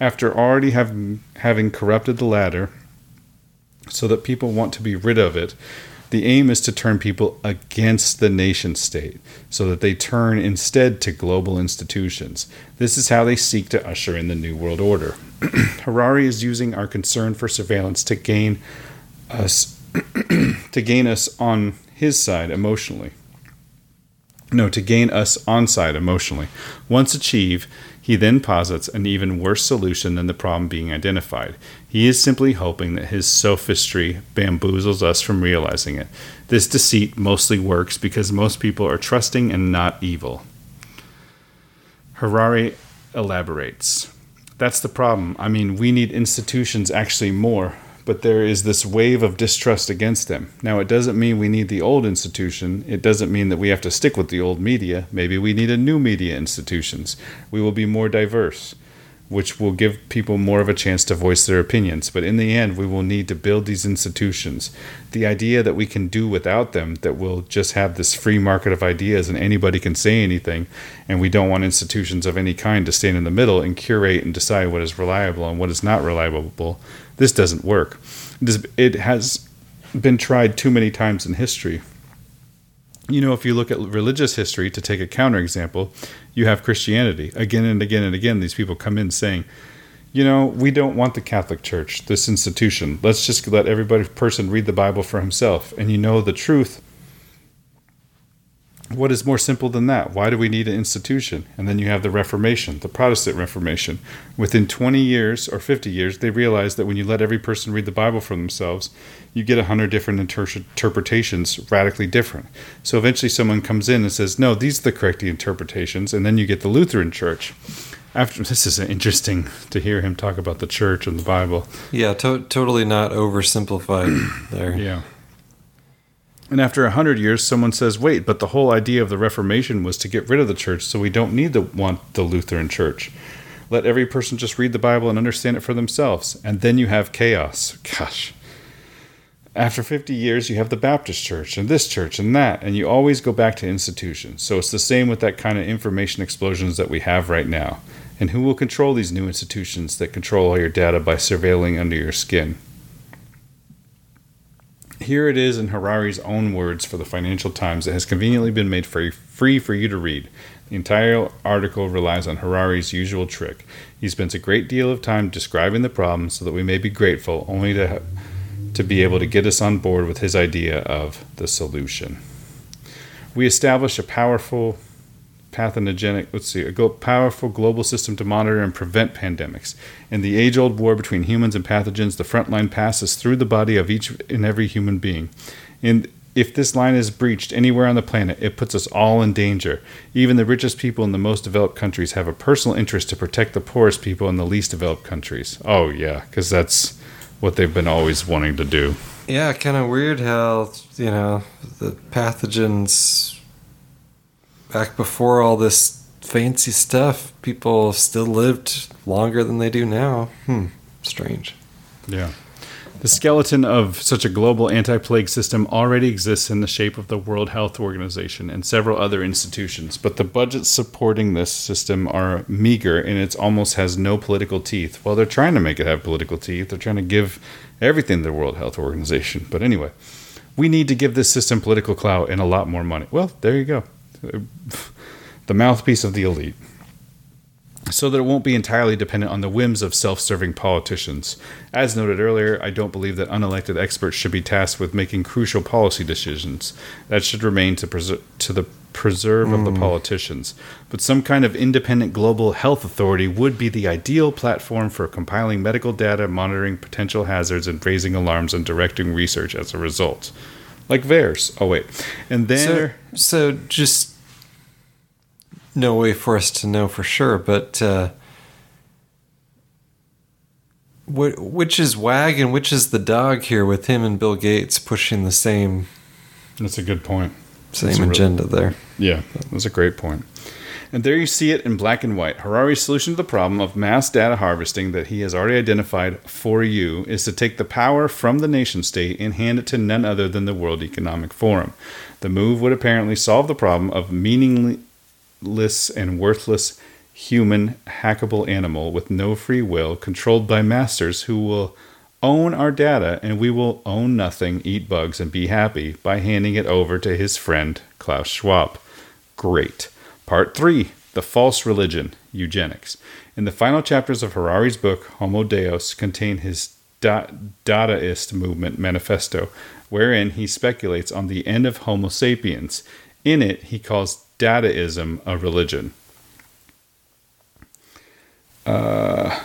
After already have, having corrupted the latter, so that people want to be rid of it, the aim is to turn people against the nation state so that they turn instead to global institutions. This is how they seek to usher in the New World Order. Harari is using our concern for surveillance to gain us to gain us on his side emotionally. No, to gain us on side emotionally. Once achieved, he then posits an even worse solution than the problem being identified. He is simply hoping that his sophistry bamboozles us from realizing it. This deceit mostly works because most people are trusting and not evil. Harari elaborates. That's the problem. I mean, we need institutions actually more but there is this wave of distrust against them. Now, it doesn't mean we need the old institution. It doesn't mean that we have to stick with the old media. Maybe we need a new media institutions. We will be more diverse, which will give people more of a chance to voice their opinions. But in the end, we will need to build these institutions. The idea that we can do without them, that we'll just have this free market of ideas and anybody can say anything, and we don't want institutions of any kind to stand in the middle and curate and decide what is reliable and what is not reliable this doesn't work. It has been tried too many times in history. You know, if you look at religious history, to take a counterexample, you have Christianity. Again and again and again, these people come in saying, you know, we don't want the Catholic Church, this institution. Let's just let everybody person read the Bible for himself. And you know the truth what is more simple than that? Why do we need an institution? And then you have the Reformation, the Protestant Reformation. Within 20 years or 50 years, they realized that when you let every person read the Bible for themselves, you get a hundred different inter- interpretations, radically different. So eventually, someone comes in and says, "No, these are the correct interpretations," and then you get the Lutheran Church. After this is interesting to hear him talk about the church and the Bible. Yeah, to- totally not oversimplified there. Yeah. And after a hundred years, someone says, "Wait, but the whole idea of the Reformation was to get rid of the church, so we don't need to want the Lutheran Church. Let every person just read the Bible and understand it for themselves, and then you have chaos." Gosh. After 50 years, you have the Baptist church and this church and that, and you always go back to institutions. So it's the same with that kind of information explosions that we have right now. And who will control these new institutions that control all your data by surveilling under your skin? Here it is in Harari's own words for the Financial Times that has conveniently been made free, free for you to read. The entire article relies on Harari's usual trick. He spends a great deal of time describing the problem so that we may be grateful, only to ha- to be able to get us on board with his idea of the solution. We establish a powerful pathogenic, let's see, a powerful global system to monitor and prevent pandemics. In the age old war between humans and pathogens, the front line passes through the body of each and every human being. And if this line is breached anywhere on the planet, it puts us all in danger. Even the richest people in the most developed countries have a personal interest to protect the poorest people in the least developed countries. Oh, yeah, because that's what they've been always wanting to do. Yeah, kind of weird how, you know, the pathogens back before all this fancy stuff, people still lived longer than they do now. Hmm, strange. Yeah. The skeleton of such a global anti plague system already exists in the shape of the World Health Organization and several other institutions, but the budgets supporting this system are meager and it almost has no political teeth. Well, they're trying to make it have political teeth. They're trying to give everything to the World Health Organization. But anyway, we need to give this system political clout and a lot more money. Well, there you go. The mouthpiece of the elite so that it won't be entirely dependent on the whims of self serving politicians. As noted earlier, I don't believe that unelected experts should be tasked with making crucial policy decisions. That should remain to, preser- to the preserve of the Mm. politicians. But some kind of independent global health authority would be the ideal platform for compiling medical data, monitoring potential hazards, and raising alarms and directing research as a result. Like theirs. Oh, wait. And then. So, so just no way for us to know for sure, but uh, wh- which is Wag and which is the dog here with him and Bill Gates pushing the same That's a good point. same That's a real- agenda there. Yeah, that's a great point. And there you see it in black and white. Harari's solution to the problem of mass data harvesting that he has already identified for you is to take the power from the nation state and hand it to none other than the World Economic Forum. The move would apparently solve the problem of meaningless and worthless human hackable animal with no free will controlled by masters who will own our data and we will own nothing, eat bugs, and be happy by handing it over to his friend Klaus Schwab. Great. Part 3 The False Religion Eugenics. In the final chapters of Harari's book, Homo Deus, contain his da- Dataist movement manifesto, wherein he speculates on the end of Homo sapiens. In it, he calls Dataism a religion. Uh,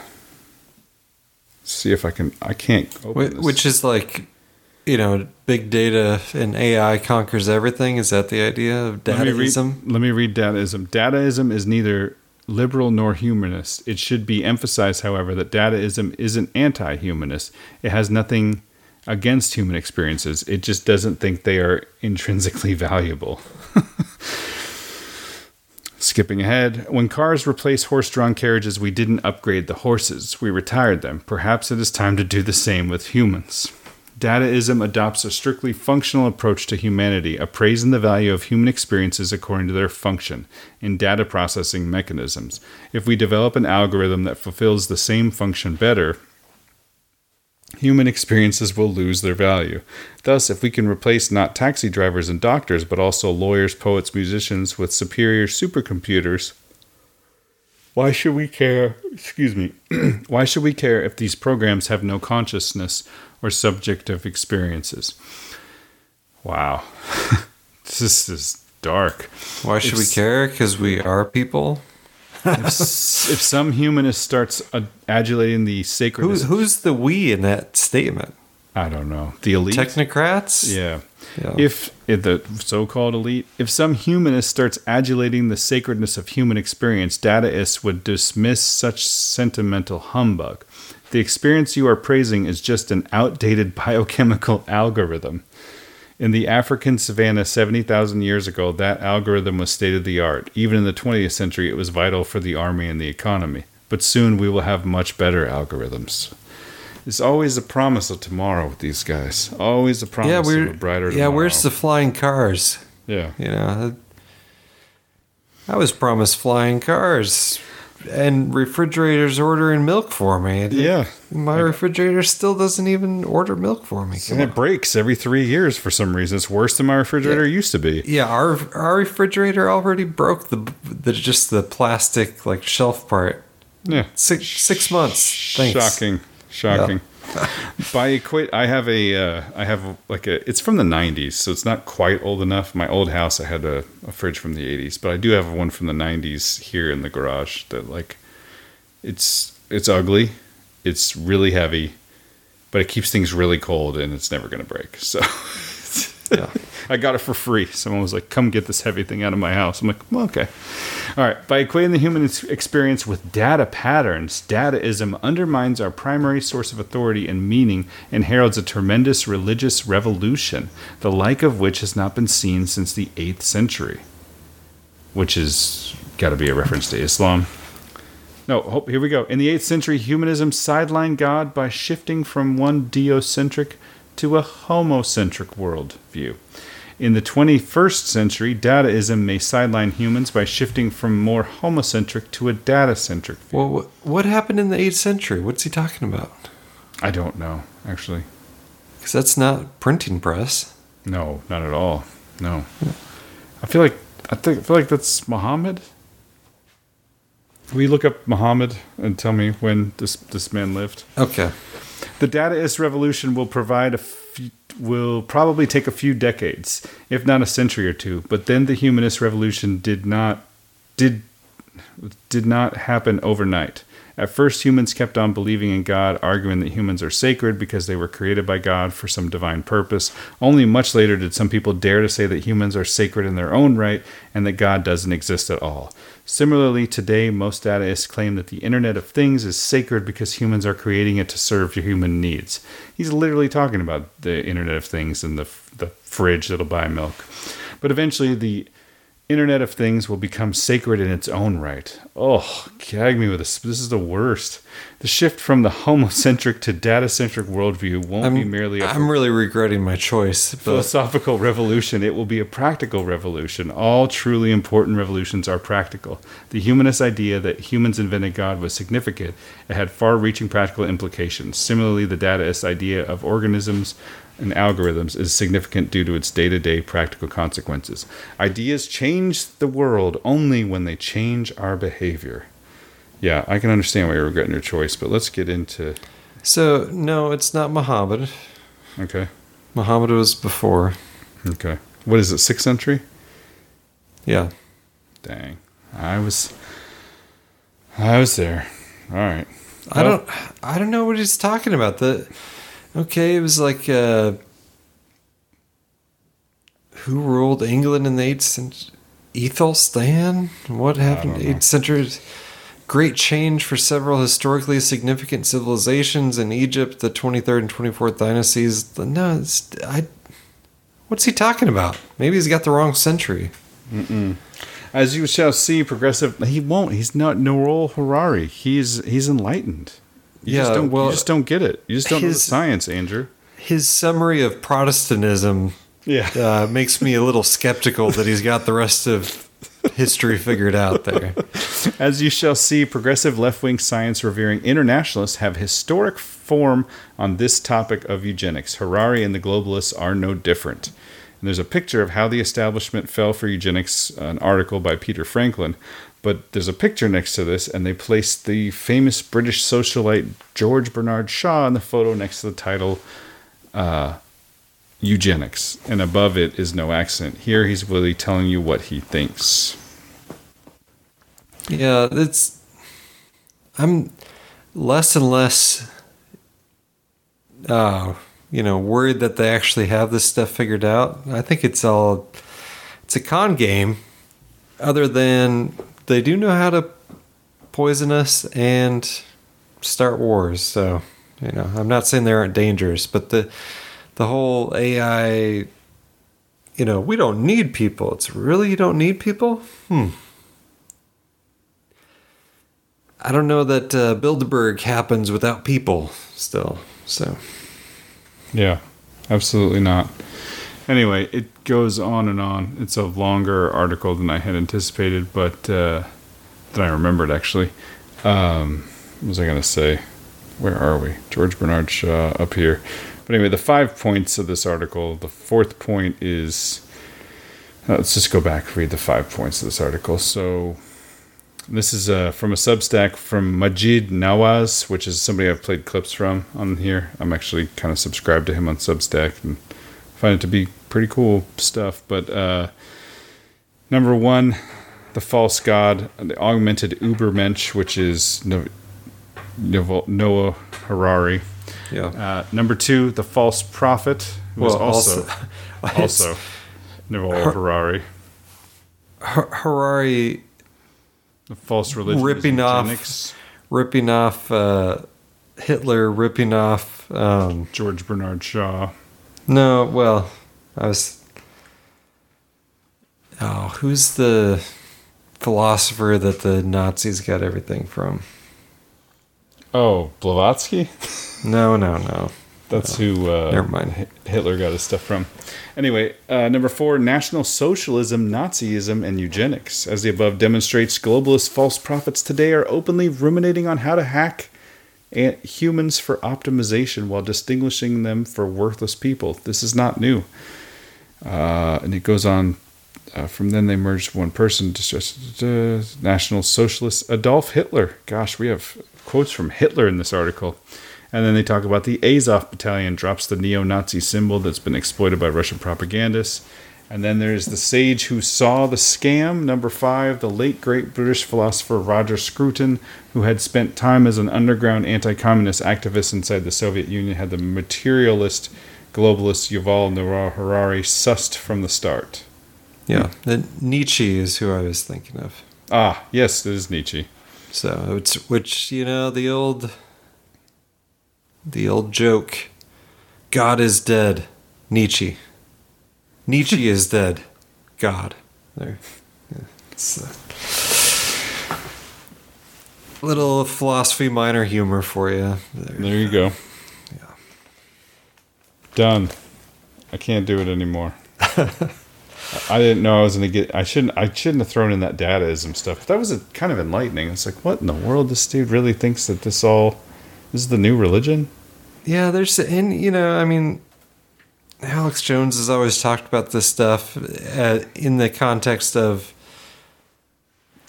see if I can. I can't Which is like, you know, big data and AI conquers everything. Is that the idea of Let me read- dataism? Let me read Dataism. Dataism is neither liberal nor humanist. It should be emphasized, however, that Dataism isn't anti humanist. It has nothing against human experiences, it just doesn't think they are intrinsically valuable. Skipping ahead, when cars replaced horse drawn carriages, we didn't upgrade the horses, we retired them. Perhaps it is time to do the same with humans. Dataism adopts a strictly functional approach to humanity, appraising the value of human experiences according to their function in data processing mechanisms. If we develop an algorithm that fulfills the same function better, human experiences will lose their value. Thus, if we can replace not taxi drivers and doctors, but also lawyers, poets, musicians with superior supercomputers, why should we care? Excuse me. why should we care if these programs have no consciousness or subjective experiences? Wow. this is dark. Why should we care? Because we are people. if, if some humanist starts adulating the Who, who's the we in that statement? I don't know. The elite Technocrats? Yeah. Yeah. If, if the so-called elite, if some humanist starts adulating the sacredness of human experience, dataists would dismiss such sentimental humbug. The experience you are praising is just an outdated biochemical algorithm. In the African savannah 70,000 years ago, that algorithm was state of the art. Even in the 20th century, it was vital for the army and the economy. But soon we will have much better algorithms. It's always a promise of tomorrow with these guys. Always a promise yeah, we're of a brighter yeah. tomorrow. Where's the flying cars? Yeah. You know, I was promised flying cars and refrigerators ordering milk for me. Yeah. My refrigerator still doesn't even order milk for me. Come And it breaks every three years for some reason. It's worse than my refrigerator used to be. Yeah, our our refrigerator already broke the the just the plastic like shelf part. Yeah, six six months. Thanks. Shocking, shocking. By equate, I have a, uh, I have like a. It's from the '90s, so it's not quite old enough. My old house, I had a, a fridge from the '80s, but I do have one from the '90s here in the garage. That like, it's it's ugly, it's really heavy, but it keeps things really cold, and it's never going to break. So, yeah. I got it for free. Someone was like, "Come get this heavy thing out of my house." I'm like, well, "Okay." All right. By equating the human experience with data patterns, dataism undermines our primary source of authority and meaning and heralds a tremendous religious revolution, the like of which has not been seen since the 8th century. Which is got to be a reference to Islam. No, here we go. In the 8th century, humanism sidelined God by shifting from one deocentric to a homocentric worldview. In the 21st century, dataism may sideline humans by shifting from more homocentric to a data-centric view. Well, wh- what happened in the 8th century? What's he talking about? I don't know, actually. Because that's not printing press. No, not at all. No. I feel like I think I feel like that's Muhammad. Will you look up Muhammad and tell me when this this man lived? Okay. The Dataist revolution will provide a will probably take a few decades, if not a century or two. But then the humanist revolution did not did did not happen overnight. At first, humans kept on believing in God, arguing that humans are sacred because they were created by God for some divine purpose. Only much later did some people dare to say that humans are sacred in their own right and that God doesn't exist at all. Similarly, today, most dataists claim that the Internet of Things is sacred because humans are creating it to serve human needs. He's literally talking about the Internet of Things and the, the fridge that'll buy milk. But eventually, the Internet of Things will become sacred in its own right. Oh, gag me with this. This is the worst. The shift from the homocentric to data-centric worldview won't be merely a I'm really regretting my choice. But philosophical revolution. It will be a practical revolution. All truly important revolutions are practical. The humanist idea that humans invented God was significant. It had far-reaching practical implications. Similarly, the dataist idea of organisms and algorithms is significant due to its day to day practical consequences. Ideas change the world only when they change our behavior. Yeah, I can understand why you're regretting your choice, but let's get into. So, no, it's not Muhammad. Okay. Muhammad was before. Okay. What is it, 6th century? Yeah. Dang. I was. I was there. All right. I don't I don't know what he's talking about. The Okay, it was like uh who ruled England in the 8th century? Ethelstan? What happened 8th century? Great change for several historically significant civilizations in Egypt, the 23rd and 24th dynasties. No, it's, I. What's he talking about? Maybe he's got the wrong century. Mm-mm. As you shall see, progressive. He won't. He's not Noah Harari. He's he's enlightened. You Yeah, just don't, well, you just don't get it. You just don't know the science, Andrew. His summary of Protestantism Yeah. uh, makes me a little skeptical that he's got the rest of history figured out there. As you shall see, progressive left wing science revering internationalists have historic form on this topic of eugenics. Harari and the globalists are no different. And there's a picture of how the establishment fell for eugenics, an article by Peter Franklin. But there's a picture next to this, and they placed the famous British socialite George Bernard Shaw in the photo next to the title uh, Eugenics. And above it is no accent. Here he's really telling you what he thinks. Yeah, it's. I'm less and less, uh, you know, worried that they actually have this stuff figured out. I think it's all. It's a con game, other than they do know how to poison us and start wars. So, you know, I'm not saying there aren't dangers, but the the whole AI. You know, we don't need people. It's really you don't need people. Hmm. I don't know that uh, Bilderberg happens without people still. So, Yeah, absolutely not. Anyway, it goes on and on. It's a longer article than I had anticipated, but uh, than I remembered actually. Um, what was I going to say? Where are we? George Bernard Shaw up here. But anyway, the five points of this article. The fourth point is. uh, let's just go back read the five points of this article. So this is uh, from a Substack from Maajid Nawaz, which is somebody I've played clips from on here. I'm actually kind of subscribed to him on Substack and find it to be pretty cool stuff. But uh, number one, the false god, the augmented Ubermensch, which is no- Noah Harari. Yeah. Uh, number two, the false prophet, who was Well, also also- also, Noah Har- Harari. Har- Harari The false religion. ripping off, eugenics. ripping off uh, Hitler, ripping off um, George Bernard Shaw. No, well, I was. Oh, who's the philosopher that the Nazis got everything from? Oh, Blavatsky? No, no, no. That's No. who uh, Never mind. Hitler got his stuff from. Anyway, uh, number four National Socialism, Nazism, and Eugenics. As the above demonstrates, globalist false prophets today are openly ruminating on how to hack humans for optimization while distinguishing them for worthless people. This is not new. Uh, and it goes on. Uh, from then they merged one person. National Socialist Adolf Hitler. Gosh, we have quotes from Hitler in this article. And then they talk about the Azov Battalion drops the neo Nazi symbol that's been exploited by Russian propagandists. And then there's the sage who saw the scam, number five, the late great British philosopher Roger Scruton, who had spent time as an underground anti communist activist inside the Soviet Union, had the materialist globalist Yuval Noah Harari sussed from the start. Yeah, Nietzsche is who I was thinking of. Ah, yes, it is Nietzsche. So it's which you know the old, the old joke. God is dead. Nietzsche. Nietzsche is dead. God. There. Yeah, it's, uh, little philosophy minor humor for you. There. There you go. Done. I can't do it anymore. I didn't know I was gonna get. I shouldn't. I shouldn't have thrown in that dataism stuff. But that was a, kind of enlightening. It's like, what in the world? This dude really thinks that this all this is the new religion. Yeah, there's and you know, I mean, Alex Jones has always talked about this stuff uh, in the context of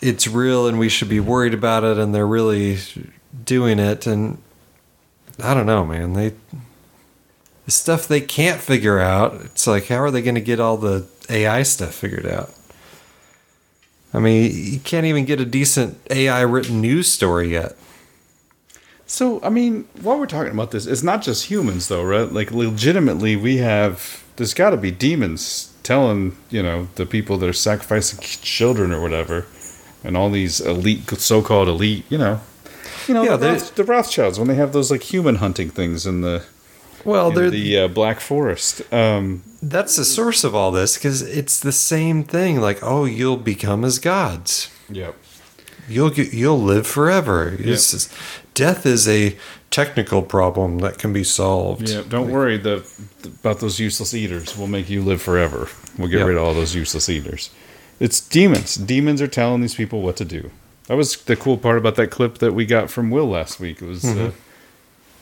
it's real and we should be worried about it, and they're really doing it. And I don't know, man. They the stuff they can't figure out. It's like, how are they going to get all the AI stuff figured out? I mean, you can't even get a decent AI written news story yet. So, I mean, while we're talking about this, it's not just humans, though, right? Like, legitimately, we have. There's got to be demons telling, you know, the people that are sacrificing children or whatever, and all these elite, so called elite, you know. You know, Yeah, the, Roth, the Rothschilds, when they have those, like, human hunting things in the. Well, the uh, Black Forest. Um, That's the source of all this because it's the same thing. Like, oh, you'll become as gods. Yep. You'll get, you'll live forever. It's just- death is a technical problem that can be solved. yeah, don't worry the, about those useless eaters. We'll make you live forever. We'll get Yep. rid of all those useless eaters. It's demons. Demons are telling these people what to do. That was the cool part about that clip that we got from Will last week. It was uh, Mhm.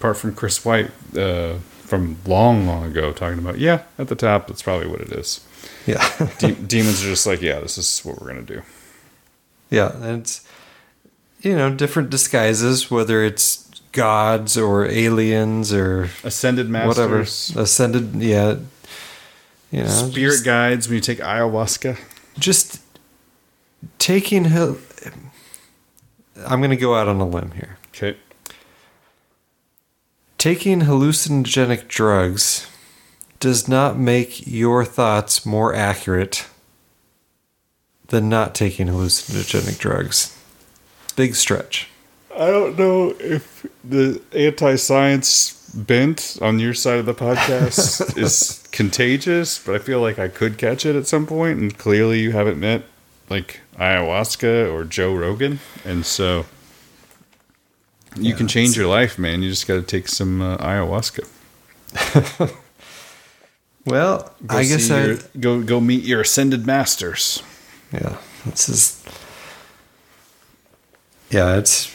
part from Chris White uh, from long, long ago talking about, yeah, at the top, that's probably what it is. Yeah. De- demons are just like, yeah, this is what we're going to do. Yeah, and it's you know different disguises, whether it's gods or aliens or Ascended masters, whatever. Ascended, yeah. You know, Spirit just, guides when you take ayahuasca. just taking. I'm going to go out on a limb here. Okay. Taking hallucinogenic drugs does not make your thoughts more accurate than not taking hallucinogenic drugs. Big stretch. I don't know if the anti-science bent on your side of the podcast is contagious, but I feel like I could catch it at some point, and clearly you haven't met like ayahuasca or Joe Rogan, and so you Yeah, can change your life, man. You just got to take some uh, ayahuasca. Well, Go I guess I go go meet your ascended masters. Yeah, this is. Yeah, it's.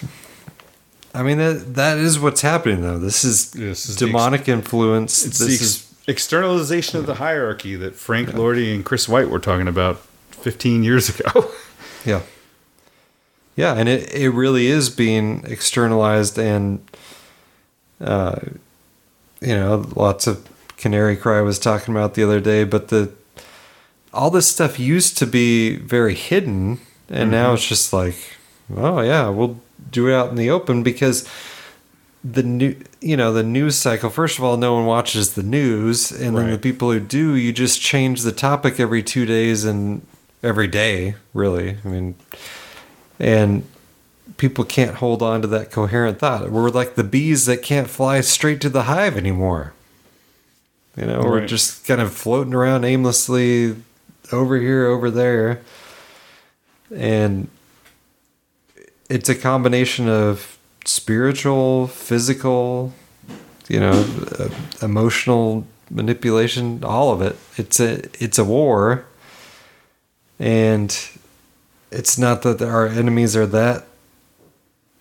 I mean that that is what's happening though. This is, is the demonic influence. It's this the is ex- externalization of the hierarchy that Frank Lordy and Chris White were talking about 15 years ago. Yeah. Yeah, and it, it really is being externalized and uh you know, lots of canary cry was talking about the other day, but the all this stuff used to be very hidden and now Mhm. it's just like, oh yeah, we'll do it out in the open because the new you know the news cycle first of all no one watches the news and then the people who do you just change the topic every two days and every day really i mean and people can't hold on to that coherent thought. We're like the bees that can't fly straight to the hive anymore. You know we're just kind of floating around aimlessly over here over there. And it's a combination of spiritual physical you know uh, emotional manipulation all of it. It's a it's a war. And it's not that our enemies are that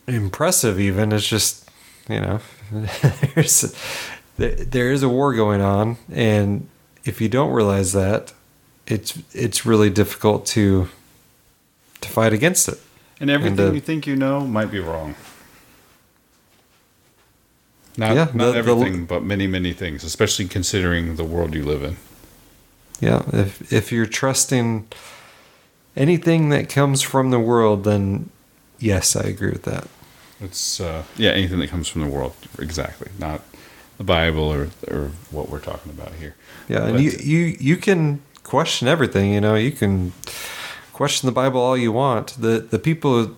impressive even it's just you know there's there there is a war going on and if you don't realize that it's it's really difficult to to fight against it And everything uh, you think you know might be wrong. Not, Yeah, not the- the- everything, but many, many things, especially considering the world you live in. Yeah, if if you're trusting anything that comes from the world, then yes, I agree with that. It's uh, yeah, anything that comes from the world, exactly. Not the Bible or or what we're talking about here. Yeah, and you you you can question everything. You know, you can question the Bible all you want. The the people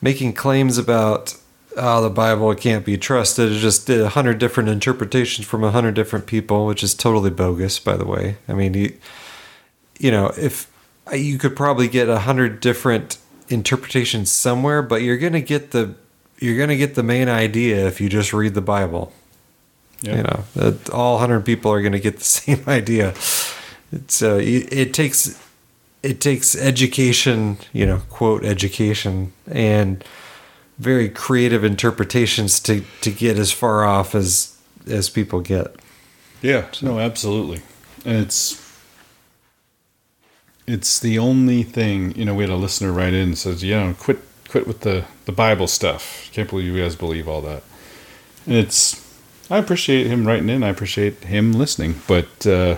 making claims about oh the Bible can't be trusted it just did a hundred different interpretations from a hundred different people, which is totally bogus. By the way, I mean you you know if you could probably get a hundred different interpretations somewhere, but you're gonna get the you're gonna get the main idea if you just read the Bible. Yeah. You know, that all hundred people are gonna get the same idea. It's uh, it, it takes it takes education, you know, quote education and very creative interpretations to to get as far off as as people get. Yeah, no, absolutely. And it's it's the only thing, you know, we had a listener write in and says, you know, quit quit with the the Bible stuff. Can't believe you guys believe all that. And it's I appreciate him writing in. I appreciate him listening, but uh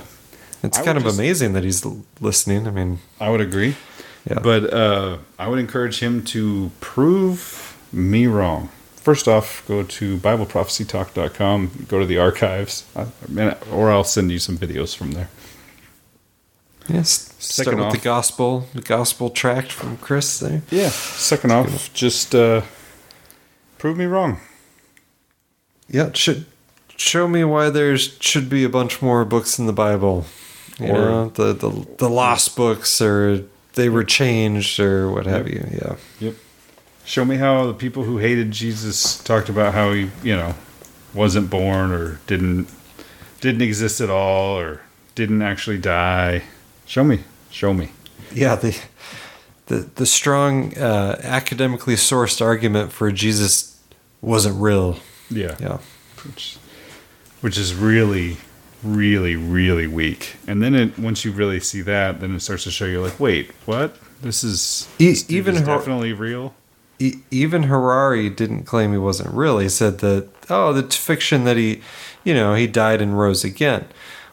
It's I kind of just- amazing that he's listening. I mean, I would agree. Yeah. But uh, I would encourage him to prove me wrong. First off, go to BibleProphecyTalk.com, go to the archives, or I'll send you some videos from there. Yes. Start Second with off- the gospel, the gospel tract from Chris there. Yeah. Second off, just uh, prove me wrong. Yeah, should show me why there's should be a bunch more books in the Bible. You Or- know, the, the the lost books or they were changed or what have you. Yeah. Yep. Show me how the people who hated Jesus talked about how he, you know, wasn't born or didn't didn't exist at all or didn't actually die. Show me. Show me. Yeah, the the the strong uh, academically sourced argument for Jesus wasn't real. Yeah. Yeah. Which, which is really, really, really weak. And then it, once you really see that, then it starts to show you like, wait, what? This is E- this even is Har- definitely real. E- even Harari didn't claim he wasn't real. He said that oh, the fiction that he, you know, he died and rose again.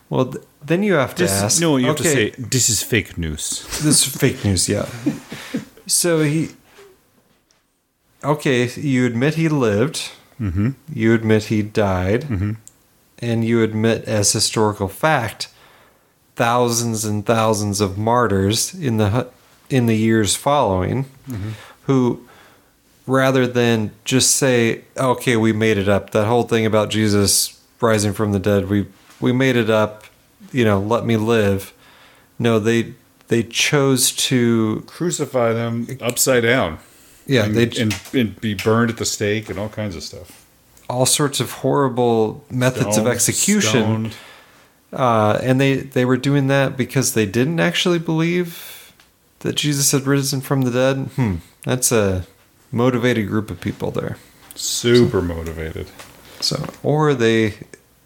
Well, then you have to This, ask. no, you have to say this is fake news. this is fake news. Yeah. so he. Okay, you admit he lived. Mm-hmm. You admit he died. Mm-hmm. And you admit as historical fact thousands and thousands of martyrs in the in the years following Mhm. who rather than just say okay we made it up that whole thing about Jesus rising from the dead we we made it up you know let me live no they they chose to crucify them upside down yeah and, they and, and be burned at the stake and all kinds of stuff. all sorts of horrible methods of execution. Uh, and they, they were doing that because they didn't actually believe that Jesus had risen from the dead. Hmm. That's a motivated group of people there. Super motivated. So, or they,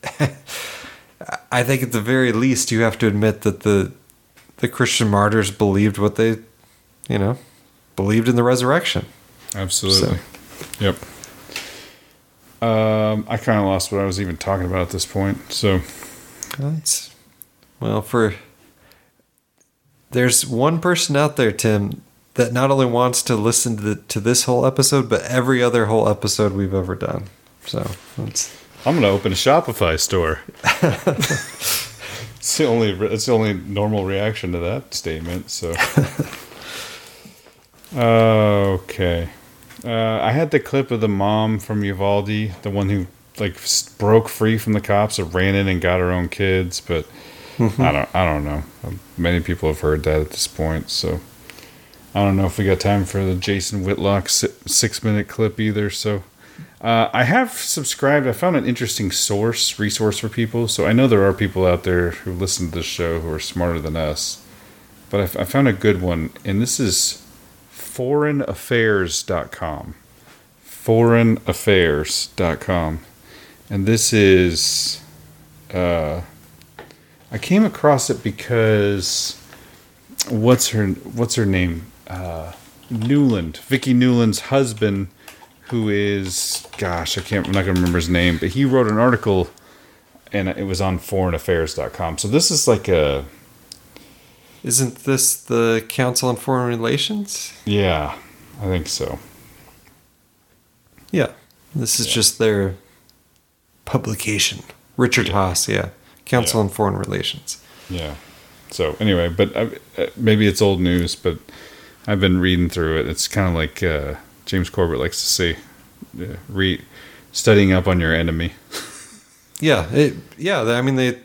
I think at the very least, you have to admit that the the Christian martyrs believed what they, you know, believed in the resurrection. Absolutely. Yep. Um, I kind of lost what I was even talking about at this point. So, That's well for. There's one person out there, Tim, that not only wants to listen to the, to this whole episode, but every other whole episode we've ever done. So that's. I'm gonna open a Shopify store. it's the only it's the only normal reaction to that statement. So, okay. Uh, I had the clip of the mom from Uvalde, the one who like broke free from the cops and ran in and got her own kids. But Mhm. I don't I don't know. Um, Many people have heard that at this point. So I don't know if we got time for the Jason Whitlock six minute clip either. So uh, I have subscribed. I found an interesting source resource for people. So I know there are people out there who listen to this show who are smarter than us. But I, f- I found a good one, and this is foreignaffairs.com. Foreignaffairs.com. And this is. Uh, I came across it because. What's her What's her name? Uh, Nuland. Vicky Nuland's husband, who is. Gosh, I can't. I'm not to remember his name, but he wrote an article, and it was on foreignaffairs.com. So this is like a. Isn't this the Council on Foreign Relations? Yeah, I think so. Yeah. This is just their publication. Richard Haass, yeah. Council on Foreign Relations. Yeah. So anyway, but uh, uh, maybe it's old news, but I've been reading through it. It's kind of like uh, James Corbett likes to say, uh, "Re studying up on your enemy." Yeah, it, yeah. I mean, they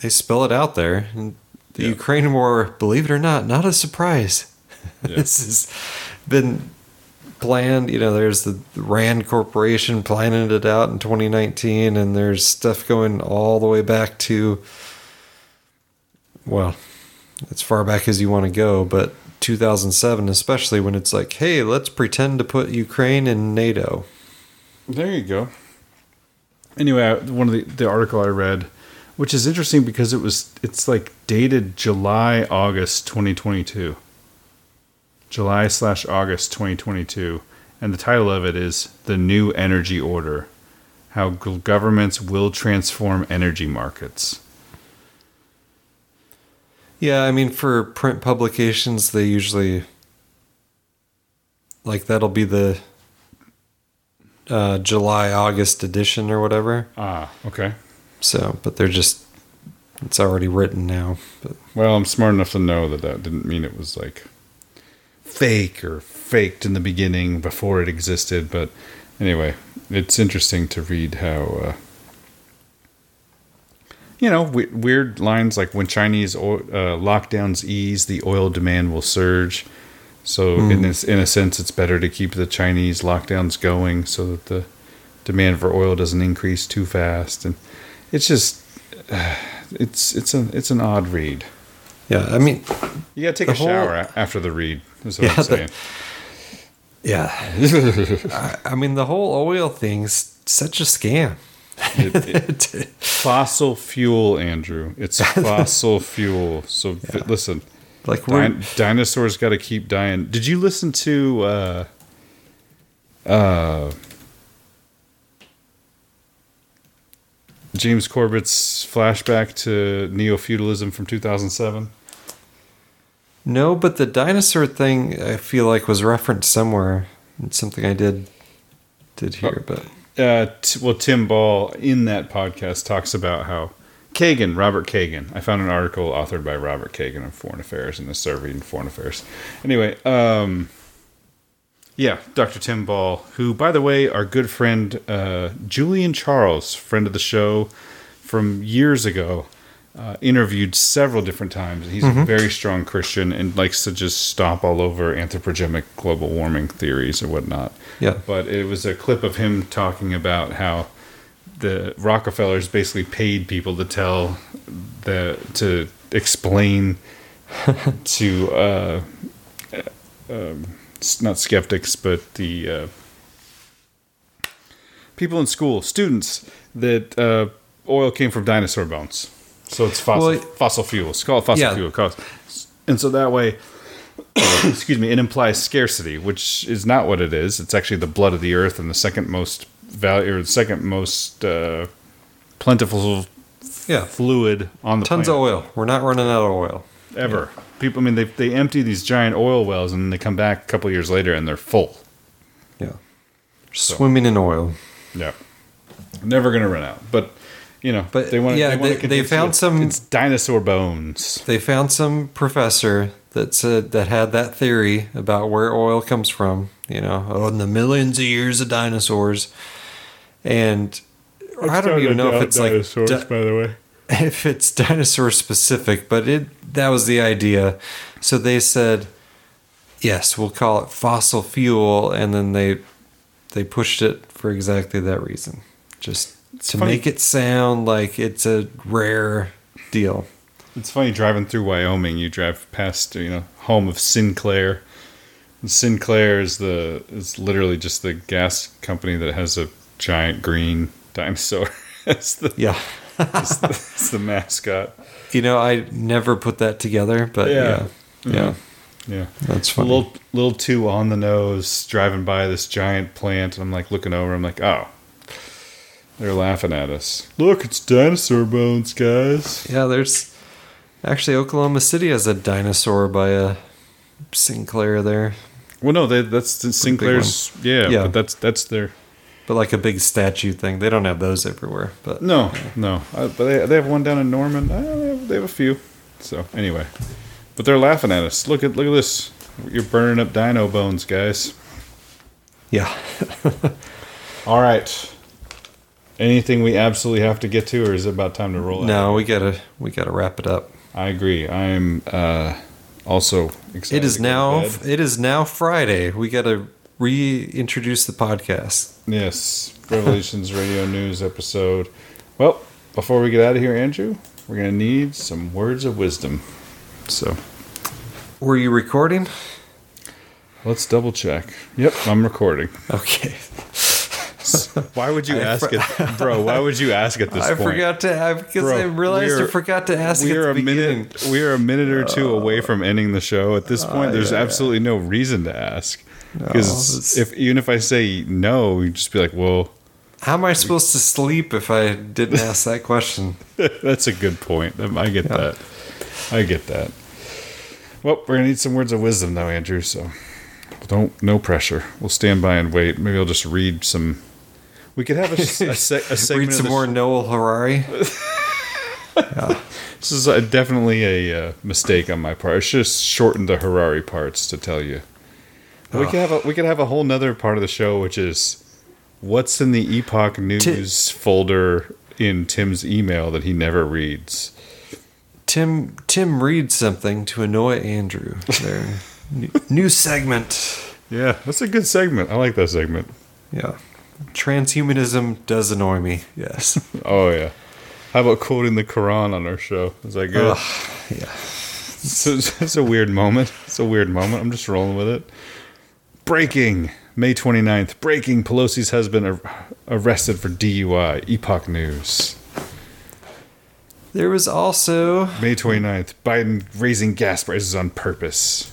they spell it out there. And the Ukraine war, believe it or not, not a surprise. this has been planned. You know, there's the Rand Corporation planning it out in 2019, and there's stuff going all the way back to, well, as far back as you want to go, but 2007, especially when it's like, hey, let's pretend to put Ukraine in NATO. There you go. Anyway, one of the the article I read, which is interesting because it was it's like dated July August 2022. July slash August 2022, and the title of it is "The New Energy Order: How Governments Will Transform Energy Markets." Yeah, I mean, for print publications, they usually like that'll be the uh, July August edition or whatever. Ah, okay. So, but they're just it's already written now. But Well, I'm smart enough to know that that didn't mean it was like fake or faked in the beginning before it existed. But anyway, it's interesting to read how, uh, you know, we- weird lines like when Chinese o- uh, lockdowns ease, the oil demand will surge. So in Hmm. this, in a sense, it's better to keep the Chinese lockdowns going so that the demand for oil doesn't increase too fast. And it's just, it's it's a it's an odd read. yeah, I mean, You gotta take a whole- shower after the read. Is what Yeah, I'm the- yeah, I, I mean, the whole oil thing's such a scam. fossil fuel, Andrew. It's fossil fuel. So v- listen, Like, din- dinosaurs got to keep dying. Did you listen to uh, uh, James Corbett's flashback to neo feudalism from 2007? No, but the dinosaur thing I feel like was referenced somewhere. It's something I did did hear, but uh, t- well, Tim Ball in that podcast talks about how Kagan, Robert Kagan. I found an article authored by Robert Kagan of Foreign Affairs in the survey in Foreign Affairs. Anyway, um, yeah, Dr. Tim Ball, who, by the way, our good friend uh, Julian Charles, friend of the show from years ago, uh, interviewed several different times. He's a Mhm. very strong Christian and likes to just stomp all over anthropogenic global warming theories or whatnot. Yeah. But it was a clip of him talking about how the Rockefellers basically paid people to tell the to explain to uh, um, not skeptics, but the uh, people in school, students, that uh, oil came from dinosaur bones. So it's fossil Well, fossil fuel. It's called fossil Yeah. fuel. Cause, and so that way, excuse me, it implies scarcity, which is not what it is. It's actually the blood of the earth and the second most value or the second most uh, plentiful Yeah. fluid on the Tons planet of oil. We're not running out of oil. ever. People, I mean, they they empty these giant oil wells and they come back a couple years later and they're full. Yeah. Swimming in oil. Yeah, never gonna run out. But you know, But they want. yeah, they, they- they found some- It's dinosaur bones. They found some professor that said that had that theory about where oil comes from. You know, oh, in the millions of years of dinosaurs, and I don't even know if it's like di- by the way. if it's dinosaur specific, but it that was the idea. So they said, yes, we'll call it fossil fuel, and then they they pushed it for exactly that reason, just to funny. make it sound like it's a rare deal. It's funny driving through Wyoming. You drive past, you know, home of Sinclair. And Sinclair is the is literally just the gas company that has a giant green dinosaur. it's the Yeah. it's the, it's the mascot. You know, I never put that together, but yeah, yeah, mm-hmm. Yeah. Yeah, That's A little, little too on the nose. Driving by this giant plant, I'm like looking over. I'm like, oh, they're laughing at us. Look, it's dinosaur bones, guys. yeah. There's actually Oklahoma City has a dinosaur by a Sinclair there. Well, no, they, that's the Sinclair's. Yeah, Yeah. but that's that's their. But like a big statue thing, they don't have those everywhere. But No, no, uh, but they, they have one down in Norman. Uh, they, have, they have a few. So anyway, but they're laughing at us. Look at look at this. You're burning up dino bones, guys. yeah, All right. Anything we absolutely have to get to, or is it about time to roll? out? no, we gotta we gotta wrap it up. I agree. I'm uh, also excited. It is to go to now it is now Friday. We gotta reintroduce the podcast. Yes, Revelations Radio News episode. Well, before we get out of here, Andrew, we're gonna need some words of wisdom. So Were you recording? let's double check. Yep, I'm recording. Okay. Why would you I ask for- it, bro? Why would you ask at this point? I point? forgot to I, because Bro, I realized I are- forgot to ask we at are the a minute. We are a minute or two away from ending the show. At this point, there's yeah. absolutely no reason to ask. Because if even if I say no, you'd just be like, "Well, How am I supposed to sleep if I didn't ask that question? that's a good point. Um, I get that. I get that." Well, we're gonna need some words of wisdom, though, Andrew. So don't no pressure. We'll stand by and wait. Maybe I'll just read some. We could have a, a, se- a segment Read of some more Noah Harari. This is uh definitely a uh, mistake on my part. I should have shortened the Harari parts to tell you. But We could have a, we could have a whole nother part of the show, which is what's in the Epoch News folder in Tim's email that he never reads. Tim Tim reads something to annoy Andrew. There, new, new segment. Yeah, that's a good segment. I like that segment. Yeah, transhumanism does annoy me. Yes. Oh yeah. How about quoting the Quran on our show? Is that good? Ugh, yeah. It's, a- it's a weird moment. It's a weird moment. I'm just rolling with it. Breaking May 29th. Breaking Pelosi's husband ar- arrested for DUI. Epoch News. There was also May 29th. Biden raising gas prices on purpose.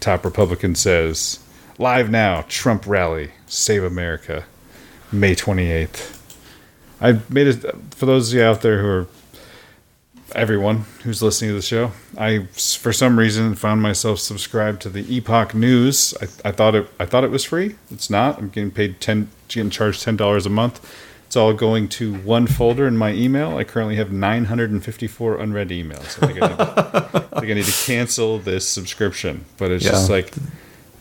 Top Republican says. Live now. Trump rally. Save America. May 28th. I made it for those of you out there who are everyone who's listening to the show. I, for some reason, found myself subscribed to the Epoch News. I, I thought it, I thought it was free. It's not. I'm getting paid ten, getting charged ten dollars a month. It's all going to one folder in my email. I currently have 954 unread emails. I think I need to, I think I need to cancel this subscription. But it's Yeah. just like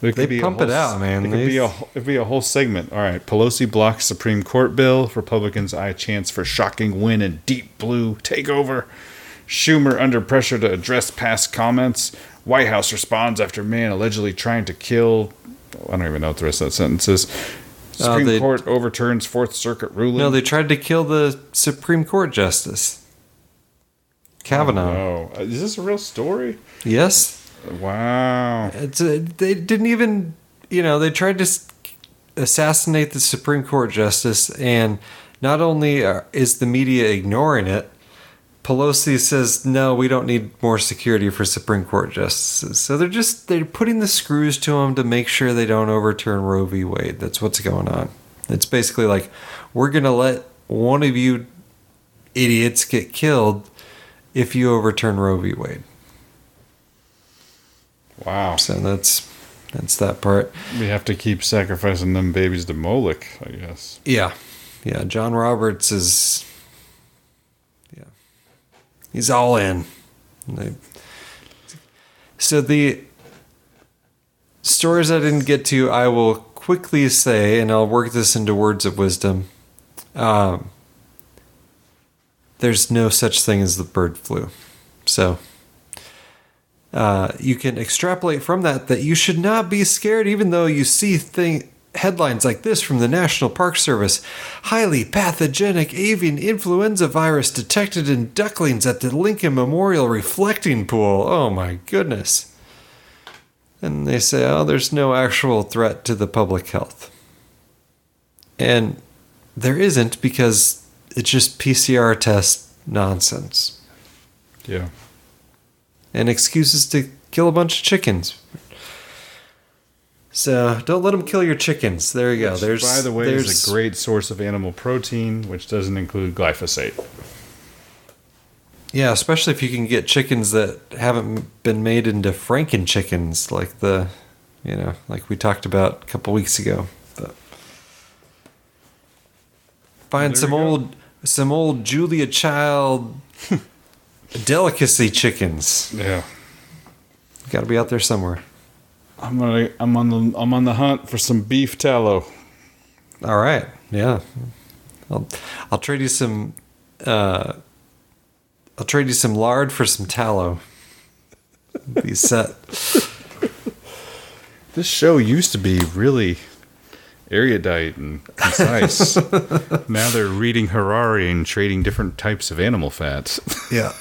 there They be pump whole it out, man. It could be a, it'd be a whole segment. All right, Pelosi blocks Supreme Court bill. Republicans eye chance for shocking win and deep blue takeover. Schumer under pressure to address past comments. White House responds after man allegedly trying to kill. I don't even know what the rest of that sentence is. Uh, Supreme they- Court overturns Fourth Circuit ruling. no. They tried to kill the Supreme Court justice Kavanaugh. Oh, uh, is this a real story? Yes. Wow. It's a, they didn't even, you know, they tried to assassinate the Supreme Court justice, and not only are, is the media ignoring it, Pelosi says no, we don't need more security for Supreme Court justices. So they're just they're putting the screws to them to make sure they don't overturn Roe v. Wade. That's what's going on. It's basically like we're gonna let one of you idiots get killed if you overturn Roe v. Wade. Wow. So that's that's that part. We have to keep sacrificing them babies to Moloch, I guess. Yeah. Yeah, John Roberts is Yeah. He's all in. They- So the stories I didn't get to, I will quickly say, and I'll work this into words of wisdom. Um, there's no such thing as the bird flu. So uh, you can extrapolate from that that you should not be scared, even though you see thing headlines like this from the National Park Service: highly pathogenic avian influenza virus detected in ducklings at the Lincoln Memorial Reflecting Pool. Oh my goodness! And they say, oh, there's no actual threat to the public health, and there isn't because it's just PCR test nonsense Yeah. And excuses to kill a bunch of chickens. So don't let them kill your chickens. There you go. Which, There's by the way, there's is a great source of animal protein, which doesn't include glyphosate. yeah, especially if you can get chickens that haven't been made into Franken chickens, like the, you know, like we talked about a couple weeks ago. But find some old, some old Julia Child delicacy chickens. Yeah. Got to be out there somewhere. I'm gonna. I'm on the. I'm on the hunt for some beef tallow. All right. Yeah. I'll I'll trade you some uh I'll trade you some lard for some tallow. Be set. This show used to be really erudite and concise. now they're reading Harari and trading different types of animal fats. Yeah.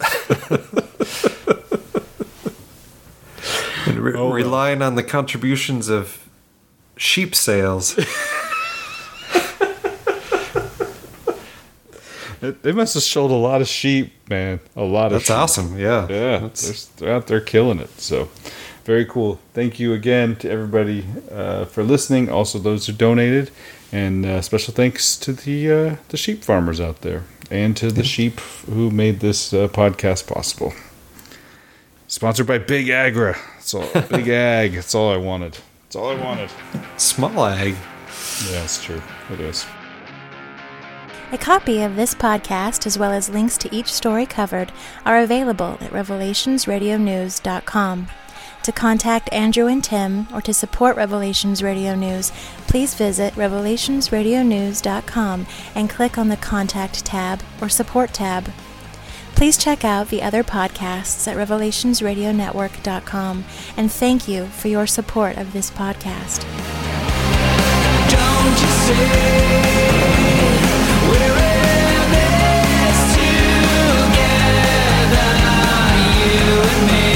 and re- Oh, relying on the contributions of sheep sales. They must have sold a lot of sheep, man. A lot of. That's sheep. awesome. Yeah. Yeah, they're, they're out there killing it. So, very cool. Thank you again to everybody uh, for listening. Also, those who donated, and uh, special thanks to the uh, the sheep farmers out there, and to the sheep who made this uh, podcast possible. Sponsored by Big Agra. It's all. Big Ag. That's all I wanted. It's all I wanted. Small ag. Yeah, it's true. It is. A copy of this podcast, as well as links to each story covered, are available at revelationsradionews.com. To contact Andrew and Tim or to support Revelations Radio News, please visit revelationsradionews.com and click on the Contact tab or Support tab. Please check out the other podcasts at revelationsradionetwork.com and thank you for your support of this podcast. you and me